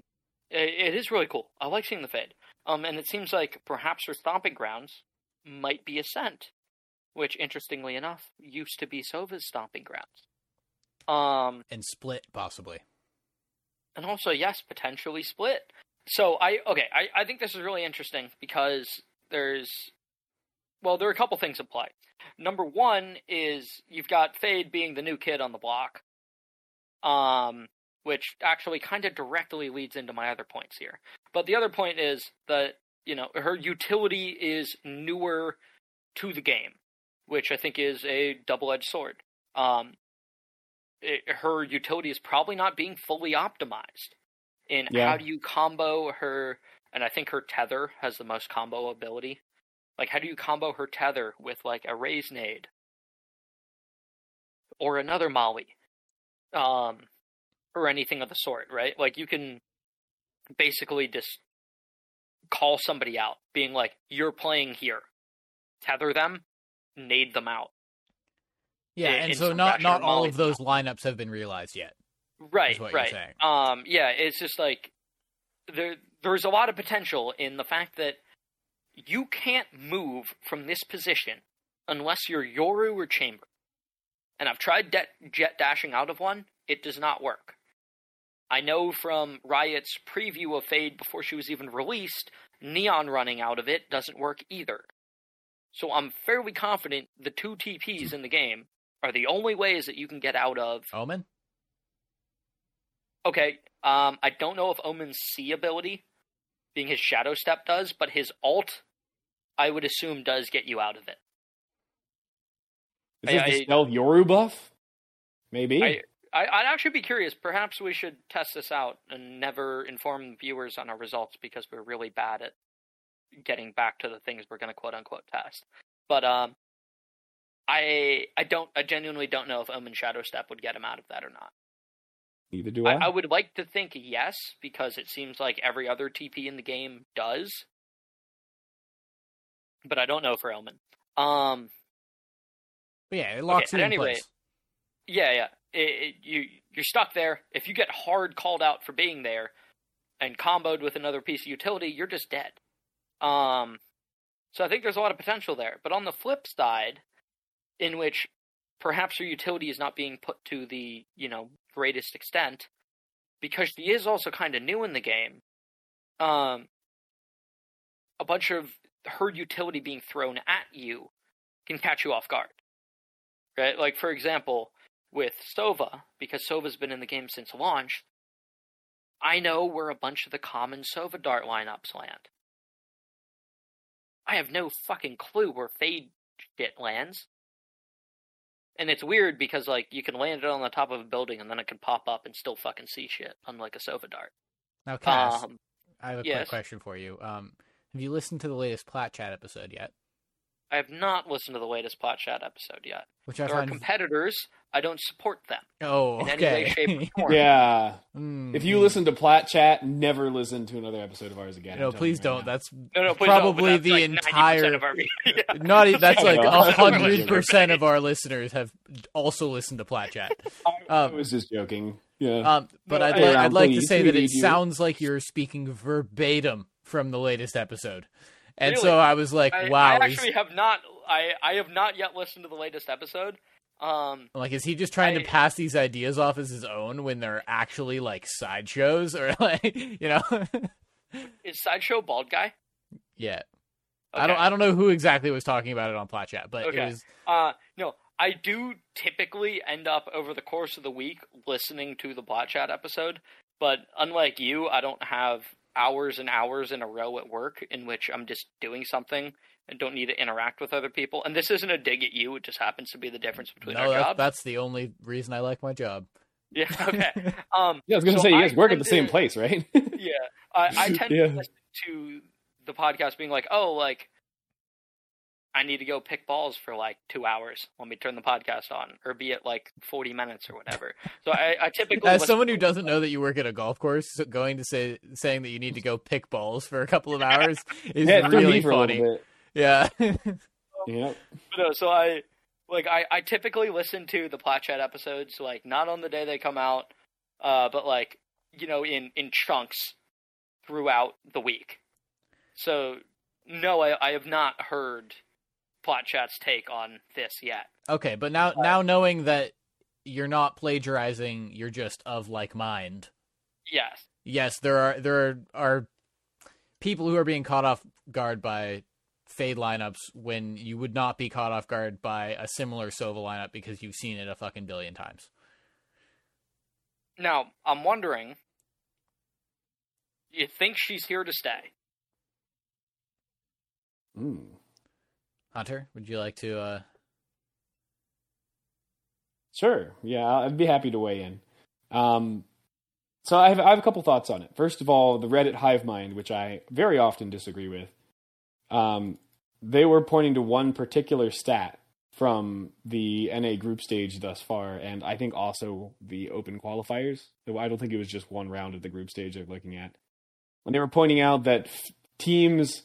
it, it is really cool. I like seeing the fade. Um, and it seems like perhaps her stomping grounds might be Ascent, which, interestingly enough, used to be Sova's stomping grounds. Um, and split possibly. and also, yes, potentially split. So I okay, I, I think this is really interesting because there's well, there are a couple things at play. Number one is you've got Fade being the new kid on the block. Um which actually kind of directly leads into my other points here. But the other point is that, you know, her utility is newer to the game, which I think is a double edged sword. Um, it, her utility is probably not being fully optimized in Yeah. how do you combo her, and I think her tether has the most combo ability. Like, how do you combo her tether with, like, a Raze nade? Or another Molly? Um, or anything of the sort, right? Like you can basically just call somebody out, being like, "You're playing here." Tether them, nade them out. Yeah, and so not not all of those lineups have been realized yet. Right, Is what you're right. Um, yeah, it's just like there there's a lot of potential in the fact that you can't move from this position unless you're Yoru or Chamber. And I've tried de- Jett dashing out of one; it does not work. I know from Riot's preview of Fade before she was even released, Neon running out of it doesn't work either. So I'm fairly confident the two TPs in the game are the only ways that you can get out of Omen? Okay, um, I don't know if Omen's C ability, being his Shadow Step, does, but his alt, I would assume, does get you out of it. Is this I- the I- stealth Yoru buff? Maybe. I, I, I'd actually be curious. Perhaps we should test this out and never inform viewers on our results because we're really bad at getting back to the things we're going to quote unquote test. But um, I I don't I genuinely don't know if Omen Shadow Step would get him out of that or not. Neither do I. I, I would like to think yes, because it seems like every other TP in the game does. But I don't know for Omen. Um, But yeah, it locks Okay, in any place. rate- yeah, yeah. It, it, you you're stuck there. If you get hard called out for being there, and comboed with another piece of utility, you're just dead. Um, so I think there's a lot of potential there. But on the flip side, in which perhaps your utility is not being put to the you know greatest extent, because she is also kind of new in the game. Um, a bunch of her utility being thrown at you can catch you off guard. Right? Like for example, with Sova, because Sova's been in the game since launch, I know where a bunch of the common Sova dart lineups land. I have no fucking clue where Fade shit lands. And it's weird because like you can land it on the top of a building and then it can pop up and still fucking see shit, unlike a Sova dart. Now, Cass, Um, I have a yes. quick question for you. Um, have you listened to the latest Plat Chat episode yet? I have not listened to the latest Plat Chat episode yet. Which I There are competitors. I don't support them oh, in any way, okay. shape, or form. yeah. Mm, If you listen to Plat Chat, never listen to another episode of ours again. no, please don't. now. That's No, no, please don't, probably that's the like entire. of our yeah. Not e- that's like a hundred percent of our listeners have also listened to Plat Chat. I Um, was just joking. Yeah. Um, but No, I'd, I- li- Around I'd like to say that it you. sounds like you're speaking verbatim from the latest episode, and Really? so I was like, I, "Wow, I actually have not. I I have not yet listened to the latest episode. Um, like is he just trying I- to pass these ideas off as his own when they're actually like sideshows or like you know?" is sideshow bald guy? yeah, Okay. I don't I don't know who exactly was talking about it on Plat Chat, but Okay. it was Uh, no, I do typically end up over the course of the week listening to the Plat Chat episode, but unlike you, I don't have hours and hours in a row at work in which I'm just doing something and don't need to interact with other people. And this isn't a dig at you; it just happens to be the difference between no, our that's, jobs. that's the only reason I like my job. Yeah. Okay. Um. Yeah, I was gonna so say you I guys work at tend the same place, right? Yeah. I, I tend Yeah. to listen to the podcast being like, oh, like. I need to go pick balls for like two hours when we turn the podcast on, or be it like forty minutes or whatever. So I, I typically As someone who doesn't know that you work at a golf course, so going to say saying that you need to go pick balls for a couple of hours is yeah, really funny. a little bit. Yeah. Yep. no, so I like I, I typically listen to the Plat Chat episodes like not on the day they come out, uh, but like you know in in chunks throughout the week. So no, I, I have not heard Plat Chat's take on this yet. okay, but now now knowing that you're not plagiarizing, you're just of like mind. Yes, Yes, there are there are, are people who are being caught off guard by fade lineups when you would not be caught off guard by a similar Sova lineup because you've seen it a fucking billion times. Now I'm wondering. You think she's here to stay? Mm. Hunter, would you like to uh Sure. Yeah, I'd be happy to weigh in. Um, so I have, I have a couple thoughts on it. First of all, the Reddit hive mind, which I very often disagree with, um, they were pointing to one particular stat from the NA group stage thus far, and I think also the open qualifiers. I don't think it was just one round of the group stage they're looking at. When they were pointing out that f- teams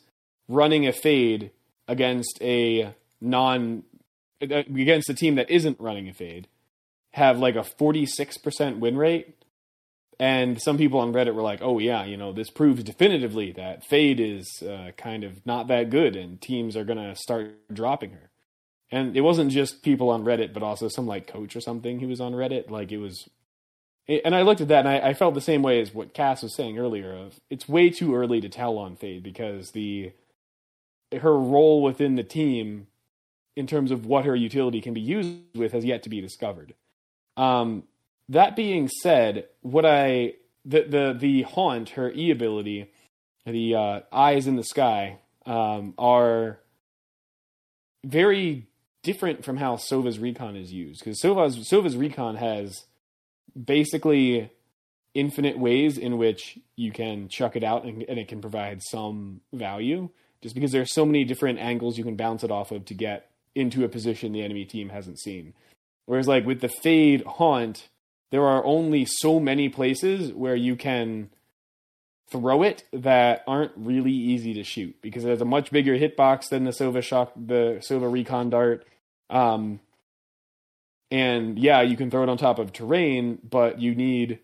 running a fade against a non against a team that isn't running a fade have like a 46% win rate. And some people on Reddit were like, oh, yeah, you know, this proves definitively that Fade is uh, kind of not that good and teams are going to start dropping her. And it wasn't just people on Reddit, but also some like coach or something who was on Reddit. Like it was. And I looked at that and I, I felt the same way as what Cass was saying earlier of it's way too early to tell on Fade because the her role within the team in terms of what her utility can be used with has yet to be discovered. Um, that being said, what I the the the haunt her e ability, the uh, eyes in the sky, um, are very different from how Sova's recon is used because Sova's Sova's recon has basically infinite ways in which you can chuck it out and, and it can provide some value just because there's so many different angles you can bounce it off of to get into a position the enemy team hasn't seen. Whereas like with the fade haunt, there are only so many places where you can throw it that aren't really easy to shoot because it has a much bigger hitbox than the Sova shock the Sova recon dart. Um and yeah, you can throw it on top of terrain, but you need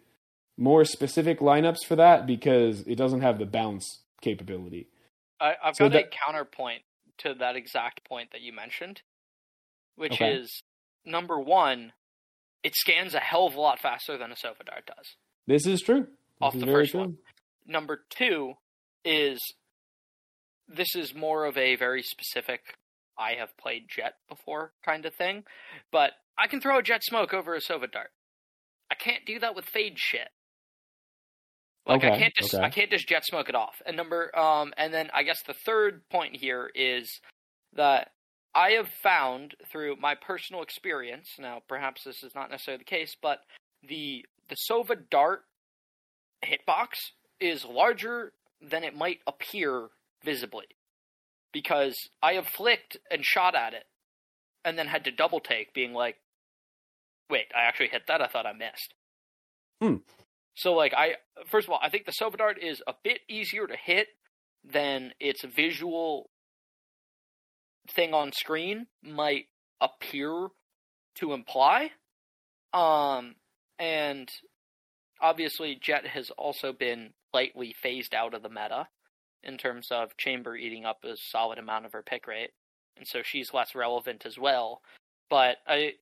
more specific lineups for that because it doesn't have the bounce capability. I, I've So got a counterpoint to that exact point that you mentioned, which Okay. is number one, it scans a hell of a lot faster than a Sova Dart does. This is true. This Off is the first true. one. Number two is this is more of a very specific I have played Jett before kind of thing, but I can throw a Jett Smoke over a Sova Dart. I can't do that with Fade shit. Like I can't just okay. I can't just Jett smoke it off. And number um and then I guess the third point here is that I have found through my personal experience, now perhaps this is not necessarily the case, but the the Sova Dart hitbox is larger than it might appear visibly. Because I have flicked and shot at it and then had to double take being like wait, I actually hit that, I thought I missed. Hmm. So like I first of all, I think the Sova Dart is a bit easier to hit than its visual thing on screen might appear to imply. Um and obviously Jett has also been lightly phased out of the meta in terms of Chamber eating up a solid amount of her pick rate, and so she's less relevant as well. But I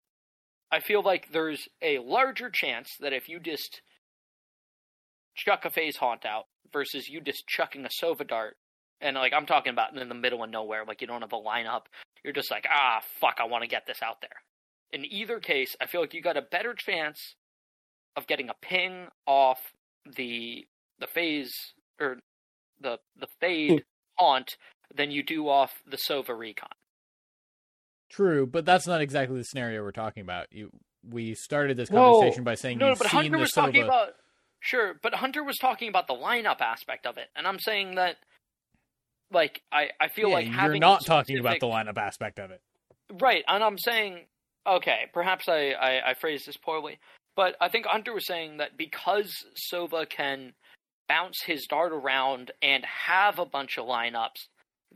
I feel like there's a larger chance that if you just chuck a phase haunt out versus you just chucking a Sova dart, and like I'm talking about in the middle of nowhere, like you don't have a lineup, you're just like, ah, fuck, I want to get this out there. In either case, I feel like you got a better chance of getting a ping off the the phase or the the fade haunt than you do off the Sova recon. True, but that's not exactly the scenario we're talking about. You, we started this Whoa. conversation by saying No, you've but seen Hunter the was talking about sure, but Hunter was talking about the lineup aspect of it, and I'm saying that like I I feel Yeah, like you're not talking about the lineup aspect of it. Right, and I'm saying, okay, perhaps I, I, I phrased this poorly, but I think Hunter was saying that because Sova can bounce his dart around and have a bunch of lineups,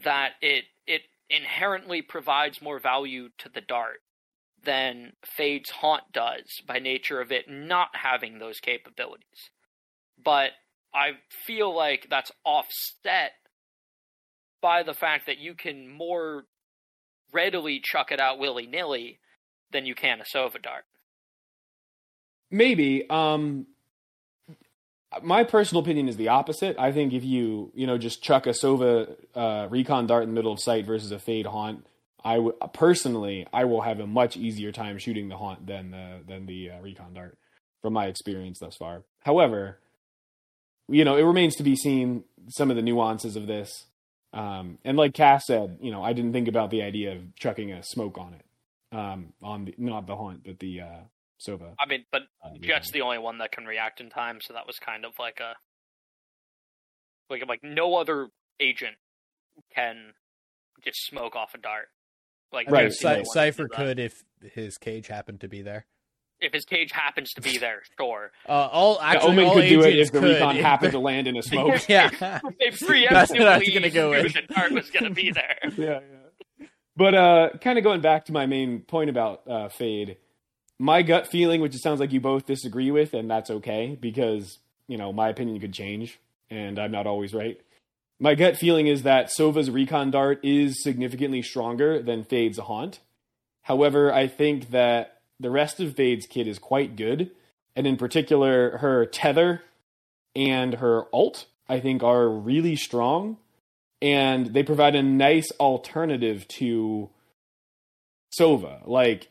that it it inherently provides more value to the dart than Fade's Haunt does by nature of it not having those capabilities. But I feel like that's offset by the fact that you can more readily chuck it out willy nilly than you can a Sova dart. Maybe. Um, my personal opinion is the opposite. I think if you you know just chuck a Sova uh, recon dart in the middle of site versus a fade haunt, I w- personally I will have a much easier time shooting the haunt than the than the uh, recon dart from my experience thus far. However, you know it remains to be seen some of the nuances of this. Um, and like Cass said, you know I didn't think about the idea of chucking a smoke on it, um, on the not the haunt but the uh, Sova. I mean, but uh, Jett's the only one that can react in time, so that was kind of like a like like no other agent can just smoke off a dart. Like Right, Jett's the Cy- one that can Cypher could if his cage happened to be there. if his cage happens to be there, sure. Uh, all Yeah, actually, Omen all could do it agents if the could recon if happened the- to land in a smoke. yeah, They preemptively That's what I was gonna go knew with. the dart was gonna be there. yeah, yeah. But uh, kind of going back to my main point about uh, fade, my gut feeling, which it sounds like you both disagree with, and that's okay because you know my opinion could change, and I'm not always right. My gut feeling is that Sova's recon dart is significantly stronger than Fade's haunt. However, I think that the rest of Fade's kit is quite good, and in particular, her tether and her ult, I think, are really strong and they provide a nice alternative to Sova. Like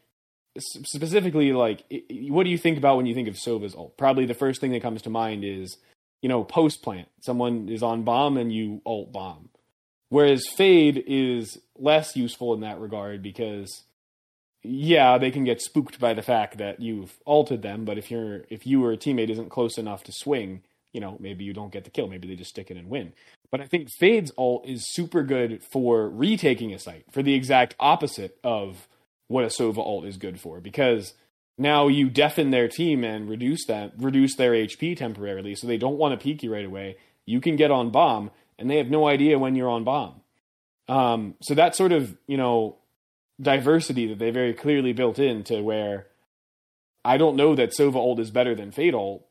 specifically, like what do you think about when you think of Sova's ult? Probably the first thing that comes to mind is you know post plant. Someone is on bomb and you ult bomb. Whereas Fade is less useful in that regard because yeah, they can get spooked by the fact that you've altered them, but if you're if you or a teammate isn't close enough to swing, you know, maybe you don't get the kill, maybe they just stick it and win. But I think Fade's ult is super good for retaking a site, for the exact opposite of what a Sova ult is good for, because now you deafen their team and reduce that reduce their HP temporarily, so they don't want to peek you right away. You can get on bomb, and they have no idea when you're on bomb. Um, so that sort of you know diversity that they very clearly built in to where I don't know that Sova ult is better than Fade ult.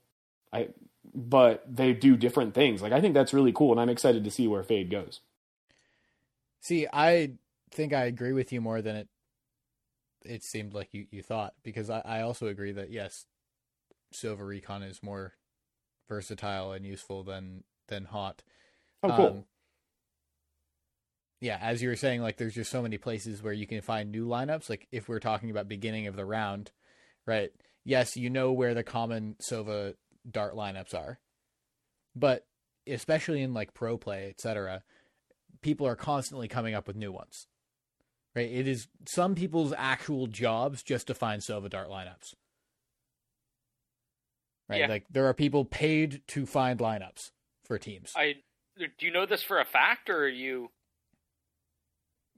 I but they do different things. Like I think that's really cool, and I'm excited to see where Fade goes. See, I think I agree with you more than it it seemed like you, you thought because I, I also agree that yes, Sova Recon is more versatile and useful than than Hot. Oh, cool. Um, yeah, as you were saying, like there's just so many places where you can find new lineups. Like if we're talking about beginning of the round, right? Yes, you know where the common Sova dart lineups are, but especially in like pro play, etc., people are constantly coming up with new ones. Right? It is some people's actual jobs just to find Sova dart lineups. Right? Yeah. Like there are people paid to find lineups for teams. I do you know this for a fact, or are you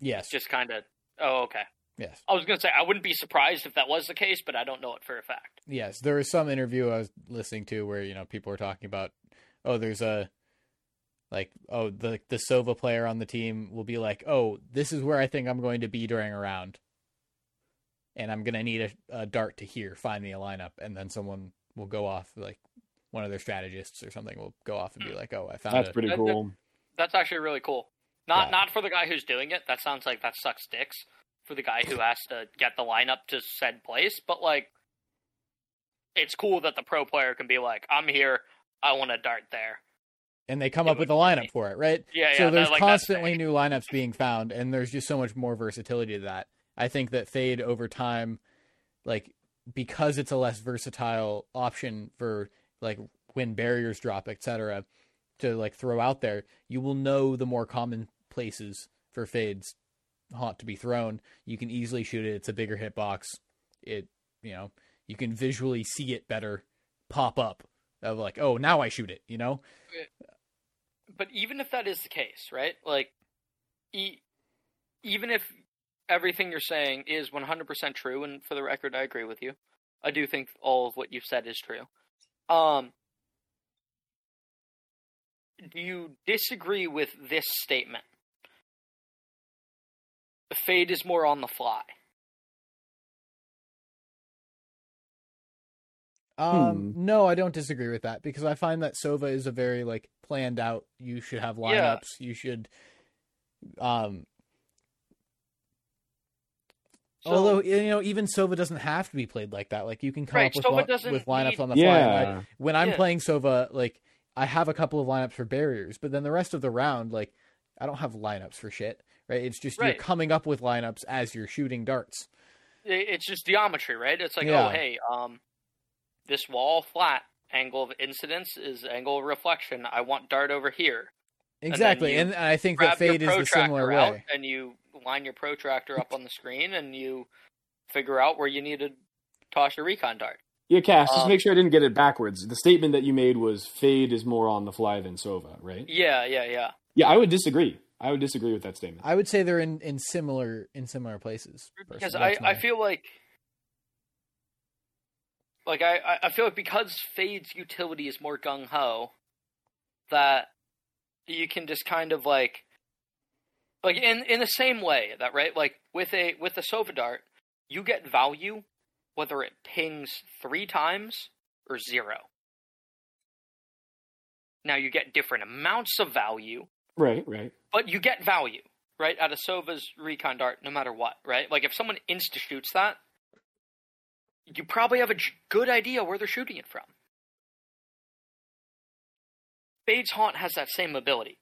yes. just kind of? Oh, okay. yes. I was gonna say I wouldn't be surprised if that was the case, but I don't know it for a fact. Yes, there was some interview I was listening to where you know people were talking about, oh, there's a, like, oh, the the Sova player on the team will be like, oh, this is where I think I'm going to be during a round, and I'm gonna need a, a dart to here, find me a lineup, and then someone will go off like, one of their strategists or something will go off and be hmm. like, "Oh, I found That's a pretty cool. That's actually really cool. Not Yeah. not for the guy who's doing it. That sounds like that sucks dicks for the guy who has to get the lineup to said place. But like, it's cool that the pro player can be like, "I'm here. I want to dart there." And they come It up with a lineup for it, right? Yeah, so yeah. there's like, constantly new lineups being found, and there's just so much more versatility to that. I think that fade over time, like because it's a less versatile option for like when barriers drop, etc., to like throw out there, you will know the more common places for fades haunt to be thrown. You can easily shoot it. It's a bigger hitbox. It you know you can visually see it better pop up of like oh now I shoot it. You know but even if that is the case, right? Like, e- even if everything you're saying is 100% true, and for the record, I agree with you. I do think all of what you've said is true. Um, do you disagree with this statement? Fade is more on the fly. Um, no, I don't disagree with that because I find that Sova is a very like planned out. You should have Yeah. lineups. You should, um, So, although you know even Sova doesn't have to be played like that. Like you can come Right, up with li- with lineups need- on the fly. And I- Yeah. when I'm Yeah. playing Sova, like I have a couple of lineups for barriers, but then the rest of the round, like I don't have lineups for shit. Right? It's just Right. you're coming up with lineups as you're shooting darts. it's just geometry, right? It's like, Yeah. oh, hey, um, this wall flat angle of incidence is angle of reflection. I want dart over here. Exactly, and, and I think that fade is the similar way. and you line your protractor up on the screen and you figure out where you need to toss your recon dart. Yeah, Cass, just Um, make sure I didn't get it backwards. The statement that you made was fade is more on the fly than Sova, right? Yeah, yeah, yeah. Yeah, I would disagree. I would disagree with that statement. I would say they're in, in similar in similar places. Because. I, That's I feel like like I, I- feel like because Fade's utility is more gung ho, that you can just kind of like like in in the same way that right like with a with a Sova dart you get value whether it pings three times or zero. Now you get different amounts of value Right, right. but you get value, right, out of Sova's recon dart no matter what, right? Like if someone insta shoots that, you probably have a good idea where they're shooting it from. Fade's Haunt has that same ability.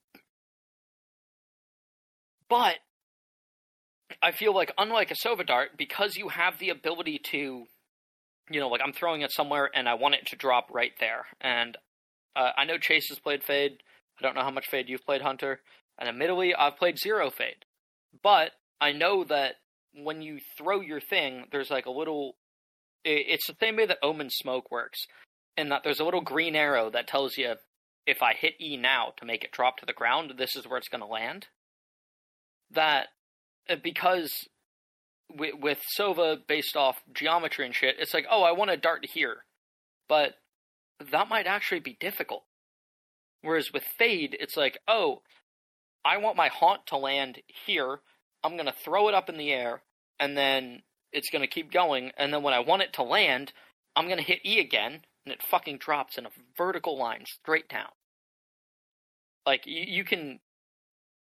But I feel like unlike a Sova dart, because you have the ability to you know, like I'm throwing it somewhere and I want it to drop right there. And uh, I know Chase has played Fade. I don't know how much Fade you've played, Hunter. And admittedly, I've played zero Fade. But I know that when you throw your thing, there's like a little. It's the same way that Omen Smoke works, in that there's a little green arrow that tells you if I hit E now to make it drop to the ground, this is where it's going to land. That uh, because with, with Sova based off geometry and shit, it's like, oh, I want to dart here, but that might actually be difficult. Whereas with Fade, it's like, oh, I want my haunt to land here. I'm gonna throw it up in the air, and then it's gonna keep going. And then when I want it to land, I'm gonna hit E again, and it fucking drops in a vertical line straight down. Like you, you can,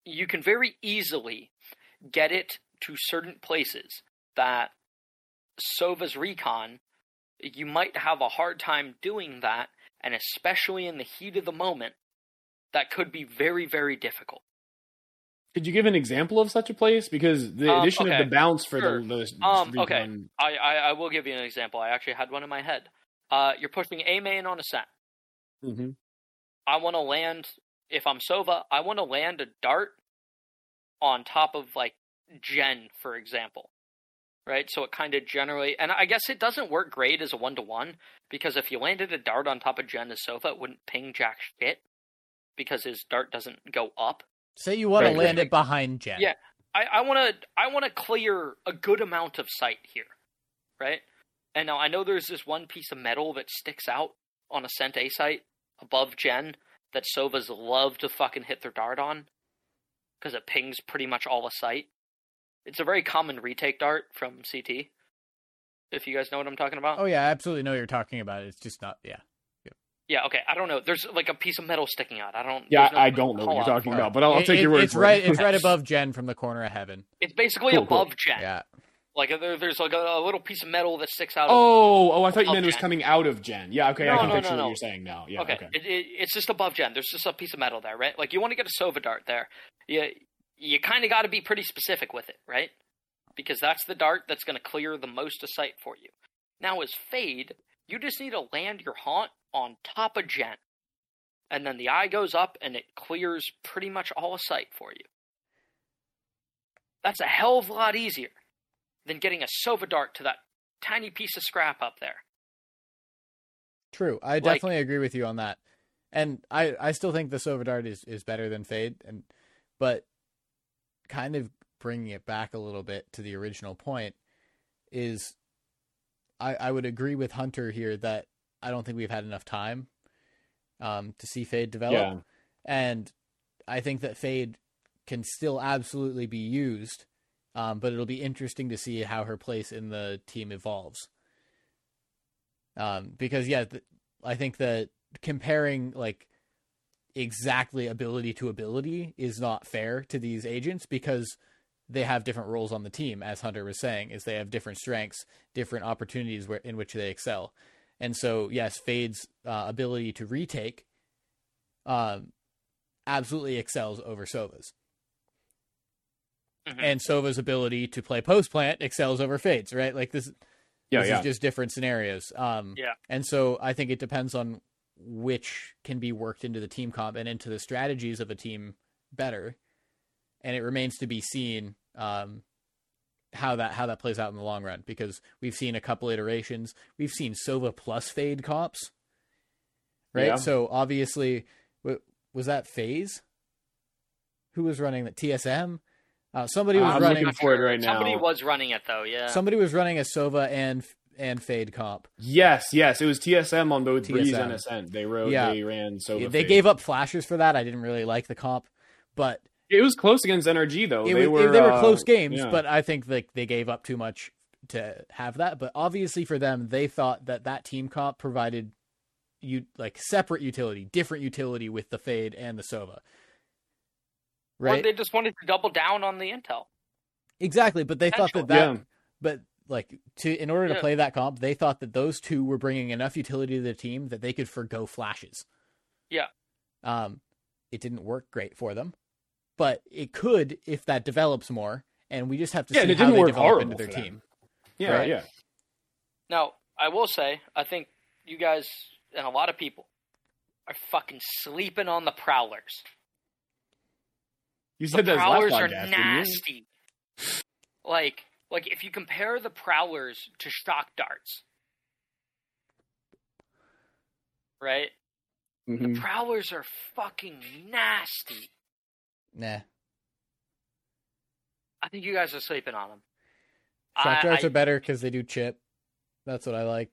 you can very easily get it to certain places that Sova's recon, you might have a hard time doing that, and especially in the heat of the moment, that could be very, very difficult. Could you give an example of such a place? Because the Um, addition okay. of the bounce for Sure. the, the Um, okay. I, I, I will give you an example. I actually had one in my head. Uh, you're pushing A main on Ascent. Mhm. I want to land, if I'm Sova, I want to land a dart on top of, like, Gen, for example. Right? So it kind of generally, and I guess it doesn't work great as a one to one, because if you landed a dart on top of Gen as Sova, it wouldn't ping jack shit, because his dart doesn't go up. Say you want Right. to land it behind Gen. Yeah. I, I want to I want to clear a good amount of site here, right? And now I know there's this one piece of metal that sticks out on Ascent A site above Gen that Sovas love to fucking hit their dart on because it pings pretty much all the site. It's a very common retake dart from CT. If you guys know what I'm talking about. Oh yeah, I absolutely know what you're talking about. It's just not. Yeah. Yeah, okay. I don't know. There's like a piece of metal sticking out. I don't. Yeah, no I don't know what you're talking about, but I'll, I'll It- take your it- word it's for right. it. It's right above Gen from the corner of heaven. It's basically Cool, above cool. Gen. Yeah. Like there, there's like a, a little piece of metal that sticks out. of Oh, oh, I thought you meant it was Gen. coming out of Gen. Yeah, okay, I can no, picture no, what you're saying now. Yeah, okay, okay. It, it, it's just above Gen. There's just a piece of metal there, right? Like you want to get a Sova dart there. You you kind of got to be pretty specific with it, right? Because that's the dart that's going to clear the most of site for you. Now, as fade, you just need to land your haunt on top of Gen, and then the eye goes up and it clears pretty much all of site for you. That's a hell of a lot easier than getting a Sova dart to that tiny piece of scrap up there. True. I Like- definitely agree with you on that. And I, I still think the Sova Dart is, is better than Fade and but kind of bringing it back a little bit to the original point is I, I would agree with Hunter here that I don't think we've had enough time um, to see Fade develop. Yeah. And I think that Fade can still absolutely be used, um, but it'll be interesting to see how her place in the team evolves. Um, because yeah, th- I think that comparing like exactly ability to ability is not fair to these agents because they have different roles on the team, as Hunter was saying, is they have different strengths, different opportunities where in which they excel. And so, yes, Fade's uh, ability to retake um, absolutely excels over Sova's. Mhm. And Sova's ability to play post plant excels over Fade's, right? Like this, Yeah, this yeah. is just different scenarios. Um, Yeah. And so I think it depends on which can be worked into the team comp and into the strategies of a team better. And it remains to be seen um, how that how that plays out in the long run because we've seen a couple iterations. We've seen Sova plus Fade comps, right? Yeah. So obviously, w- was that FaZe? Who was running the TSM? Uh, somebody was I'm running. looking for it right now. Somebody was running it though, yeah. Somebody was running a Sova and and Fade comp. Yes, yes, it was TSM on both Breeze TSM. and Ascent. They wrote, Yeah. they ran so they gave up flashes for that. I didn't really like the comp, but It was close against NRG though. it they was, were they were uh, close games. yeah. But I think like they gave up too much to have that. But obviously for them, they thought that that team comp provided you like separate utility, different utility with the Fade and the Sova. Or Right. they just wanted to double down on the intel. Exactly, but they thought that that yeah. but like to in order to Yeah. play that comp, they thought that those two were bringing enough utility to the team that they could forgo flashes. Yeah. Um, it didn't work great for them, but it could if that develops more, and we just have to Yeah, see and it how didn't they work develop into their team. yeah, right? yeah. Now, I will say, I think you guys and a lot of people are fucking sleeping on the prowlers. You The said that last prowlers are podcast, didn't you? nasty. Like, like if you compare the prowlers to shock darts, right? Mhm. The prowlers are fucking nasty. Nah, I think you guys are sleeping on them. shock I- are better because they do chip. That's what I like.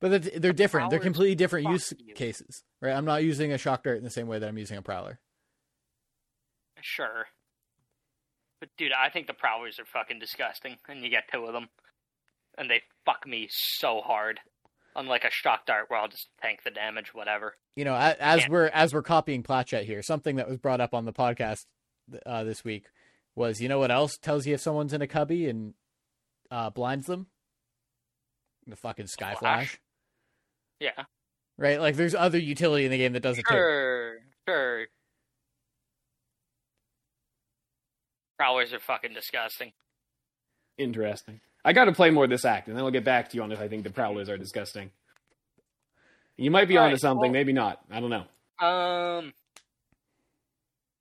But they're, they're different. They're completely different use you. cases, right? I'm not using a shock dart in the same way that I'm using a prowler. Sure. But dude, I think the prowlers are fucking disgusting, and you get two of them, and they fuck me so hard. Unlike a shock dart where I'll just tank the damage, whatever. you know, a- as we're as we're copying Plat Chat here, something that was brought up on the podcast uh, this week was, you know, what else tells you if someone's in a cubby and uh, blinds them? The fucking Skye Flash? flash, Yeah. right? Like, there's other utility in the game that does it too. Sure, sure. Prowlers are fucking disgusting. Interesting. I got to play more of this act, and then I'll get back to you on if I think the prowlers are disgusting. You might be All onto right, something, well- maybe not. I don't know. Um.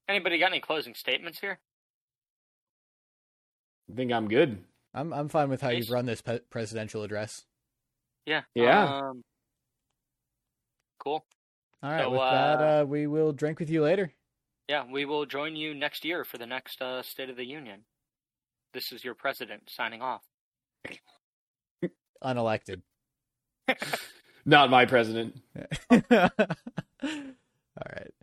Anybody got any closing statements here? I think I'm good. I'm I'm fine with how you've run this pe- presidential address. Yeah. Yeah. Um, cool. All right, So, with uh, that, uh, we will drink with you later. Yeah, we will join you next year for the next uh, State of the Union. This is your president signing off unelected. Not my president. All right.